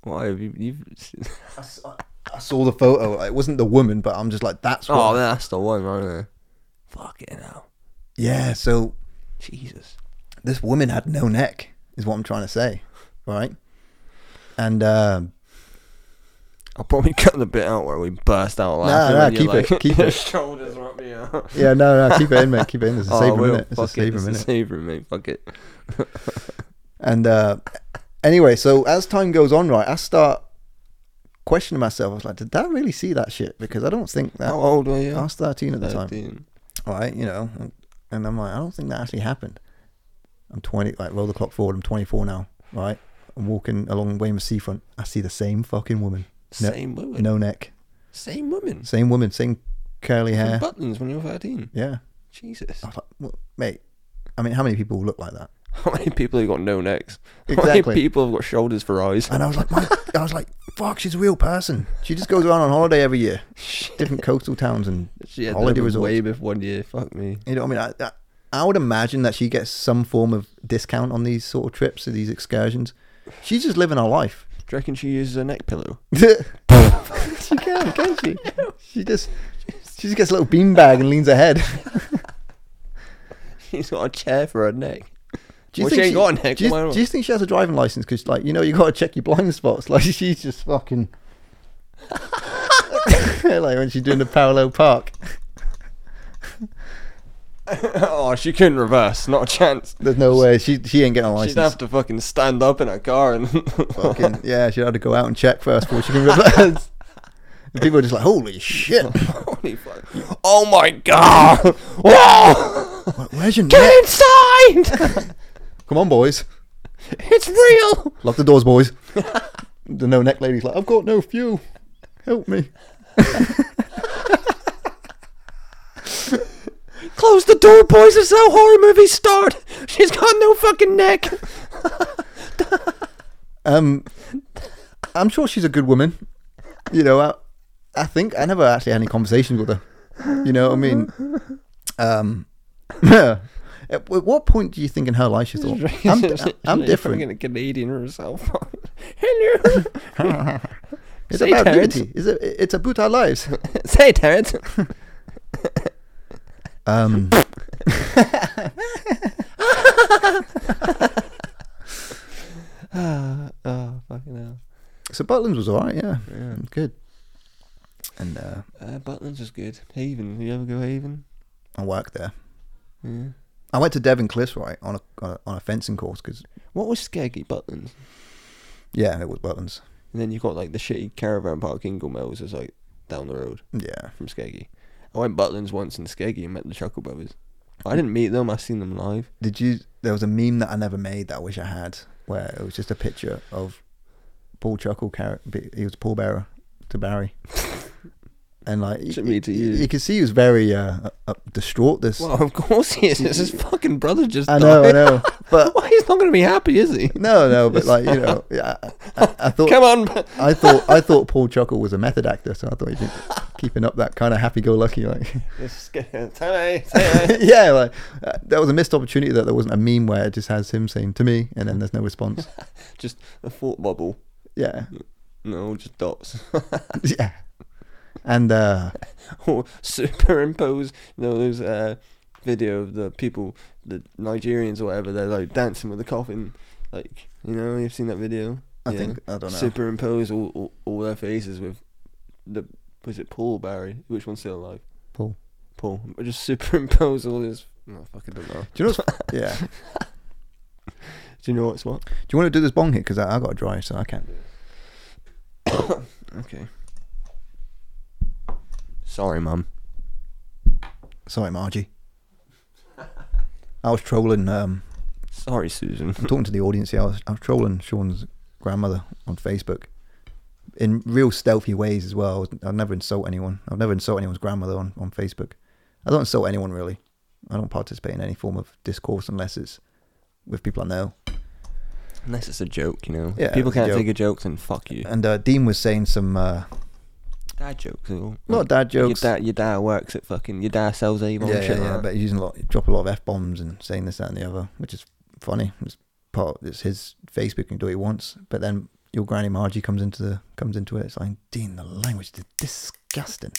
Why have you? You've. [laughs] I, s- I- I saw the photo. It wasn't the woman, but I'm just like, that's what. Oh, that's the one, right there. Fucking hell. yeah. So Jesus. this woman had no neck, is what I'm trying to say, right? And um, I'll probably [laughs] cut the bit out where we burst out laughing. when you're keep it, keep your it. [laughs] shoulders up the air. yeah, no, no, keep it in, mate. Keep it in. It's a [laughs] Oh, saver well, minute. It's a saver it's minute. a saver, mate. Fuck it. And uh, anyway, so as time goes on, right, I start questioning myself. I was like, did I really see that shit? Because I don't think that. How old were you? I was 13 at the time. 13. Right, you know, And I'm like, I don't think that actually happened. I'm 20, like roll the clock forward. I'm 24 now, right? I'm walking along Weymouth seafront. I see the same fucking woman, No- Same woman. no neck, Same woman. same woman, same curly hair. Butlins when you were 13. Yeah, Jesus. I was like, well, mate. I mean, how many people look like that? [laughs] How many people have got no necks? How Exactly. many people have got shoulders for eyes? And I was like, my, I was like, fuck, she's a real person. She just goes around on holiday every year, [laughs] different coastal towns, and She had holiday holiday resorts. way before one year. Fuck me. you know what I mean. I, I, I would imagine that she gets some form of discount on these sort of trips, or these excursions. She's just living her life. Do you reckon she uses a neck pillow? [laughs] [laughs] she can, can she? She just, she just gets a little beanbag and leans her head. [laughs] She's got a chair for her neck. Do you Well, she think ain't got a neck, Do you, do you think she has a driving license? Because, like, you know, you got to check your blind spots. Like, she's just fucking. like when she's doing the parallel park. [laughs] oh, she couldn't reverse. Not a chance. There's no way she she ain't getting a license. She'd have to fucking stand up in her car and [laughs] fucking yeah, she'd have to go out and check first before she can reverse. And [laughs] people are just like, holy shit! Holy fuck. Oh my god! Whoa! Where's your Get inside! Come on, boys, it's real! lock the doors, boys. the no neck lady's like, I've got no fuel. Help me. Close the door, boys. This is how horror movies start. [laughs] She's got no fucking neck. [laughs] Um, I'm sure she's a good woman. You know, I, I think I never actually had any conversations with her. You know what I mean? Um, [laughs] at wh- what point do you think in her life she thought, I'm, I'm She's different? fucking a Canadian herself. Hello. It's Say, about Terrence. beauty. It's, a, it's about our lives. Say, Terrence. Um, [laughs] [laughs] oh, fucking hell. so Butlin's was alright, yeah. Yeah. Good. And uh, Uh, Butland's was good. Haven. Did you ever go Haven? I worked there. Yeah. I went to Devon Cliffs, right, on a, on a, fencing course, because, What was Skeggy? Butland's. yeah, it was Butlin's. And then you've got like the shitty caravan park Ingoldmells is like down the road Yeah. from Skeggy. I went Butlins once in Skeggy and met the Chuckle Brothers. I didn't meet them. I seen them live. Did you, there was a meme that I never made that I wish I had, where it was just a picture of Paul Chuckle, he was a pallbearer to Barry. [laughs] And like, you, To me, to you. you could see he was very uh, uh, distraught. This, Well, of course he is. It's [laughs] his fucking brother just I know, I know, [laughs] but Why [laughs] he's not going to be happy, is he? no, no, but like you know, yeah, I, I, I thought Come on. I thought I thought Paul Chuckle was a method actor, so I thought he did keeping up that kind of happy-go-lucky like. yeah, like uh, that was a missed opportunity that there wasn't a meme where it just has him saying to me and then there's no response. just a thought bubble. Yeah, No, just dots. yeah, and uh, [laughs] or superimpose you know those uh video of the people the Nigerians or whatever they're like dancing with the coffin like you know you've seen that video I Yeah. think I don't know. superimpose all, all, all their faces with the was it Paul Barry which one's still alive Paul. Paul [laughs] just superimpose all this no, I fucking don't know Do you know? What's, [laughs] yeah. do you know what's what Do you want to do this bong hit? Because I, I got to dry, so I can't. do [coughs] okay sorry mum Sorry, Margie. I was trolling. Um, sorry Susan I'm talking to the audience here. I was, I was trolling Sean's grandmother on Facebook in real stealthy ways as well. I'd never insult anyone. I'd never insult anyone's grandmother on, on Facebook. I don't insult anyone really. I don't participate in any form of discourse unless it's with people I know. unless it's a joke you know Yeah, people can't joke. take a joke then fuck you And uh, Dean was saying some uh, dad jokes or not dad jokes. Your dad, your dad works at fucking. Your dad sells Avon. yeah, and shit yeah, like yeah, that. but he's using a lot, drop a lot of f bombs and saying this, that, and the other, which is funny. It's part. It's his Facebook. He can do what he wants. But then your granny Margie comes into the comes into it. It's like Dean, the language is disgusting.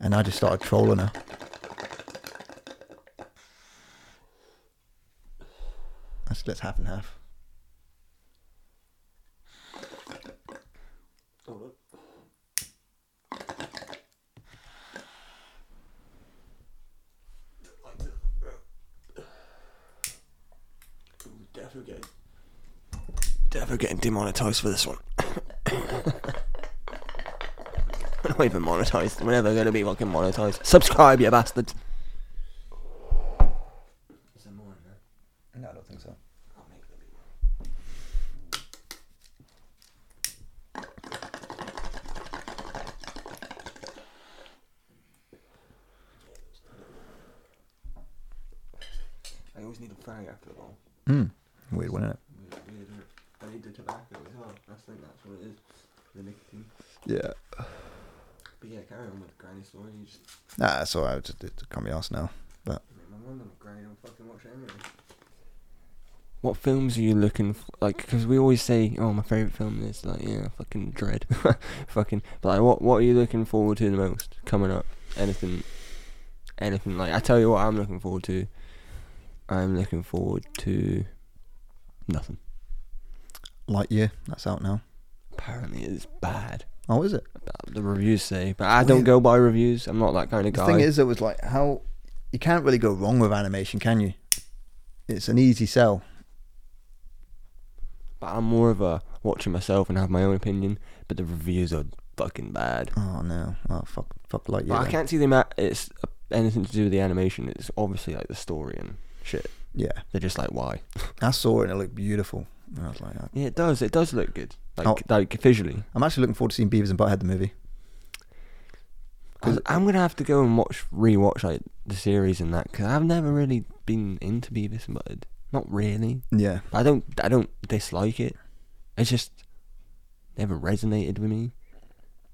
And I just started trolling her. Let's let's half and half. Oh, Definitely Devo getting demonetized for this one. We're [coughs] not even monetized. We're never going to be fucking monetized. Subscribe, you bastards. Is there more in there? No, I don't think so. I always need a fag after the ball. Hmm. Weird, wasn't it? Think that's what it is. The nicotine. Yeah. But yeah, carry on with the granny story. You just Nah, that's alright. It, it, it can't be asked now. But. my mum and granny don't fucking watch it anyway. What films are you looking for? Like, because we always say, "Oh, my favorite film is like, yeah, fucking Dredd, [laughs] fucking." But like, what what are you looking forward to the most coming up? Anything, anything like? I tell you what, I'm looking forward to. I'm looking forward to nothing. Lightyear. That's out now. Apparently, it's bad. Oh, is it? The reviews say, but I don't Weird. go by reviews. I'm not that kind of guy. The thing is, it was like how you can't really go wrong with animation, can you? It's an easy sell. but I'm more of a watching myself and have my own opinion. But the reviews are fucking bad. Oh no! Oh fuck! Fuck Lightyear. But I then. can't see the ma- it's uh, anything to do with the animation. It's obviously like the story and shit. Yeah, They're just like, why? I saw it and it looked beautiful. I was like, Yeah, it does. It does look good. Like, Oh. like visually. I'm actually looking forward to seeing Beavis and Butthead the movie. I- I'm gonna have to go and watch, rewatch like the series and that because I've never really been into Beavis and Butthead. Not really. Yeah, I don't. I don't dislike it. It's just never resonated with me.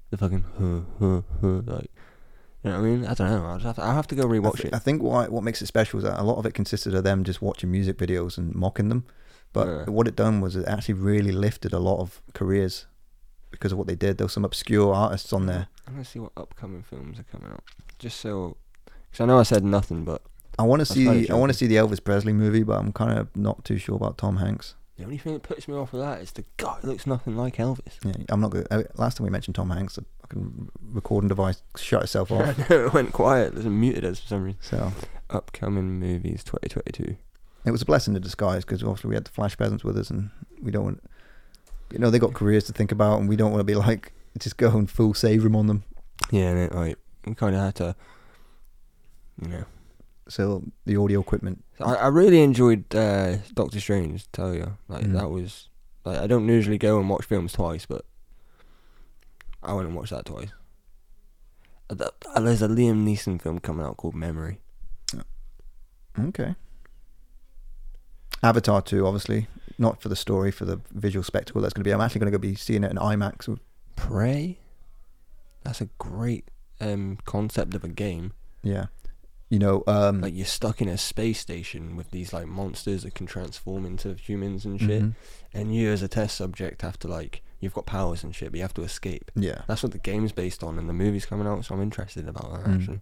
The fucking huh huh huh like. You know what I mean? I don't know. I'll just have to, I'll have to go I, rewatch thi- it. I think why what makes it special is that a lot of it consisted of them just watching music videos and mocking them. But Yeah. what it done was it actually really lifted a lot of careers because of what they did. There were some obscure artists on there. I'm gonna see what upcoming films are coming out. Just so, because I know I said nothing, but I want to see I want to see the Elvis Presley movie, but I'm kind of not too sure about Tom Hanks. the only thing that puts me off of that is the guy looks nothing like Elvis. Yeah, I'm not good. uh, Last time we mentioned Tom Hanks, the fucking recording device shut itself [laughs] off. I know it went quiet. It muted us for some reason. So Upcoming movies 2022. It was a blessing in disguise because obviously we had the Flash peasants with us, and we don't want, you know, they got careers to think about, and we don't want to be like just go and full save room on them. Yeah, it, like we kind of had to, you know. So the audio equipment, I, I really enjoyed uh, Doctor Strange. Tell you, like Mm. that was like I don't usually go and watch films twice, but I went and watched that twice. Uh, uh, There's a Liam Neeson film coming out called Memory. okay. Avatar two, obviously not for the story, for the visual spectacle that's going to be. I'm actually going to go be seeing it in IMAX. Prey. That's a great um, concept of a game. Yeah, you know, um, Like you're stuck in a space station with these like monsters that can transform into humans and shit, mhm. and you as a test subject have to like you've got powers and shit, but you have to escape. yeah. That's what the game's based on, and the movie's coming out, so I'm interested about that Mm. actually.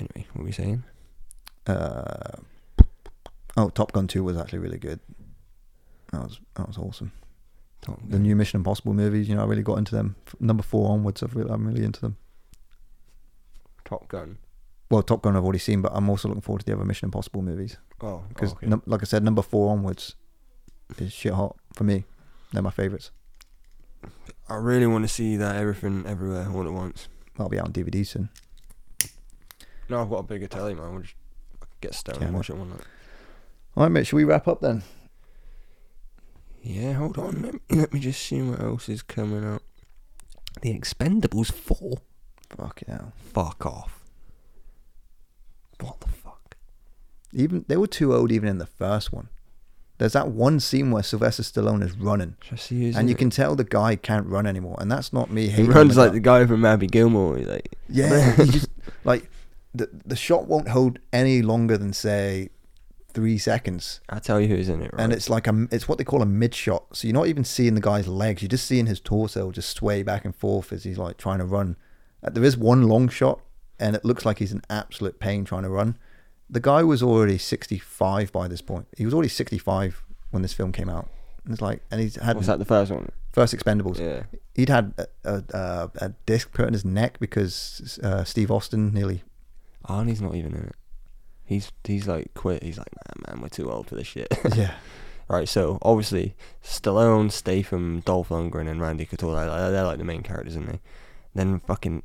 Anyway, what were we saying? Uh, oh, Top Gun two was actually really good. That was that was awesome. Top The Gun. new Mission Impossible movies, you know, I really got into them. F- Number four onwards, I've really, I'm really into them. Top Gun. Well, Top Gun I've already seen, but I'm also looking forward to the other Mission Impossible movies Oh, oh because, okay. num- like I said, number four onwards is shit hot for me. They're my favourites. I really want to see that everything everywhere all at once. I'll be out on DVD soon. No, I've got a bigger telly, man. We'll just get stoned Yeah, and watch it one night. All right, mate. Should we wrap up then? Yeah, hold on. Let me, let me just see what else is coming up. The Expendables 4? Fuck yeah. Fuck off. What the fuck? Even they were too old even in the first one. There's that one scene where Sylvester Stallone is running, and you it? can tell the guy can't run anymore, and that's not me He runs like the guy from Happy Gilmore. He's like, Yeah, he just like the the shot won't hold any longer than say three seconds, I'll tell you who's in it, right? and it's like a it's what they call a mid shot. So you're not even seeing the guy's legs; you're just seeing his torso just sway back and forth as he's like trying to run. Uh, There is one long shot, and it looks like he's in absolute pain trying to run. The guy was already 65 by this point. He was already 65 when this film came out. And it's like, and he's had Was that the first one? first Expendables. Yeah. He'd had a, a, a, disc put in his neck because uh, Steve Austin nearly Arnie's not even in it. He's he's like quit. He's like, nah, man, we're too old for this shit. [laughs] yeah. right. So obviously, Stallone, Statham, Dolph Lundgren, and Randy Couture. They're, they're like the main characters, isn't they? Then fucking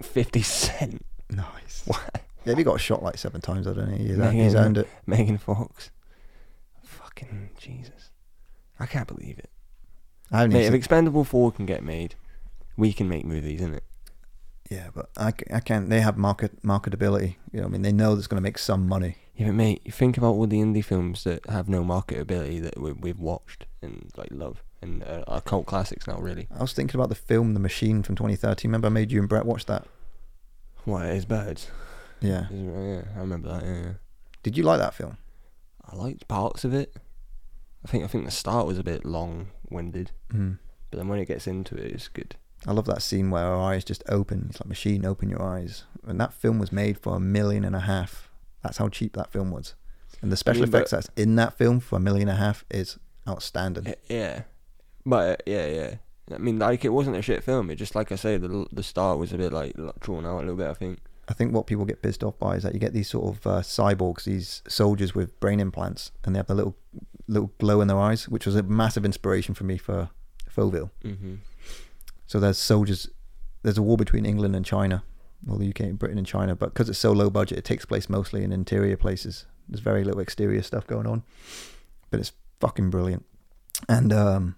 Fifty Cent, Nice. What? Yeah, he got shot like seven times, I don't know. He's, Megan- he's earned it. Megan Fox. Fucking Jesus, I can't believe it. I haven't Mate, if Expendable Four can get made, we can make movies, isn't it? Yeah, but I, I can't. They have market marketability. You know, I mean, they know that's going to make some money. Yeah, but mate, you think about all the indie films that have no marketability that we, we've watched and like love and uh, are cult classics now. Really, I was thinking about the film The Machine from 2013. Remember, I made you and Brett watch that. what it is birds? Yeah. It- yeah, I remember that. Yeah, yeah. Did you like that film? I liked parts of it. I think I think the start was a bit long-winded, Mm. but then when it gets into it, it's good. I love that scene where her eyes just open. It's like machine, open your eyes. And that film was made for a million and a half. That's how cheap that film was. And the special mean, but- effects that's in that film for a million and a half is outstanding. Yeah, but uh, yeah, yeah. I mean, like it wasn't a shit film. It just like I say, the the start was a bit like drawn out a little bit. I think. I think what people get pissed off by is that you get these sort of uh, cyborgs, these soldiers with brain implants, and they have the little little glow in their eyes, which was a massive inspiration for me for Fauville. Mm-hmm. So there's soldiers. There's a war between England and China, or the UK, Britain and China. But because it's so low budget, it takes place mostly in interior places. There's very little exterior stuff going on, but it's fucking brilliant. And um,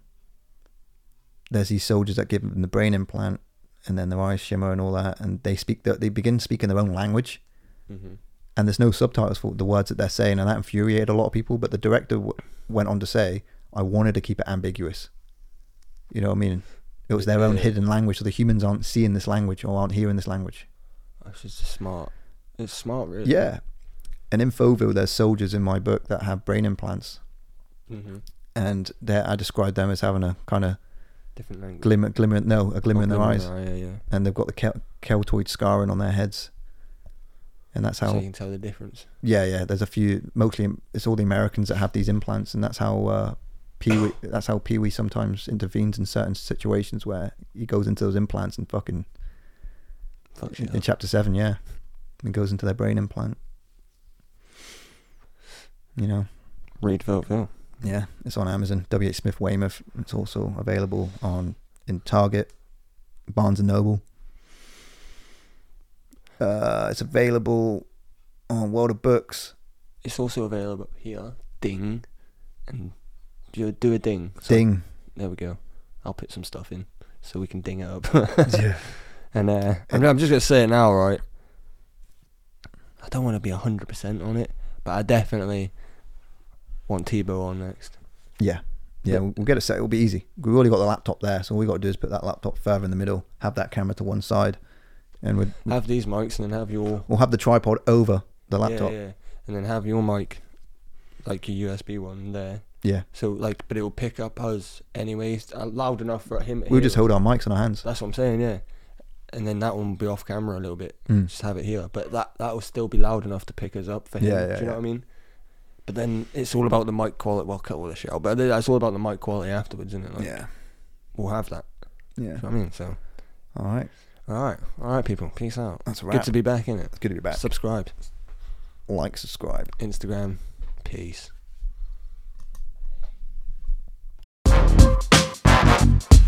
there's these soldiers that give them the brain implant, and then their eyes shimmer and all that, and they speak. The, they begin speaking their own language, Mm-hmm. and there's no subtitles for the words that they're saying, and that infuriated a lot of people. But the director w- went on to say, "I wanted to keep it ambiguous." You know what I mean? It was their own Yeah. hidden language, so the humans aren't seeing this language or aren't hearing this language. It's just smart. It's smart, really. Yeah. And in Fauville, there's soldiers in my book that have brain implants, Mm-hmm. and I describe them as having a kind of Different language. glimmer, glimmer, no, a glimmer Oh, in their eyes, eye, yeah, yeah. and they've got the kel- keltoid scarring on their heads, and that's how. So you can tell the difference. Yeah, yeah. There's a few. Mostly, it's all the Americans that have these implants, and that's how uh, Pee Wee. that's how Pee Wee sometimes intervenes in certain situations where he goes into those implants and fucking Fuck in, in chapter seven, yeah, and goes into their brain implant. You know, Read Phil. yeah, it's on Amazon. W. H. Smith Weymouth. It's also available on in Target, Barnes and Noble. Uh, it's available on World of Books. It's also available here. Ding. And do do a ding. So- Ding. There we go. I'll put some stuff in so we can ding it up. [laughs] yeah. [laughs] and uh, I'm, I'm just gonna say it now, right? I don't want to be hundred percent on it, but I definitely want Tebow on next. Yeah. Yeah, we'll get it set. It'll be easy. We've already got the laptop there, so all we got to do is put that laptop further in the middle, have that camera to one side, and we'd, Have these mics and then have your we'll have the tripod over the laptop. Yeah, yeah. And then have your mic, like your USB one there. Yeah. So like, but it will pick up us anyways, uh, loud enough for him. We'll just us. hold our mics in our hands. That's what I'm saying, yeah. And then that one will be off camera a little bit. Mm. Just have it here, but that that will still be loud enough to pick us up for him. Yeah, yeah, Do you know yeah. what I mean? But then it's all about the mic quality. Well, cut all the shit out. But that's all about the mic quality afterwards, isn't it? Like, yeah. We'll have that. Yeah. Do you know what I mean? So, All right. all right, all right, people. Peace out. That's a Good to be back in it. It's good to be back. Subscribe. like, subscribe. Instagram. Peace. Bye.